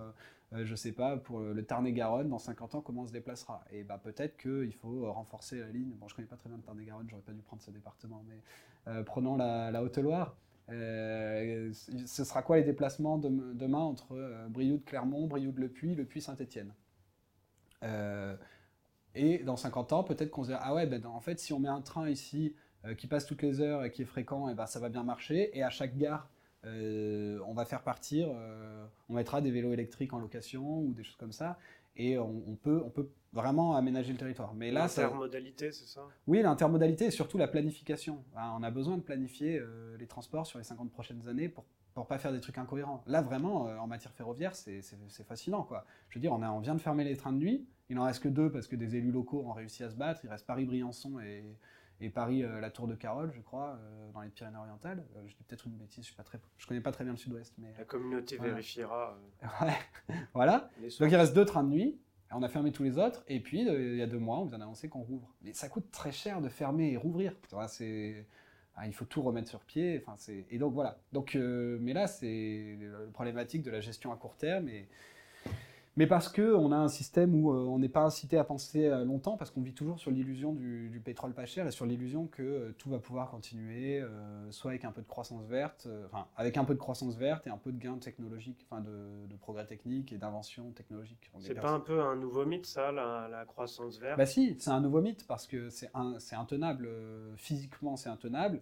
euh, je sais pas, pour le Tarn-et-Garonne, dans 50 ans, comment on se déplacera? Et bah, peut-être qu'il faut renforcer la ligne. Bon, je connais pas très bien le Tarn-et-Garonne, j'aurais pas dû prendre ce département, mais prenons la, Haute-Loire. Ce sera quoi les déplacements demain entre Brioude, Clermont, Brioude, Le Puy, Le Puy, Saint-Étienne? Et dans 50 ans, peut-être qu'on se dira, ah ouais, ben, en fait, si on met un train ici euh, qui passe toutes les heures et qui est fréquent, et ben, ça va bien marcher. Et à chaque gare, euh, on va faire partir, euh, on mettra des vélos électriques en location ou des choses comme ça. Et on peut vraiment aménager le territoire. Mais là, l'intermodalité, c'est ça? Oui, l'intermodalité et surtout la planification. on a besoin de planifier les transports sur les 50 prochaines années pour pour pas faire des trucs incohérents. Là, vraiment, en matière ferroviaire, c'est fascinant. Quoi. Je veux dire, on, a, on vient de fermer les trains de nuit, Il n'en reste que deux parce que des élus locaux ont réussi à se battre. Il reste Paris-Briançon et, et Paris-La Tour de Carole, je crois, dans les Pyrénées-Orientales. je dis peut-être une bêtise, je ne connais pas très bien le sud-ouest. mais La communauté vérifiera. voilà. Donc il reste deux trains de nuit. On a fermé tous les autres, et puis il y a deux mois, on vous a annoncé qu'on rouvre. Mais ça coûte très cher de fermer et rouvrir. Ah, il faut tout remettre sur pied. Et donc voilà. Donc, euh, mais là, c'est la problématique de la gestion à court terme. Et, mais parce qu'on a un système où euh, on n'est pas incité à penser euh, longtemps, parce qu'on vit toujours sur l'illusion du, pétrole pas cher et sur l'illusion que tout va pouvoir continuer, soit avec un peu de croissance verte, enfin, avec un peu de croissance verte et un peu de gains technologiques, enfin, de, progrès techniques et d'inventions technologiques. C'est pas un peu un nouveau mythe, ça, la, croissance verte? Bah si, c'est un nouveau mythe, parce que c'est intenable, physiquement c'est intenable,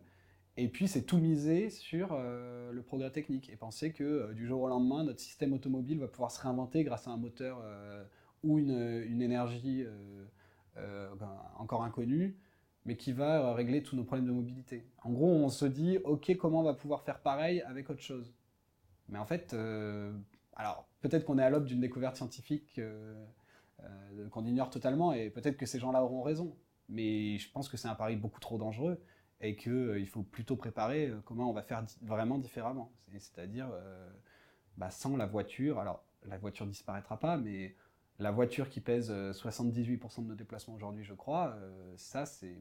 et puis, c'est tout miser sur euh, le progrès technique et penser que euh, du jour au lendemain, notre système automobile va pouvoir se réinventer grâce à un moteur euh, ou une, une énergie encore inconnue, mais qui va régler tous nos problèmes de mobilité. En gros, on se dit, OK, comment on va pouvoir faire pareil avec autre chose? Mais en fait, alors peut-être qu'on est à l'aube d'une découverte scientifique qu'on ignore totalement, et peut-être que ces gens-là auront raison. Mais je pense que c'est un pari beaucoup trop dangereux et qu'il euh, faut plutôt préparer euh, comment on va faire vraiment différemment. C'est-à-dire euh, bah, sans la voiture, alors la voiture disparaîtra pas, mais la voiture qui pèse 78% de nos déplacements aujourd'hui, je crois, ça, c'est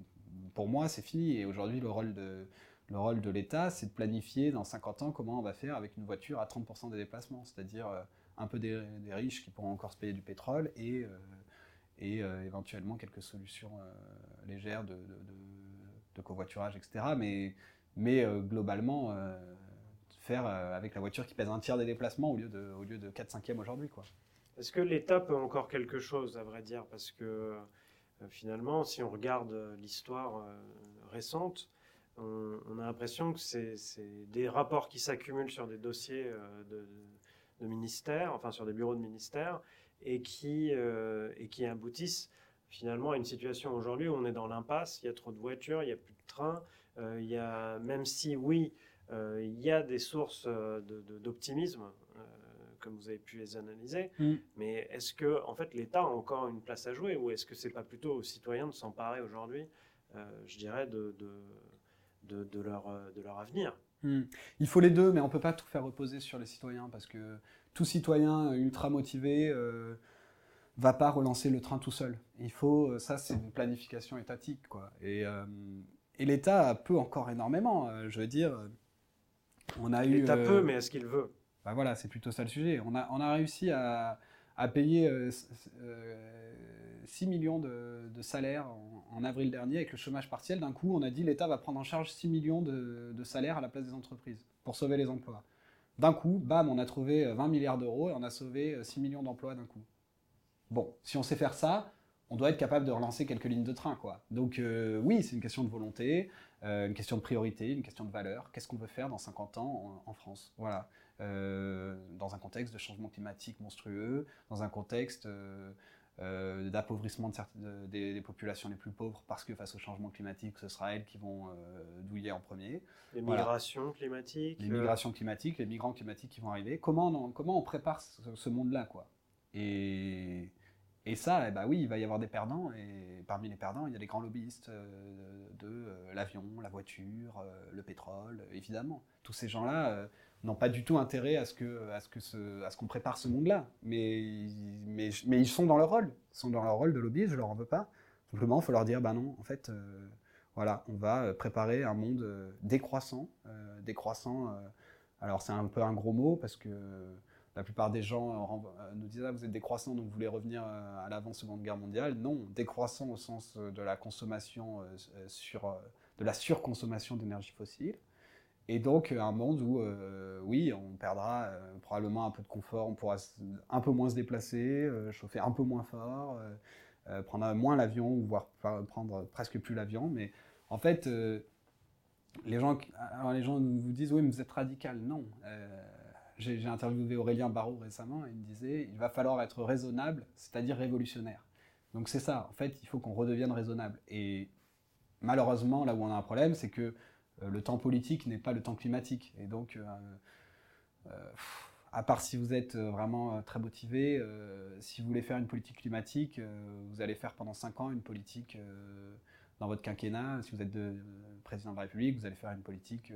pour moi, c'est fini. Et aujourd'hui, le rôle de, l'État, c'est de planifier dans 50 ans comment on va faire avec une voiture à 30% des déplacements, c'est-à-dire un peu des, riches qui pourront encore se payer du pétrole et, éventuellement quelques solutions légères de covoiturage, etc. Mais, mais euh, globalement, euh, faire euh, avec la voiture qui pèse un tiers des déplacements au lieu de, au lieu de 4 5 aujourd'hui. Quoi. Est-ce que l'État peut encore quelque chose, à vrai dire? Parce que finalement, si on regarde l'histoire récente, on, a l'impression que c'est des rapports qui s'accumulent sur des dossiers de, de, ministères, enfin sur des bureaux de ministères, et qui, et qui aboutissent finalement à une situation aujourd'hui où on est dans l'impasse, il y a trop de voitures, il n'y a plus de trains, euh, il y a, même si oui, euh, il y a des sources euh, d'optimisme, comme vous avez pu les analyser, mm. mais est-ce que en fait l'État a encore une place à jouer ou est-ce que c'est pas plutôt aux citoyens de s'emparer aujourd'hui, je dirais, de, de, de, leur, de leur avenir? Mm. Il faut les deux, mais on ne peut pas tout faire reposer sur les citoyens parce que tout citoyen ultra motivé va pas relancer le train tout seul. Il faut, euh, ça c'est une planification étatique, quoi. Et, euh, et l'État peut encore énormément. Euh, je veux dire, on a eu. L'État peut, mais est-ce qu'il veut? Bah voilà, c'est plutôt ça le sujet. On a, on a réussi à, à payer 6 millions de, de salaires en, avril dernier avec le chômage partiel. D'un coup, on a dit l'État va prendre en charge 6 millions de, de salaires à la place des entreprises pour sauver les emplois. D'un coup, bam, on a trouvé 20 milliards d'euros et on a sauvé 6 millions d'emplois d'un coup. Bon, si on sait faire ça, on doit être capable de relancer quelques lignes de train, quoi. Donc euh, oui, c'est une question de volonté, euh, une question de priorité, une question de valeur. Qu'est-ce qu'on veut faire dans 50 ans en, France? Voilà. Euh, dans un contexte de changement climatique monstrueux, dans un contexte d'appauvrissement des, populations les plus pauvres, parce que face au changement climatique, ce sera elles qui vont douiller en premier. Les migrations climatiques. Les migrations climatiques, les migrants climatiques qui vont arriver. Comment on, comment on prépare ce, ce monde-là, quoi? Et et ça, eh ben oui, il va y avoir des perdants, et parmi les perdants, il y a les grands lobbyistes euh, de, euh, l'avion, la voiture, euh, le pétrole, évidemment. Tous ces gens-là n'ont pas du tout intérêt à ce que, ce que qu'on prépare ce monde-là, mais, ils sont dans leur rôle, ils sont dans leur rôle de lobbyiste, je leur en veux pas. Simplement, il faut leur dire, bah non, en fait, voilà, on va préparer un monde décroissant, décroissant. alors c'est un peu un gros mot parce que la plupart des gens euh, nous disent ah, vous êtes décroissant donc vous voulez revenir euh, à l'avant Seconde Guerre mondiale. Non, décroissant au sens euh, de la consommation sur de la surconsommation d'énergie fossile. Et donc un monde où oui, on perdra probablement un peu de confort, on pourra un peu moins se déplacer, chauffer un peu moins fort, prendre moins l'avion voire prendre presque plus l'avion. Mais en fait, les gens, alors les gens vous disent oui, mais vous êtes radical. Non j'ai interviewé Aurélien Barraud récemment et il me disait il va falloir être raisonnable, c'est-à-dire révolutionnaire. Donc c'est ça, en fait, il faut qu'on redevienne raisonnable. Et malheureusement, là où on a un problème, c'est que euh, le temps politique n'est pas le temps climatique. Et donc, euh, euh, à part si vous êtes vraiment très motivé, si vous voulez faire une politique climatique, vous allez faire pendant 5 ans une politique dans votre quinquennat. Si vous êtes de, président de la République, vous allez faire une politique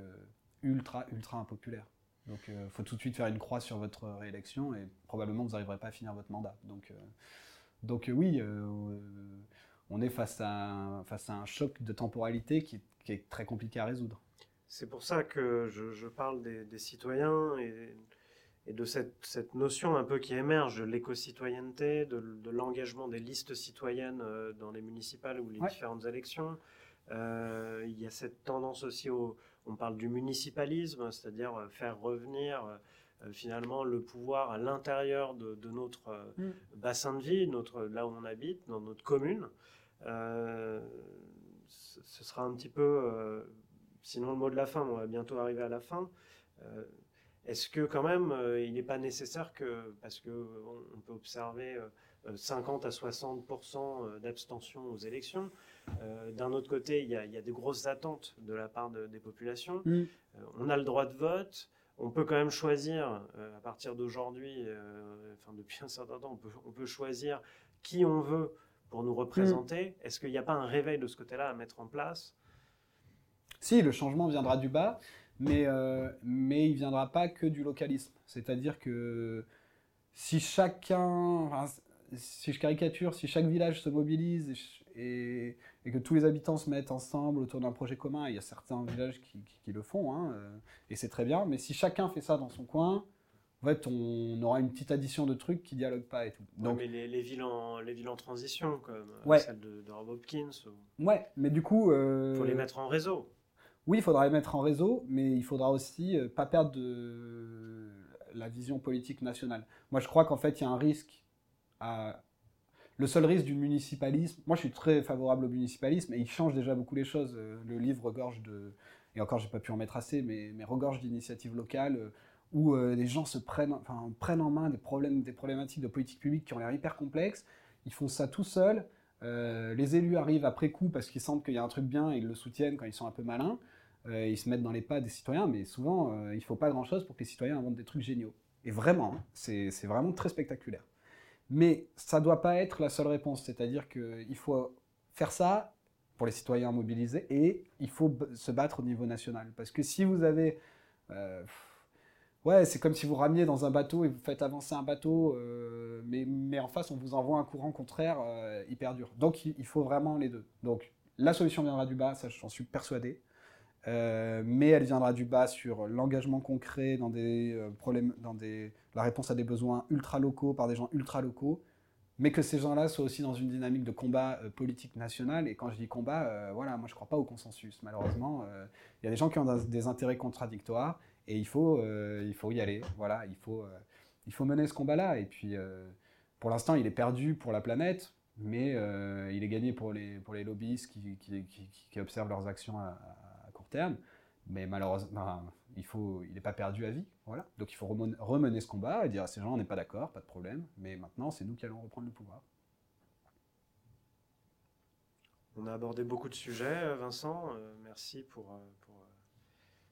ultra, ultra impopulaire. Donc il faut tout de suite faire une croix sur votre réélection et probablement vous n'arriverez pas à finir votre mandat. Donc, donc oui, on est face à, un, face à un choc de temporalité qui, est très compliqué à résoudre. C'est pour ça que je, parle des, citoyens et, de cette, notion un peu qui émerge de l'éco-citoyenneté, de, l'engagement des listes citoyennes euh, dans les municipales ou les différentes élections. Euh, il y a cette tendance aussi au, on parle du municipalisme, c'est-à-dire euh, faire revenir finalement le pouvoir à l'intérieur de, notre mm. bassin de vie, notre, là où on habite, dans notre commune. ce sera un petit peu Sinon, le mot de la fin, on va bientôt arriver à la fin. Euh, est-ce que quand même, euh, il n'est pas nécessaire que, parce qu'on on peut observer 50 euh, à 60% d'abstention aux élections, d'un autre côté, il y, a, des grosses attentes de la part des populations. Mm. on a le droit de vote. On peut quand même choisir, à partir d'aujourd'hui, enfin depuis un certain temps, on peut, choisir qui on veut pour nous représenter. Mm. Est-ce qu'il n'y a pas un réveil de ce côté-là à mettre en place? Si, le changement viendra du bas, mais, euh, mais il ne viendra pas que du localisme. C'est-à-dire que si chacun, si je caricature, si chaque village se mobilise et, que tous les habitants se mettent ensemble autour d'un projet commun, il y a certains villages qui, le font, hein, euh, et c'est très bien, mais si chacun fait ça dans son coin, en fait, on aura une petite addition de trucs qui dialoguent pas et tout. Donc, mais les, villes en, les villes en transition, comme euh, celle de, de Rob Hopkins. Ouais, mais du coup. Il faut les mettre en réseau. Oui, il faudra les mettre en réseau, mais il faudra aussi euh, pas perdre de la vision politique nationale. Moi, je crois qu'en fait, il y a un risque à... Le seul risque du municipalisme, moi je suis très favorable au municipalisme et il change déjà beaucoup les choses. Euh, le livre regorge de, et encore j'ai pas pu en mettre assez, mais, regorge d'initiatives locales euh, où les gens se prennent, enfin, prennent en main des, problèmes, des problématiques de politique publique qui ont l'air hyper complexes. Ils font ça tout seuls. les élus arrivent après coup parce qu'ils sentent qu'il y a un truc bien et ils le soutiennent quand ils sont un peu malins. Euh, ils se mettent dans les pas des citoyens, mais souvent, euh, il ne faut pas grand-chose pour que les citoyens inventent des trucs géniaux. Et vraiment, hein, c'est vraiment très spectaculaire. Mais ça ne doit pas être la seule réponse, c'est-à-dire qu'il faut faire ça pour les citoyens mobilisés et il faut se battre au niveau national. Parce que si vous avez... Euh, ouais, c'est comme si vous ramiez dans un bateau et vous faites avancer un bateau, mais, mais, en face, on vous envoie un courant contraire hyper dur. Donc il, il faut vraiment les deux. Donc la solution viendra du bas, ça j'en suis persuadé. Euh, mais elle viendra du bas sur l'engagement concret dans des euh, problèmes, dans des, la réponse à des besoins ultra locaux par des gens ultra locaux, mais que ces gens-là soient aussi dans une dynamique de combat euh, politique national. Et quand je dis combat, voilà, moi je crois pas au consensus. Malheureusement, il y a des gens qui ont des intérêts contradictoires et il faut, il faut y aller. Voilà, il faut, il faut mener ce combat-là. Et puis, pour l'instant, il est perdu pour la planète. Mais il est gagné pour les, pour les lobbyistes qui, qui, observent leurs actions terme. Mais malheureusement, il faut, n'est pas perdu à vie. Voilà. Donc il faut remener ce combat et dire à ces gens on n'est pas d'accord, pas de problème, mais maintenant c'est nous qui allons reprendre le pouvoir. On a abordé beaucoup de sujets, euh, Vincent. Euh, merci pour, euh,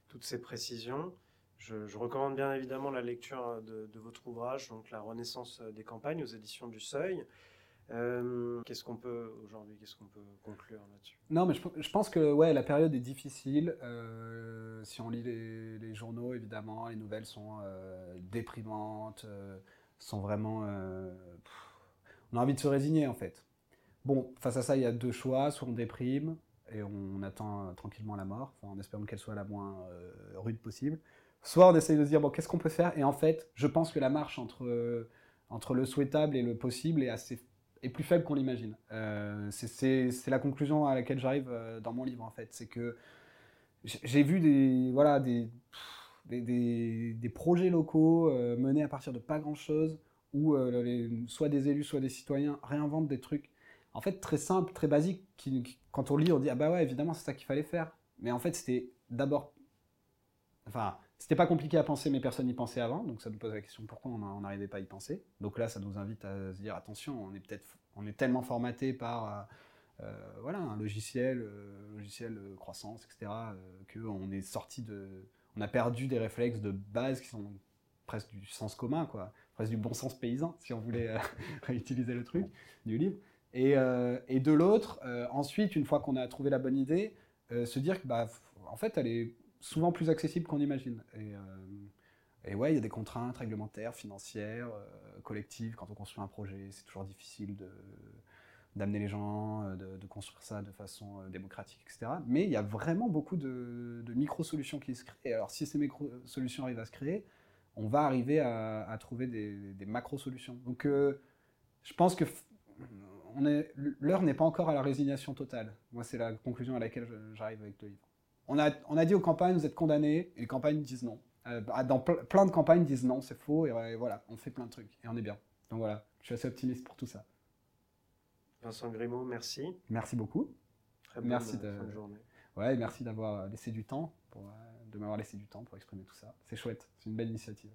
toutes ces précisions. Je, recommande bien évidemment la lecture de, de, votre ouvrage, donc La Renaissance des campagnes aux éditions du Seuil. Euh, qu'est-ce qu'on peut aujourd'hui, qu'est-ce qu'on peut conclure là-dessus? Non, mais je, pense que ouais, la période est difficile. Euh, si on lit les, journaux, évidemment, les nouvelles sont euh, déprimantes, sont vraiment. on a envie de se résigner en fait. Bon, face à ça, il y a deux choix soit on déprime et on, attend tranquillement la mort, en espérant qu'elle soit la moins rude possible. Soit on essaye de se dire bon, qu'est-ce qu'on peut faire? Et en fait, je pense que la marche entre entre le souhaitable et le possible est assez est plus faible qu'on l'imagine. Euh, c'est la conclusion à laquelle j'arrive euh, dans mon livre, en fait. C'est que j'ai vu des, voilà, des, des, projets locaux euh, menés à partir de pas grand-chose, où soit des élus, soit des citoyens réinventent des trucs, en fait, très simples, très basiques, qui, quand on lit, on dit, ah bah ouais, évidemment, c'est ça qu'il fallait faire. Mais en fait, c'était d'abord... Enfin, c'était pas compliqué à penser, mais personne n'y pensait avant, donc ça nous pose la question pourquoi on n'arrivait pas à y penser? Donc là, ça nous invite à se dire attention, on est peut-être, on est tellement formaté par euh, voilà un logiciel, euh, logiciel croissance, etc., euh, qu'on est sorti de, on a perdu des réflexes de base qui sont presque du sens commun, quoi, presque du bon sens paysan, si on voulait euh, réutiliser le truc du livre. Et, euh, et de l'autre, euh, ensuite, une fois qu'on a trouvé la bonne idée, se dire que, bah, en fait, elle est souvent plus accessible qu'on imagine. Et, et, ouais, il y a des contraintes réglementaires, financières, collectives. Quand on construit un projet, c'est toujours difficile de d'amener les gens, de, de, construire ça de façon démocratique, etc. Mais il y a vraiment beaucoup de, micro-solutions qui se créent. Alors si ces micro-solutions arrivent à se créer, on va arriver à, trouver des, macro-solutions. Donc, euh, je pense que l'heure n'est pas encore à la résignation totale. Moi, c'est la conclusion à laquelle j'arrive avec le livre. On a, on a dit aux campagnes, vous êtes condamnés, et les campagnes disent non. Euh, dans plein de campagnes disent non, c'est faux, et, voilà, on fait plein de trucs, et on est bien. Donc voilà, je suis assez optimiste pour tout ça. Vincent Grimaud, merci. Merci beaucoup. Très bonne merci de... fin de journée. Ouais, merci d'avoir laissé du temps pour euh, de m'avoir laissé du temps pour exprimer tout ça. C'est chouette, c'est une belle initiative.